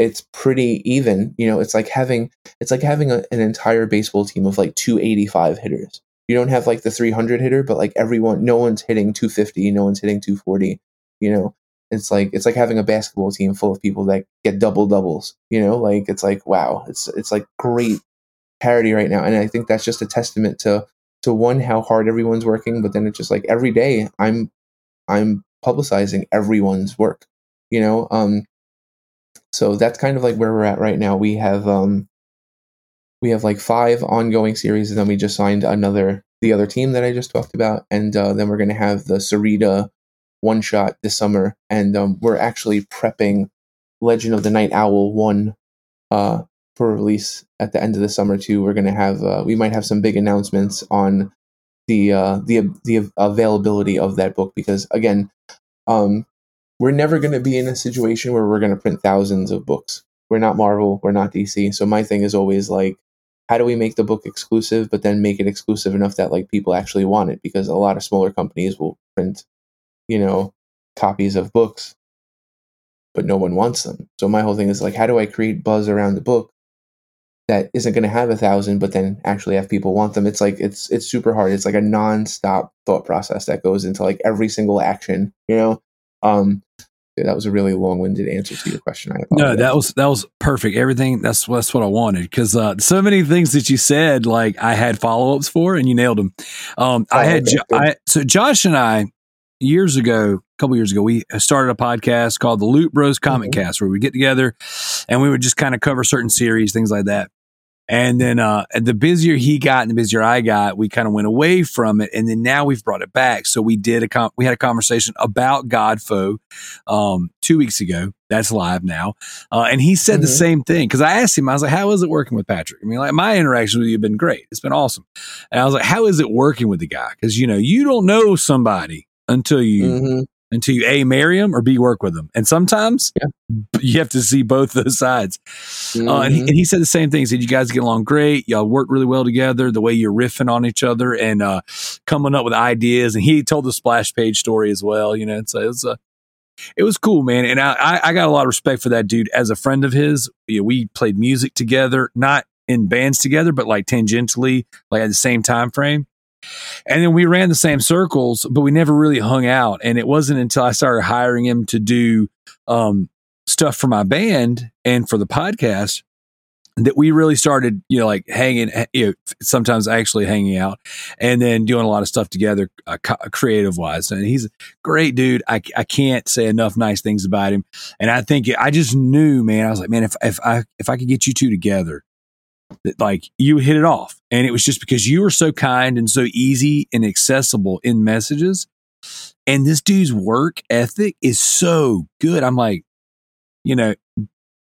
it's pretty even you know it's like having it's like having a, an entire baseball team of like 285 hitters. You don't have like the 300 hitter but like everyone no one's hitting 250 no one's hitting 240 you know? It's like it's like having a basketball team full of people that get double doubles you know? Like it's like wow it's it's like great parity right now and i think that's just a testament to to one how hard everyone's working but then it's just like every day i'm i'm publicizing everyone's work you know? Um so that's kind of like where we're at right now we have um we have like five ongoing series, and then we just signed another the other team that I just talked about, and uh, then we're going to have the Sarita one shot this summer, and um, we're actually prepping Legend of the Night Owl one uh, for release at the end of the summer too. We're going to have uh, we might have some big announcements on the uh, the the availability of that book because again, um, we're never going to be in a situation where we're going to print thousands of books. We're not Marvel, we're not DC. So my thing is always like how do we make the book exclusive but then make it exclusive enough that like people actually want it because a lot of smaller companies will print you know copies of books but no one wants them so my whole thing is like how do i create buzz around the book that isn't going to have a thousand but then actually have people want them it's like it's it's super hard it's like a non-stop thought process that goes into like every single action you know um yeah, that was a really long-winded answer to your question. I no, that was that was perfect. Everything that's that's what I wanted because uh, so many things that you said, like I had follow-ups for, and you nailed them. Um, I Oh, had okay, Jo- I, so Josh and I years ago, a couple years ago, we started a podcast called the Loot Bros Comic Mhm. Cast, where we get together and we would just kind of cover certain series, things like that. And then uh, the busier he got and the busier I got, we kind of went away from it. And then now we've brought it back. So we did a com- we had a conversation about Godfo um, two weeks ago. That's live now. Uh, and he said the Mhm. same thing because I asked him, I was like, how is it working with Patrick? I mean, like my interaction with you have been great. It's been awesome. And I was like, how is it working with the guy? Because, you know, you don't know somebody until you Mhm. Until you a marry them or b work with them and sometimes Yeah. you have to see both those sides. Uh, and, he, Mhm. and he said the same thing. He said you guys get along great. Y'all work really well together the way you're riffing on each other and uh, coming up with ideas. And he told the splash page story as well you know so it was uh, it was cool man. And I, I, I got a lot of respect for that dude as a friend of his. You know, we played music together not in bands together but like tangentially like at the same time frame and then we ran the same circles, but we never really hung out. And it wasn't until I started hiring him to do um, stuff for my band and for the podcast that we really started, you know, like hanging, you know, sometimes actually hanging out and then doing a lot of stuff together, uh, creative wise. And he's a great dude. I, I can't say enough nice things about him. And I think I just knew, man, I was like, man, if, if I, if I could get you two together, that like you hit it off. And it was just because you were so kind and so easy and accessible in messages. And this dude's work ethic is so good. I'm like, you know,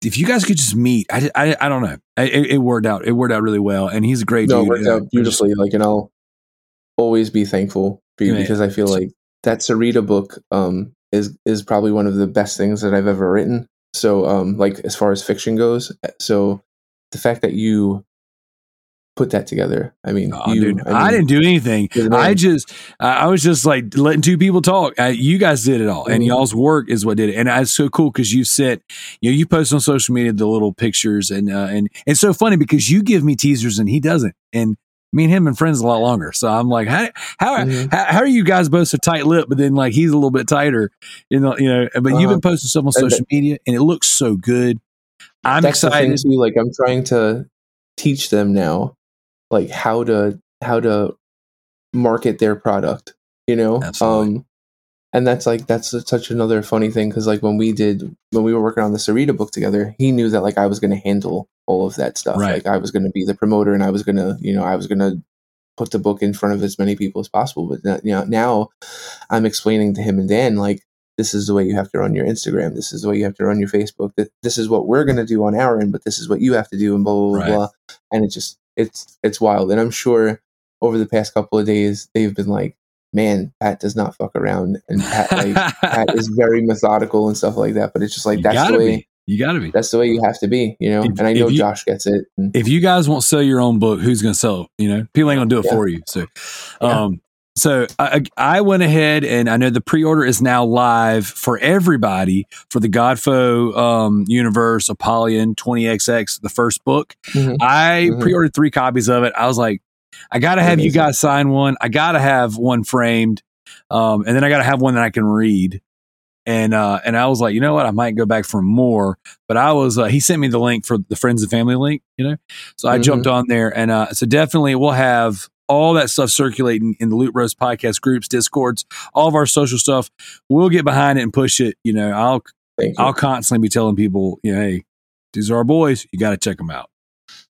if you guys could just meet, I, I, I don't know. I, it, it worked out. It worked out really well. And he's a great dude. no, it worked out beautifully. Like, and I'll always be thankful for you because I feel like that Sarita book um, is is probably one of the best things that I've ever written. So, um, like as far as fiction goes, so the fact that you put that together, I mean, Oh, you, dude, I, didn't do anything. I just, I I was just like letting two people talk. Uh, you guys did it all, and Mhm. y'all's work is what did it. And it's so cool because you sent, you know, you post on social media the little pictures, and uh, and it's so funny because you give me teasers and he doesn't, and me and him and friends a lot longer. So I'm like, how how Mhm. how, how are you guys both so tight lipped, but then like he's a little bit tighter, you know, you know. But you've Uh-huh. been posting stuff on And social media, and it looks so good. I'm excited. too. Like I'm trying to teach them now, like how to how to market their product. You know, Absolutely. um, and that's like that's such another funny thing because like when we did when we were working on the Sarita book together, he knew that like I was going to handle all of that stuff. Right. Like I was going to be the promoter, and I was going to you know I was going to put the book in front of as many people as possible. But you know now I'm explaining to him and Dan like this is the way you have to run your Instagram. This is the way you have to run your Facebook. That this is what we're going to do on our end, but this is what you have to do, and blah blah blah. Right. blah. And it just it's it's wild. And I'm sure over the past couple of days they've been like, man, Pat does not fuck around, and Pat like Pat is very methodical and stuff like that. But it's just like you that's the way be. You gotta be. that's the way you have to be, you know. If- and I know you- Josh gets it. And, if you guys won't sell your own book, who's going to sell? it? You know, people ain't going to do it Yeah. for you. So, um, so I, I went ahead and I know the pre-order is now live for everybody for the Godfo um, universe Apollyon 20XX, the first book. Mhm. I Mhm. pre-ordered three copies of it. I was like, I got to have you guys sign one. I got to have one framed. Um, and then I got to have one that I can read. And, uh, and I was like, you know what? I might go back for more, but I was, uh, he sent me the link for the friends and family link, you know? So I Mhm. jumped on there and, uh, so definitely we'll have all that stuff circulating in the Loot Bros podcast groups, discords, all of our social stuff. We'll get behind it and push it. You know, I'll. I'll constantly be telling people, you know, hey, these are our boys. You got to check them out.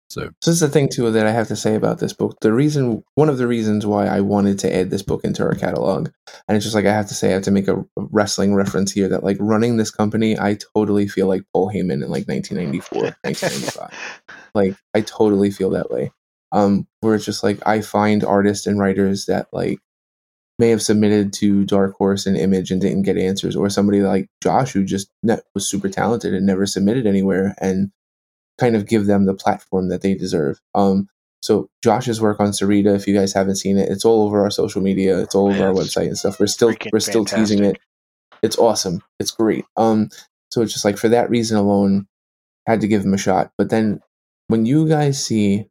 So So this is the thing too that I have to say about this book. The reason, one of the reasons why I wanted to add this book into our catalog, and it's just like I have to say, I have to make a wrestling reference here that like running this company, I totally feel like Paul Heyman in like 1994, 1995. Like I totally feel that way. Um, where it's just like I find artists and writers that like may have submitted to Dark Horse and Image and didn't get answers, or somebody like Josh who just was super talented and never submitted anywhere, and kind of give them the platform that they deserve. Um, so Josh's work on Sarita, if you guys haven't seen it, it's all over our social media, it's all over our website and stuff. We're still we're still teasing it. It's awesome. It's great. Um, so it's just like for that reason alone, had to give him a shot. But then when you guys see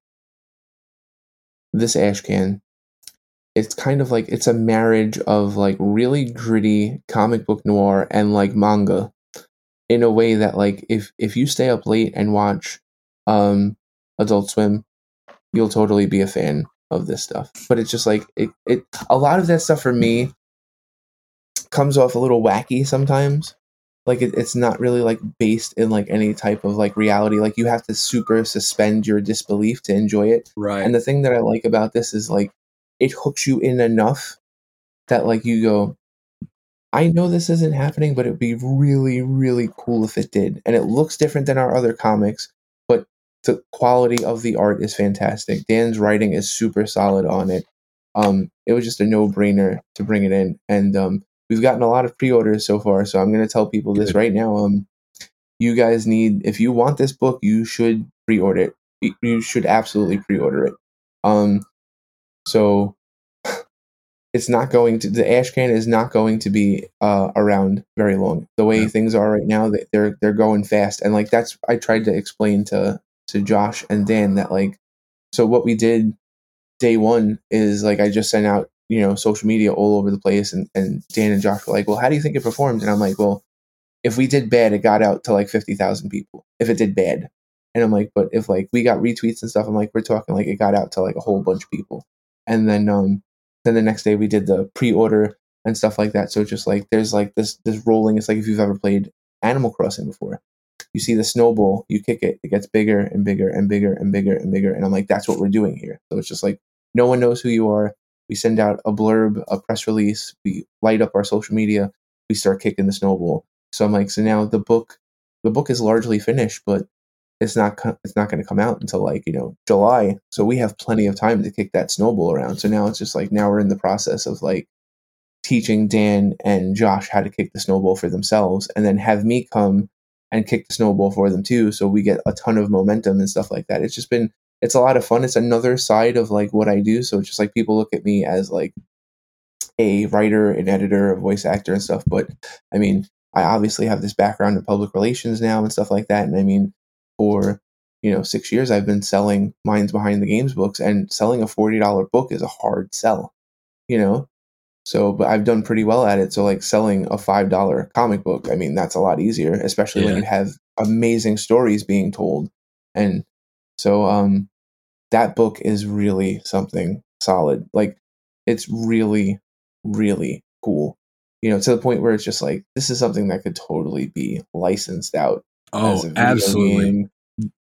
this ash can, it's kind of like it's a marriage of like really gritty comic book noir and like manga in a way that like if if you stay up late and watch um adult swim you'll totally be a fan of this stuff. But it's just like it, it a lot of that stuff for me comes off a little wacky sometimes like it, it's not really like based in like any type of like reality like you have to super suspend your disbelief to enjoy it right. and the thing that I like about this is like it hooks you in enough that like you go, I know this isn't happening, but it'd be really, really cool if it did. And it looks different than our other comics, but the quality of the art is fantastic. Dan's writing is super solid on it. Um, it was just a no brainer to bring it in. And um, we've gotten a lot of pre orders so far. So I'm going to tell people this right now. Um, you guys need, if you want this book, you should pre order it. You- should absolutely pre order it. Um, so it's not going to the ash can is not going to be uh, around very long. The way Yeah. things are right now, they- they're they're going fast, and like that's I tried to explain to to Josh and Dan that like so what we did day one is like I just sent out you know social media all over the place, and and Dan and Josh were like, well, how do you think it performed? And I'm like, well, if we did bad, it got out to like fifty thousand people. If it did bad, and I'm like, but if like we got retweets and stuff, I'm like, we're talking like it got out to like a whole bunch of people. And then um then the next day we did the pre-order and stuff like that. So just like there's like this this rolling. It's like if you've ever played Animal Crossing before. You see the snowball, you kick it, it gets bigger and bigger and bigger and bigger and bigger. And I'm like, that's what we're doing here. So it's just like no one knows who you are. We send out a blurb, a press release, we light up our social media, we start kicking the snowball. So I'm like, so now the book the book is largely finished, but it's not it's not going to come out until like you know July. So we have plenty of time to kick that snowball around. So now it's just like now we're in the process of like teaching Dan and Josh how to kick the snowball for themselves, and then have me come and kick the snowball for them too. So we get a ton of momentum and stuff like that. It's just been it's a lot of fun. It's another side of like what I do. So it's just like people look at me as like a writer, an editor, a voice actor, and stuff. But I mean, I obviously have this background in public relations now and stuff like that. And I mean, for you know six years, I've been selling Minds Behind the Games books, and selling a forty dollar book is a hard sell. You know, so but I've done pretty well at it. So like selling a five dollar comic book, I mean, that's a lot easier, especially when you have amazing stories being told. And so um, that book is really something solid. Like it's really, really cool. You know, to the point where it's just like this is something that could totally be licensed out Oh, as absolutely. game,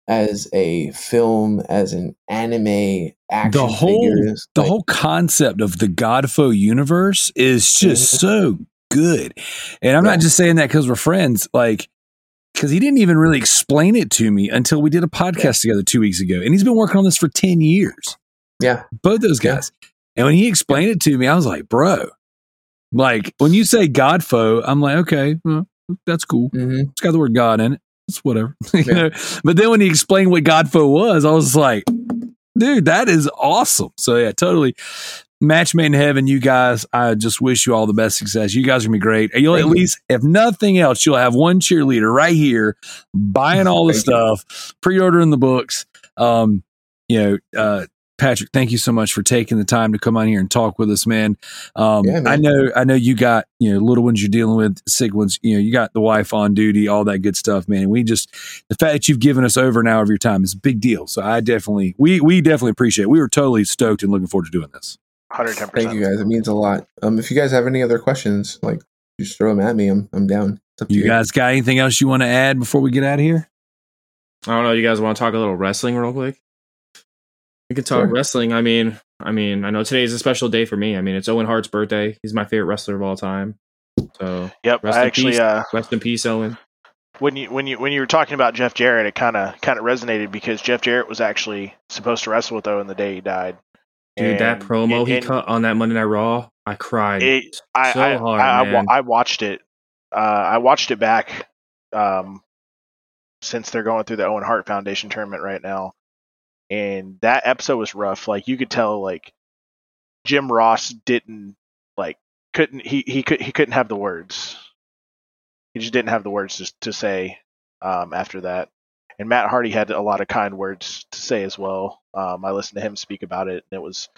as a film, as an anime, action The whole figures. the like- whole concept of the Godfo universe is just Mhm. so good. And I'm Yeah. not just saying that because we're friends, like because he didn't even really explain it to me until we did a podcast together two weeks ago. And he's been working on this for 10 years. yeah, Both those Yeah. guys. And when he explained it to me, I was like, bro, like when you say Godfo, I'm like, okay, well, that's cool. hmm It's got the word God in it. It's whatever. you Yeah. know? But then when he explained what Godfo was, I was like, dude, that is awesome. So yeah, totally. Match made in heaven, you guys. I just wish you all the best success. You guys are gonna be great. You'll Thank at you. least, if nothing else, you'll have one cheerleader right here buying all the Thank you. stuff, pre-ordering the books. Um, you know, uh, Patrick, thank you so much for taking the time to come on here and talk with us, man. Um, Yeah, man. I know, I know you got you know little ones you're dealing with, sick ones. You know, you got the wife on duty, all that good stuff, man. And we just the fact that you've given us over an hour of your time is a big deal. So I definitely, we we definitely appreciate. it. We were totally stoked and looking forward to doing this. 110%. Thank you guys. It means a lot. Um, if you guys have any other questions, like just throw them at me. I'm I'm down. It's up to You you. guys got anything else you want to add before we get out of here? I don't know. You guys want to talk a little wrestling real quick? We could talk Sure. wrestling. I mean, I mean, I know today is a special day for me. I mean, it's Owen Hart's birthday. He's my favorite wrestler of all time. So Yep. Rest I in actually peace. uh rest in peace, Owen. when you when you when you were talking about Jeff Jarrett, it kind of kind of resonated because Jeff Jarrett was actually supposed to wrestle with Owen the day he died. Dude, that promo and- he cut on that Monday Night Raw, I cried. It, I, so I, hard, I, I, man. I watched it. Uh, I watched it back um, since they're going through the Owen Hart Foundation tournament right now, and that episode was rough. Like you could tell, like Jim Ross didn't like couldn't he he could he couldn't have the words. He just didn't have the words to to say um, after that. And Matt Hardy had a lot of kind words to say as well. Um, I listened to him speak about it, and it was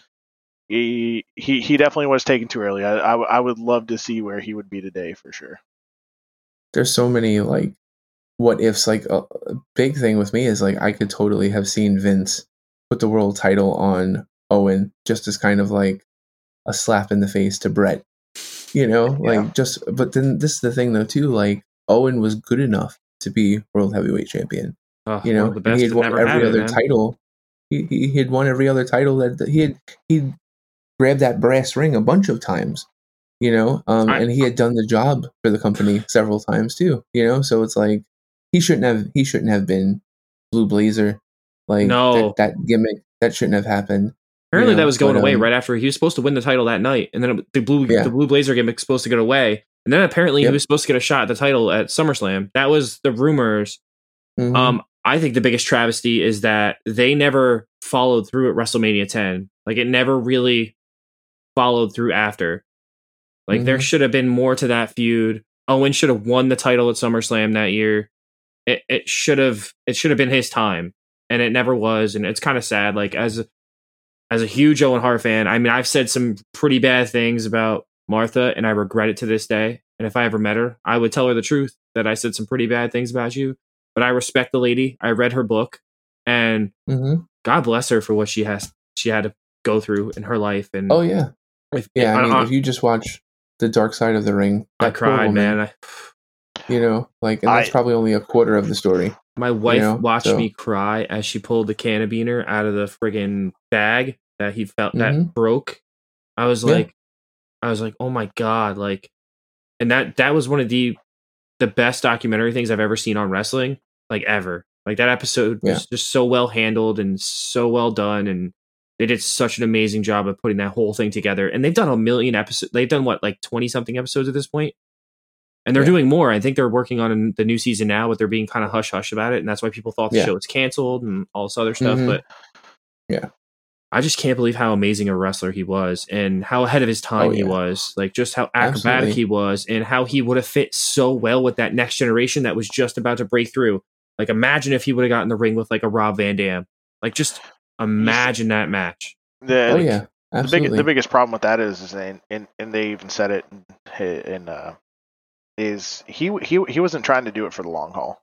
he he he definitely was taken too early. I—I would love to see where he would be today for sure. there's so many like what ifs like a, a big thing with me is like i could totally have seen vince put the world title on owen just as kind of like a slap in the face to brett you know Yeah. like just but then this is the thing though too like owen was good enough to be world heavyweight champion Ugh, you know the best he had won every it, other man. title he, he he had won every other title that he had he grabbed that brass ring a bunch of times you know um I- and he had done the job for the company several times too you know so it's like he shouldn't have he shouldn't have been blue blazer like No. that, that gimmick that shouldn't have happened Apparently, you that was going but, away um, right after he was supposed to win the title that night, and then the blue Yeah. the blue blazer gimmick was supposed to get away, and then apparently Yep. he was supposed to get a shot at the title at SummerSlam. That was the rumors. Mhm. Um, I think the biggest travesty is that they never followed through at WrestleMania 10. Like it never really followed through after. Like there Mhm. should have been more to that feud. Owen should have won the title at SummerSlam that year. It it should have it should have been his time, and it never was. And it's kind of sad. Like as as a huge Owen Hart fan, I mean, I've said some pretty bad things about Martha, and I regret it to this day. And if I ever met her, I would tell her the truth that I said some pretty bad things about you. But I respect the lady. I read her book, and Mhm. God bless her for what she has she had to go through in her life. And oh yeah if, yeah i I- mean I- if you just watch the dark side of the ring I that cried, woman, man. I, you know like and that's I- probably only a quarter of the story my wife know, watched so- me cry as she pulled the carabiner out of the friggin' bag that he felt Mhm. that broke. I was Yeah. like, I was like, oh my god, like, and that that was one of the the best documentary things I've ever seen on wrestling, like ever. Like that episode was just so well handled and so well done, and they did such an amazing job of putting that whole thing together. And they've done a million episodes. They've done what, like twenty something episodes at this point, and they're Yeah. doing more. I think they're working on the new season now, but they're being kind of hush hush about it, and that's why people thought the Yeah. show was canceled and all this other stuff. Mhm. But Yeah. I just can't believe how amazing a wrestler he was and how ahead of his time Oh, he was. Like just how acrobatic Absolutely. he was and how he would have fit so well with that next generation that was just about to break through. Like imagine if he would have gotten the ring with like a Rob Van Dam. Like just imagine that match. The, oh yeah the, big, absolutely the biggest problem with that is, is and, and, and they even said it in, in uh, is he he he wasn't trying to do it for the long haul.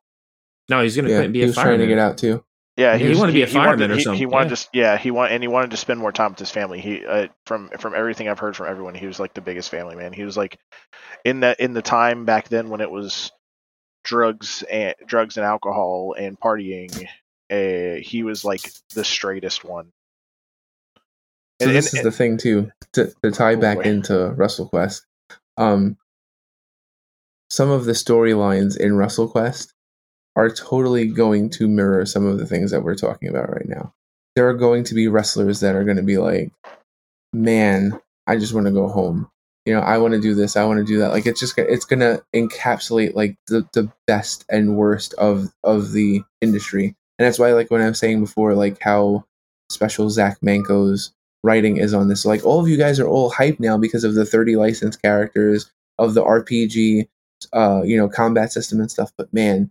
No, he's gonna yeah quit and be he a was trying to get out too Yeah, Yeah, he was- wanted to be a fireman wanted, or he, something, He wanted yeah. to, yeah, he want and he wanted to spend more time with his family. He uh, from from everything I've heard from everyone, he was like the biggest family man. He was like in the in the time back then when it was drugs and drugs and alcohol and partying. Uh, he was like the straightest one. So And- this and- is the thing too to, to tie Oh, back boy. into WrestleQuest. Um, some of the storylines in WrestleQuest are totally going to mirror some of the things that we're talking about right now. There are going to be wrestlers that are going to be like, "Man, I just want to go home. You know, I want to do this. I want to do that." Like it's just it's going to encapsulate like the the best and worst of of the industry, and that's why like when I was saying before, like how special Zach Manko's writing is on this. Like all of you guys are all hyped now because of the 30 licensed characters of the RPG, uh, you know, combat system and stuff. But man,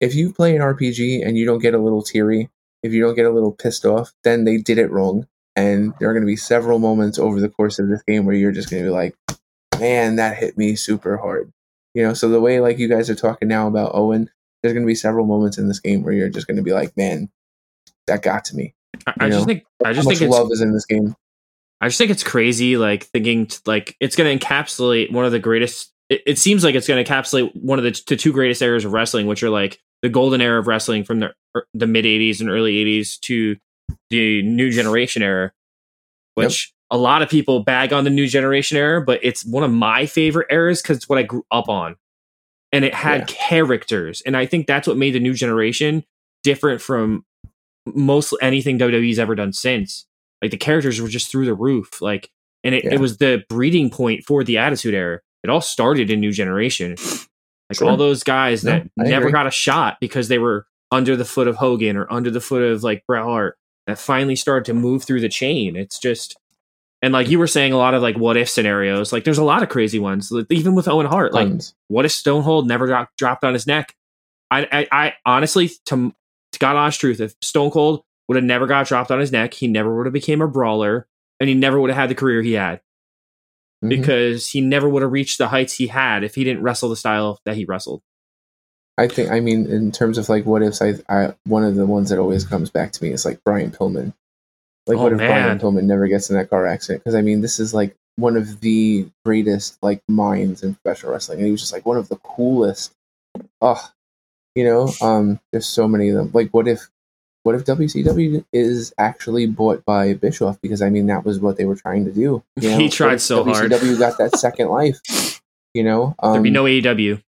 if you play an RPG and you don't get a little teary, if you don't get a little pissed off, then they did it wrong. And there are going to be several moments over the course of this game where you're just going to be like, man, that hit me super hard. You know, so the way like you guys are talking now about Owen, there's going to be several moments in this game where you're just going to be like, man, that got to me. I, I just think I just think it's love is in this game. I just think it's crazy, like thinking t- like it's going to encapsulate one of the greatest. It, it seems like it's going to encapsulate one of the, t- the two greatest eras of wrestling, which are like the golden era of wrestling from the er, the mid '80s and early '80s to the new generation era, which a lot of people bag on the new generation era, but it's one of my favorite eras because it's what I grew up on. And it had Yeah. characters. And I think that's what made the new generation different from most anything WWE's ever done since. Like the characters were just through the roof. Like and it, Yeah. it was the breeding point for the attitude era. It all started in new generation. Like Sure. all those guys No, that I never agree. got a shot because they were under the foot of Hogan or under the foot of like Bret Hart that finally started to move through the chain. It's just and like you were saying a lot of like what if scenarios. Like there's a lot of crazy ones. Like, Even with Owen Hart, like Tons. what if Stone Cold never got dropped on his neck? I, I, I honestly, to, to God honest truth, if Stone Cold would have never got dropped on his neck, he never would have became a brawler, and he never would have had the career he had Mhm. because he never would have reached the heights he had if he didn't wrestle the style that he wrestled. I think I mean in terms of like what ifs I, I one of the ones that always comes back to me is like Brian Pillman. Like Oh, what if Brian. Pillman never gets in that car accident? Because I mean this is like one of the greatest like minds in professional wrestling, and he was just like one of the coolest. Oh, you know, um, there's so many of them. Like what if what if WCW is actually bought by Bischoff? Because I mean that was what they were trying to do. You know? He tried if so hard. WCW got that second life. You know, um, There'd be no E AEW.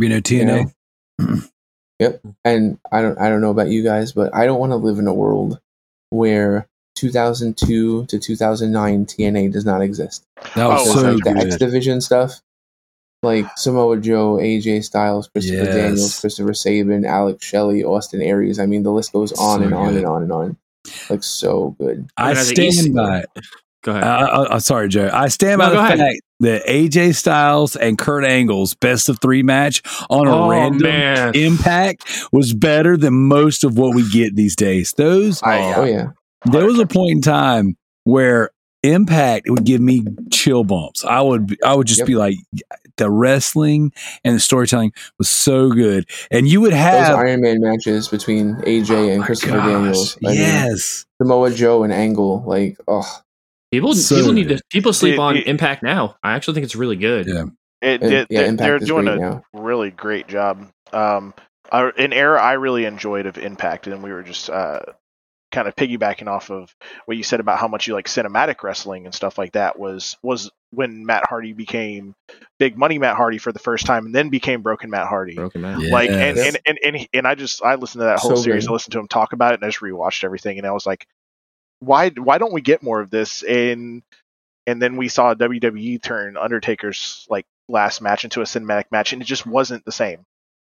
be no TNA. Yep. And I don't I don't know about you guys, but I don't want to live in a world where 2002 to 2009 TNA does not exist. That was Oh, So so like the X. Division stuff, like Samoa Joe, AJ Styles, Christopher Yes. Daniels, Christopher Sabin, Alex Shelley, Austin Aries. I mean, the list goes on So and on good. and on and on. Like so good. I And as an stand East- by it. Go ahead. I, I, I, sorry, Joe. I stand by the ahead. fact that AJ Styles and Kurt Angle's best of three match on a oh random man, impact was better than most of what we get these days. Those I- Oh yeah. Oh, there was a point in time where impact would give me chill bumps. I would I would just Yep. be like the wrestling and the storytelling was so good. And you would Those have Iron Man matches between AJ and Christopher gosh, Daniels. I mean, yes. Samoa Joe and Angle. Like, oh, people So people need to people sleep Dude, on it- Impact now. I actually think it's really good. Yeah. It, and- it, yeah, they- Impact they're is doing a now. really great job. Um, uh, an era I really enjoyed of Impact, and we were just uh, kind of piggybacking off of what you said about how much you like cinematic wrestling and stuff like that. Was was when Matt Hardy became Big Money Matt Hardy for the first time, and then became Broken Matt Hardy. Broken man. Yeah. Like and, and, and, and, and I just I listened to that whole So series. good. I listened to him talk about it, and I just rewatched everything, and I was like, why why don't we get more of this? And and then we saw WWE turn Undertaker's like last match into a cinematic match, and it just wasn't the same.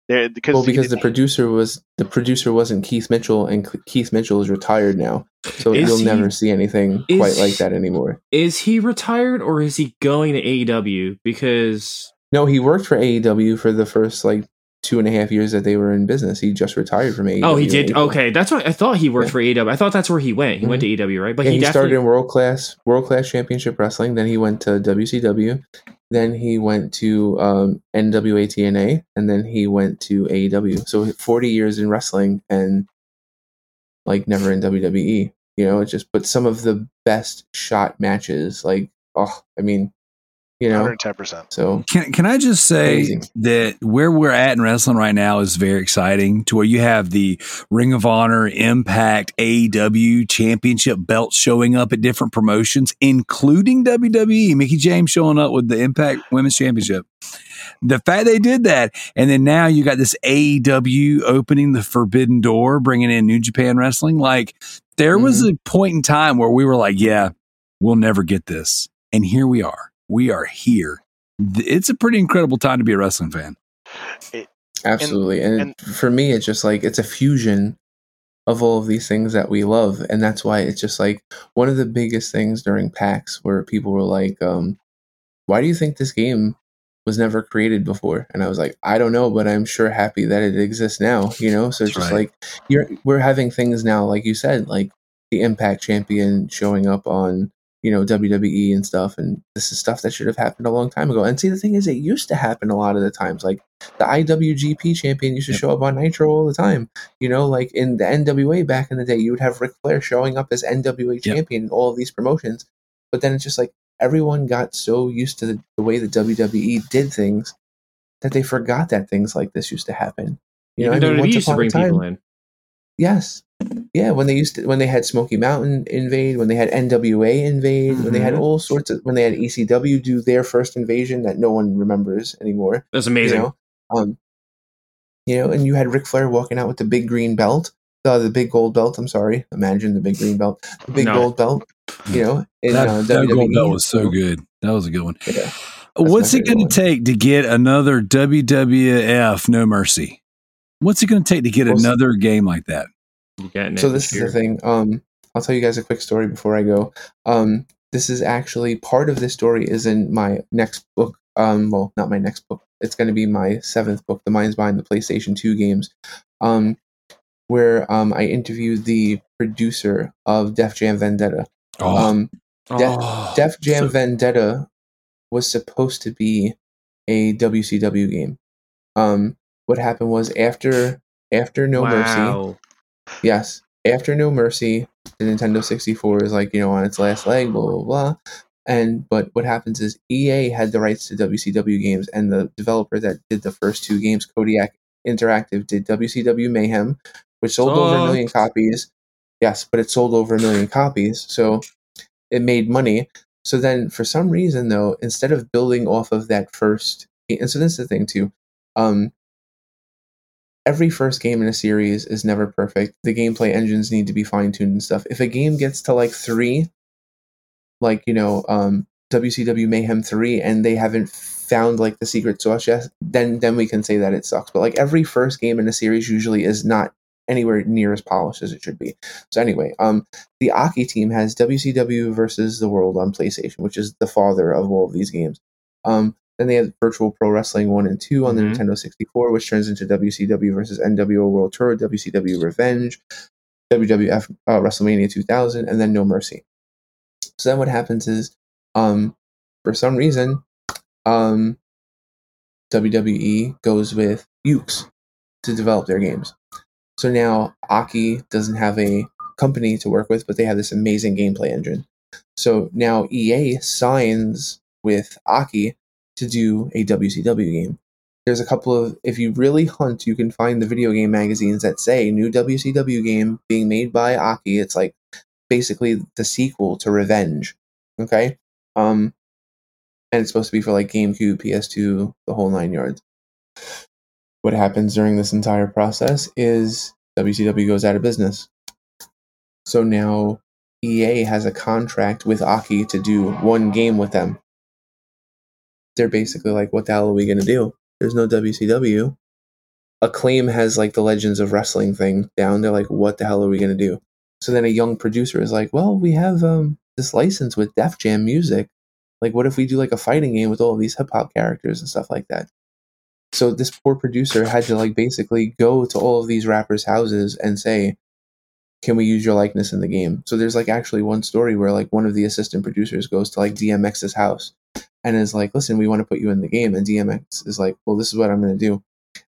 There because well, because it- the producer was the producer wasn't Keith Mitchell, and Keith Mitchell is retired now, so you'll he- never see anything is quite like that anymore. Is he retired or is he going to AEW? Because No, he worked for AEW for the first like two and a half years that they were in business. He just retired from AEW. oh, he did. April. Okay, that's what I thought. He worked Yeah. for AEW. I thought that's where he went. He went mm-hmm. to AEW, right? But yeah, he, he, started in world class world class championship wrestling. Then he went to WCW. Then he went to um, NWA TNA, and then he went to AEW. So forty years in wrestling, and like never in WWE. You know, it just but some of the best shot matches. Like, oh, I mean, you know, 110%. so Can can I just say Amazing. that where we're at in wrestling right now is very exciting to where you have the Ring of Honor, Impact, AEW championship belts showing up at different promotions, including WWE. Mickie James showing up with the Impact Women's Championship. The fact they did that, and then now you got this AEW opening the forbidden door, bringing in New Japan Wrestling. Like there was mm-hmm. a point in time where we were like, "Yeah, we'll never get this," and here we are. We are here it's a pretty incredible time to be a wrestling fan. Absolutely. And, and- for me, it's just like it's a fusion of all of these things that we love. And that's why it's just like one of the biggest things during PAX where people were like, um, why do you think this game was never created before? And I was like, I don't know, but I'm sure happy that it exists now, you know? So it's just right. like you're we're having things now, like you said, like the Impact Champion showing up on you know WWE and stuff, and this is stuff that should have happened a long time ago. And see, the thing is, it used to happen a lot of the times. Like the IWGP champion used to Yep. show up on Nitro all the time. You know, like in the NWA back in the day, you would have Ric Flair showing up as NWA Yep. champion in all of these promotions. But then it's just like everyone got so used to the, the way the WWE did things that they forgot that things like this used to happen. You know, I mean, WWE used to bring time, people in. Yes. Yeah, when they used to, when they had Smoky Mountain invade, when they had NWA invade, when they had Mhm. all sorts of, when they had ECW do their first invasion that no one remembers anymore. That's amazing. You know, um, you know, and you had Ric Flair walking out with the big green belt, uh, the big gold belt. I'm sorry, imagine the big green belt, the big No. gold belt. You know, in that, uh, that gold belt was so good. That was a good one. Yeah. What's it going to take to get another WWF No Mercy? What's it going to take to get Well, s- another game like that? You're getting it So this is the thing. Um, I'll tell you guys a quick story before I go. Um, this is actually part of this story is in my next book. Um, well, not my next book. It's going to be my seventh book, The Minds Behind the PlayStation Two games, um, where um, I interviewed the producer of Def Jam Vendetta. Oh, Um, Def, Oh, Def Jam so- Vendetta was supposed to be a WCW game. Um, what happened was after after No Mercy. Yes. After No Mercy, the Nintendo 64 is like, you know, on its last leg, blah, blah, blah. And, but what happens is EA had the rights to WCW games, and the developer that did the first two games, Kodiak Interactive, did WCW Mayhem, which sold over a million copies. Yes, but it sold over a million copies. So it made money. So then, for some reason, though, instead of building off of that first, and so this is the thing, too. Um, every first game in a series is never perfect. The gameplay engines need to be fine tuned and stuff. If a game gets to like three, like you know, um, WCW Mayhem three, and they haven't found like the secret sauce yet, then then we can say that it sucks. But like every first game in a series usually is not anywhere near as polished as it should be. So anyway, um, the Aki team has WCW versus the World on PlayStation, which is the father of all of these games. Um, then they have Virtual Pro Wrestling 1 and 2 on the Mhm. Nintendo 64, which turns into WCW versus NWO World Tour, WCW Revenge, WWF uh, WrestleMania 2000, and then No Mercy. So then what happens is, um, for some reason, um, WWE goes with Yuke's to develop their games. So now Aki doesn't have a company to work with, but they have this amazing gameplay engine. So now EA signs with Aki to do a WCW game. There's a couple of, if you really hunt, you can find the video game magazines that say new WCW game being made by Aki. It's like basically the sequel to Revenge. Okay? Um, and it's supposed to be for like GameCube, PS2, the whole nine yards. What happens during this entire process is WCW goes out of business. So now EA has a contract with Aki to do one game with them. They're basically like, what the hell are we going to do? There's no WCW. Acclaim has like the Legends of Wrestling thing down. They're like, what the hell are we going to do? So then a young producer is like, well, we have um, this license with Def Jam Music. Like, what if we do like a fighting game with all of these hip hop characters and stuff like that? So this poor producer had to like basically go to all of these rappers' houses and say, "Can we use your likeness in the game?" So there's like actually one story where like one of the assistant producers goes to like DMX's house and is like, "Listen, we want to put you in the game," and DMX is like, "Well, this is what I'm going to do.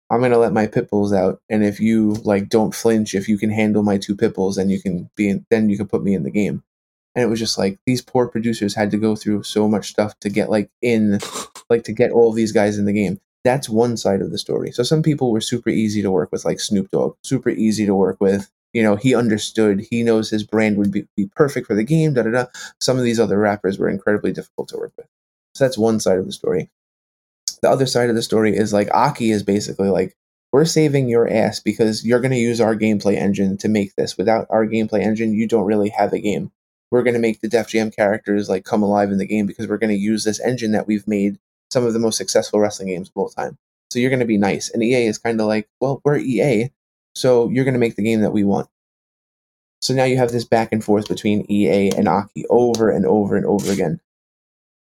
I'm going to let my pit bulls out, and if you like don't flinch, if you can handle my two pit bulls, then you can be in, then you can put me in the game." And it was just like these poor producers had to go through so much stuff to get like in, like to get all these guys in the game that's one side of the story. So some people were super easy to work with, like Snoop Dogg, super easy to work with. You know, he understood, he knows his brand would be, be perfect for the game, da da da. Some of these other rappers were incredibly difficult to work with. So that's one side of the story. The other side of the story is like Aki is basically like, we're saving your ass because you're going to use our gameplay engine to make this. Without our gameplay engine, you don't really have a game. We're going to make the Def Jam characters like come alive in the game because we're going to use this engine that we've made some of the most successful wrestling games of all time. So you're going to be nice. And EA is kind of like, well, we're EA, so you're going to make the game that we want. So now you have this back and forth between EA and Aki over and over and over again.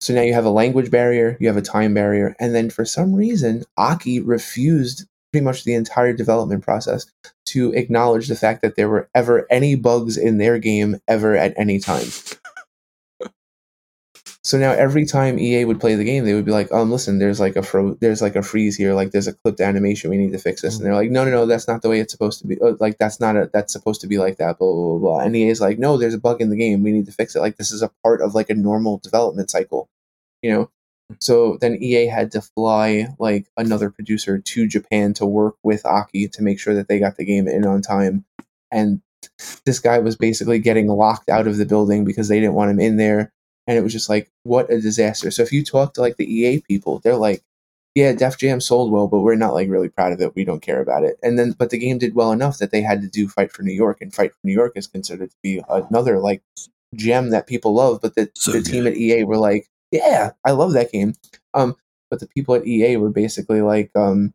So now you have a language barrier, you have a time barrier, and then for some reason, Aki refused pretty much the entire development process to acknowledge the fact that there were ever any bugs in their game ever at any time. So now every time EA would play the game, they would be like, "Um, listen, there's like a fro- there's like a freeze here, like there's a clipped animation. We need to fix this." And they're like, "No, no, no, that's not the way it's supposed to be. Uh, Like that's not a that's supposed to be like that." Blah blah blah. blah. And EA is like, "No, there's a bug in the game. We need to fix it. Like this is a part of like a normal development cycle, you know." So then EA had to fly like another producer to Japan to work with Aki to make sure that they got the game in on time. and this guy was basically getting locked out of the building because they didn't want him in there, and it was just like what a disaster. So if you talk to like the EA people, they're like, yeah, Def Jam sold well, but we're not like really proud of it. We don't care about it. And then, but the game did well enough that they had to do Fight for New York, and Fight for New York is considered to be another like gem that people love. But the, So the team at EA were like, yeah, I love that game. Um, but the people at EA were basically like, um,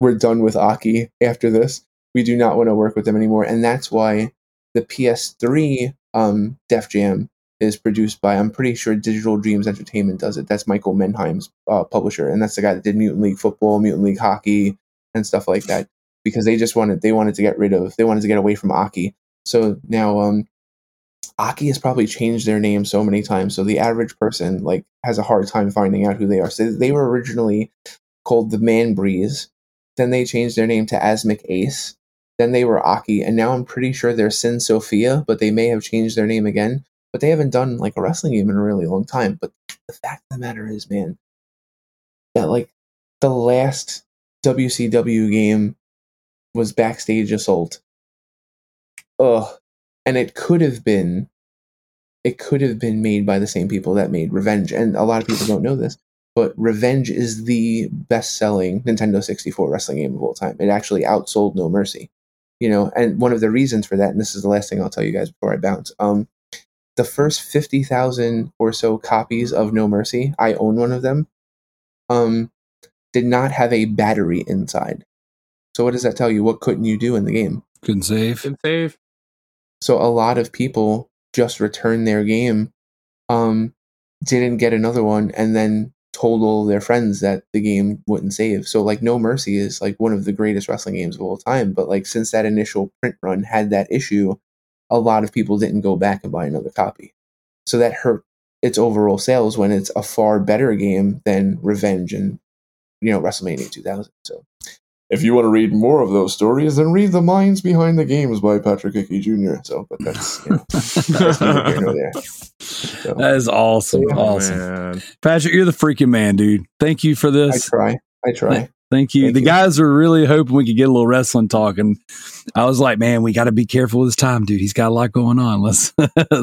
we're done with Aki after this. We do not want to work with them anymore, and that's why the PS3 um, Def Jam is produced by I'm pretty sure Digital Dreams Entertainment does it. That's Michael Mendheim's uh, publisher, and that's the guy that did Mutant League Football, Mutant League Hockey, and stuff like that. Because they just wanted they wanted to get rid of they wanted to get away from Aki. So now um, Aki has probably changed their name so many times, so the average person like has a hard time finding out who they are. So they were originally called the Man Breeze, then they changed their name to Asmik Ace, then they were Aki, and now I'm pretty sure they're syn Sophia, but they may have changed their name again. But they haven't done like a wrestling game in a really long time. But the fact of the matter is, man, that like the last WCW game was Backstage Assault. Ugh. And it could have been it could have been made by the same people that made Revenge. And a lot of people don't know this, but Revenge is the best selling Nintendo 64 wrestling game of all time. It actually outsold No Mercy. You know, and one of the reasons for that, and this is the last thing I'll tell you guys before I bounce. Um, the first 50,000 or so copies of No Mercy, I own one of them, um, did not have a battery inside. So what does that tell you? What couldn't you do in the game? Couldn't save. Couldn't save. So a lot of people just returned their game, um, didn't get another one, and then told all their friends that the game wouldn't save. So like No Mercy is like one of the greatest wrestling games of all time. But like since that initial print run had that issue, a lot of people didn't go back and buy another copy. So that hurt its overall sales when it's a far better game than Revenge and you know WrestleMania 2000. So if you want to read more of those stories, then read The Minds Behind the Games by Patrick Hickey Jr. So, but that's, you know, that's here nor there. So, That is awesome. Yeah, awesome. Man. Patrick, you're the freaking man, dude. Thank you for this. I try. I try. Thank you. Thank the you. guys were really hoping we could get a little wrestling talking. I was like, man, we got to be careful with his time, dude. He's got a lot going on. Let's.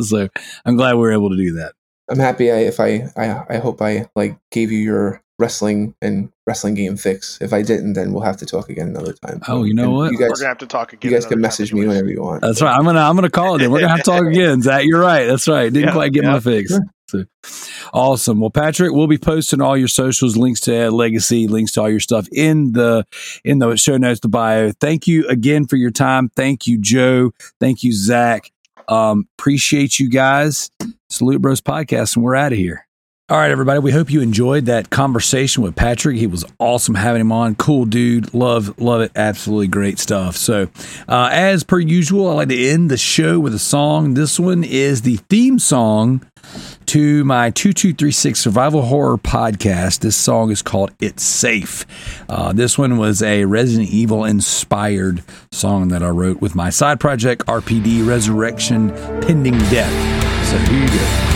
so I'm glad we were able to do that. I'm happy I, if I, I I hope I like gave you your wrestling and wrestling game fix. If I didn't, then we'll have to talk again another time. Oh, you know And what? You We're guys, gonna have to talk again. you guys can message me whenever you want. That's right. I'm gonna I'm gonna call it. We're gonna have to talk again. Zach, you're right. That's right. Didn't Yeah, quite get yeah. my fix. Sure. So, awesome. Well, Patrick, we'll be posting all your socials, links to Ed Legacy, links to all your stuff in the in the show notes, the bio. Thank you again for your time. Thank you, Joe. Thank you, Zach. Um, appreciate you guys. Salute Bros Podcast, and we're out of here. All right, everybody. We hope you enjoyed that conversation with Patrick. He was awesome having him on. Cool dude. Love, love it. Absolutely great stuff. So, uh, as per usual, I like to end the show with a song. This one is the theme song to my 2236 Survival Horror podcast. This song is called It's Safe. Uh, this one was a Resident Evil inspired song that I wrote with my side project, RPD Resurrection Pending Death. So, here you go.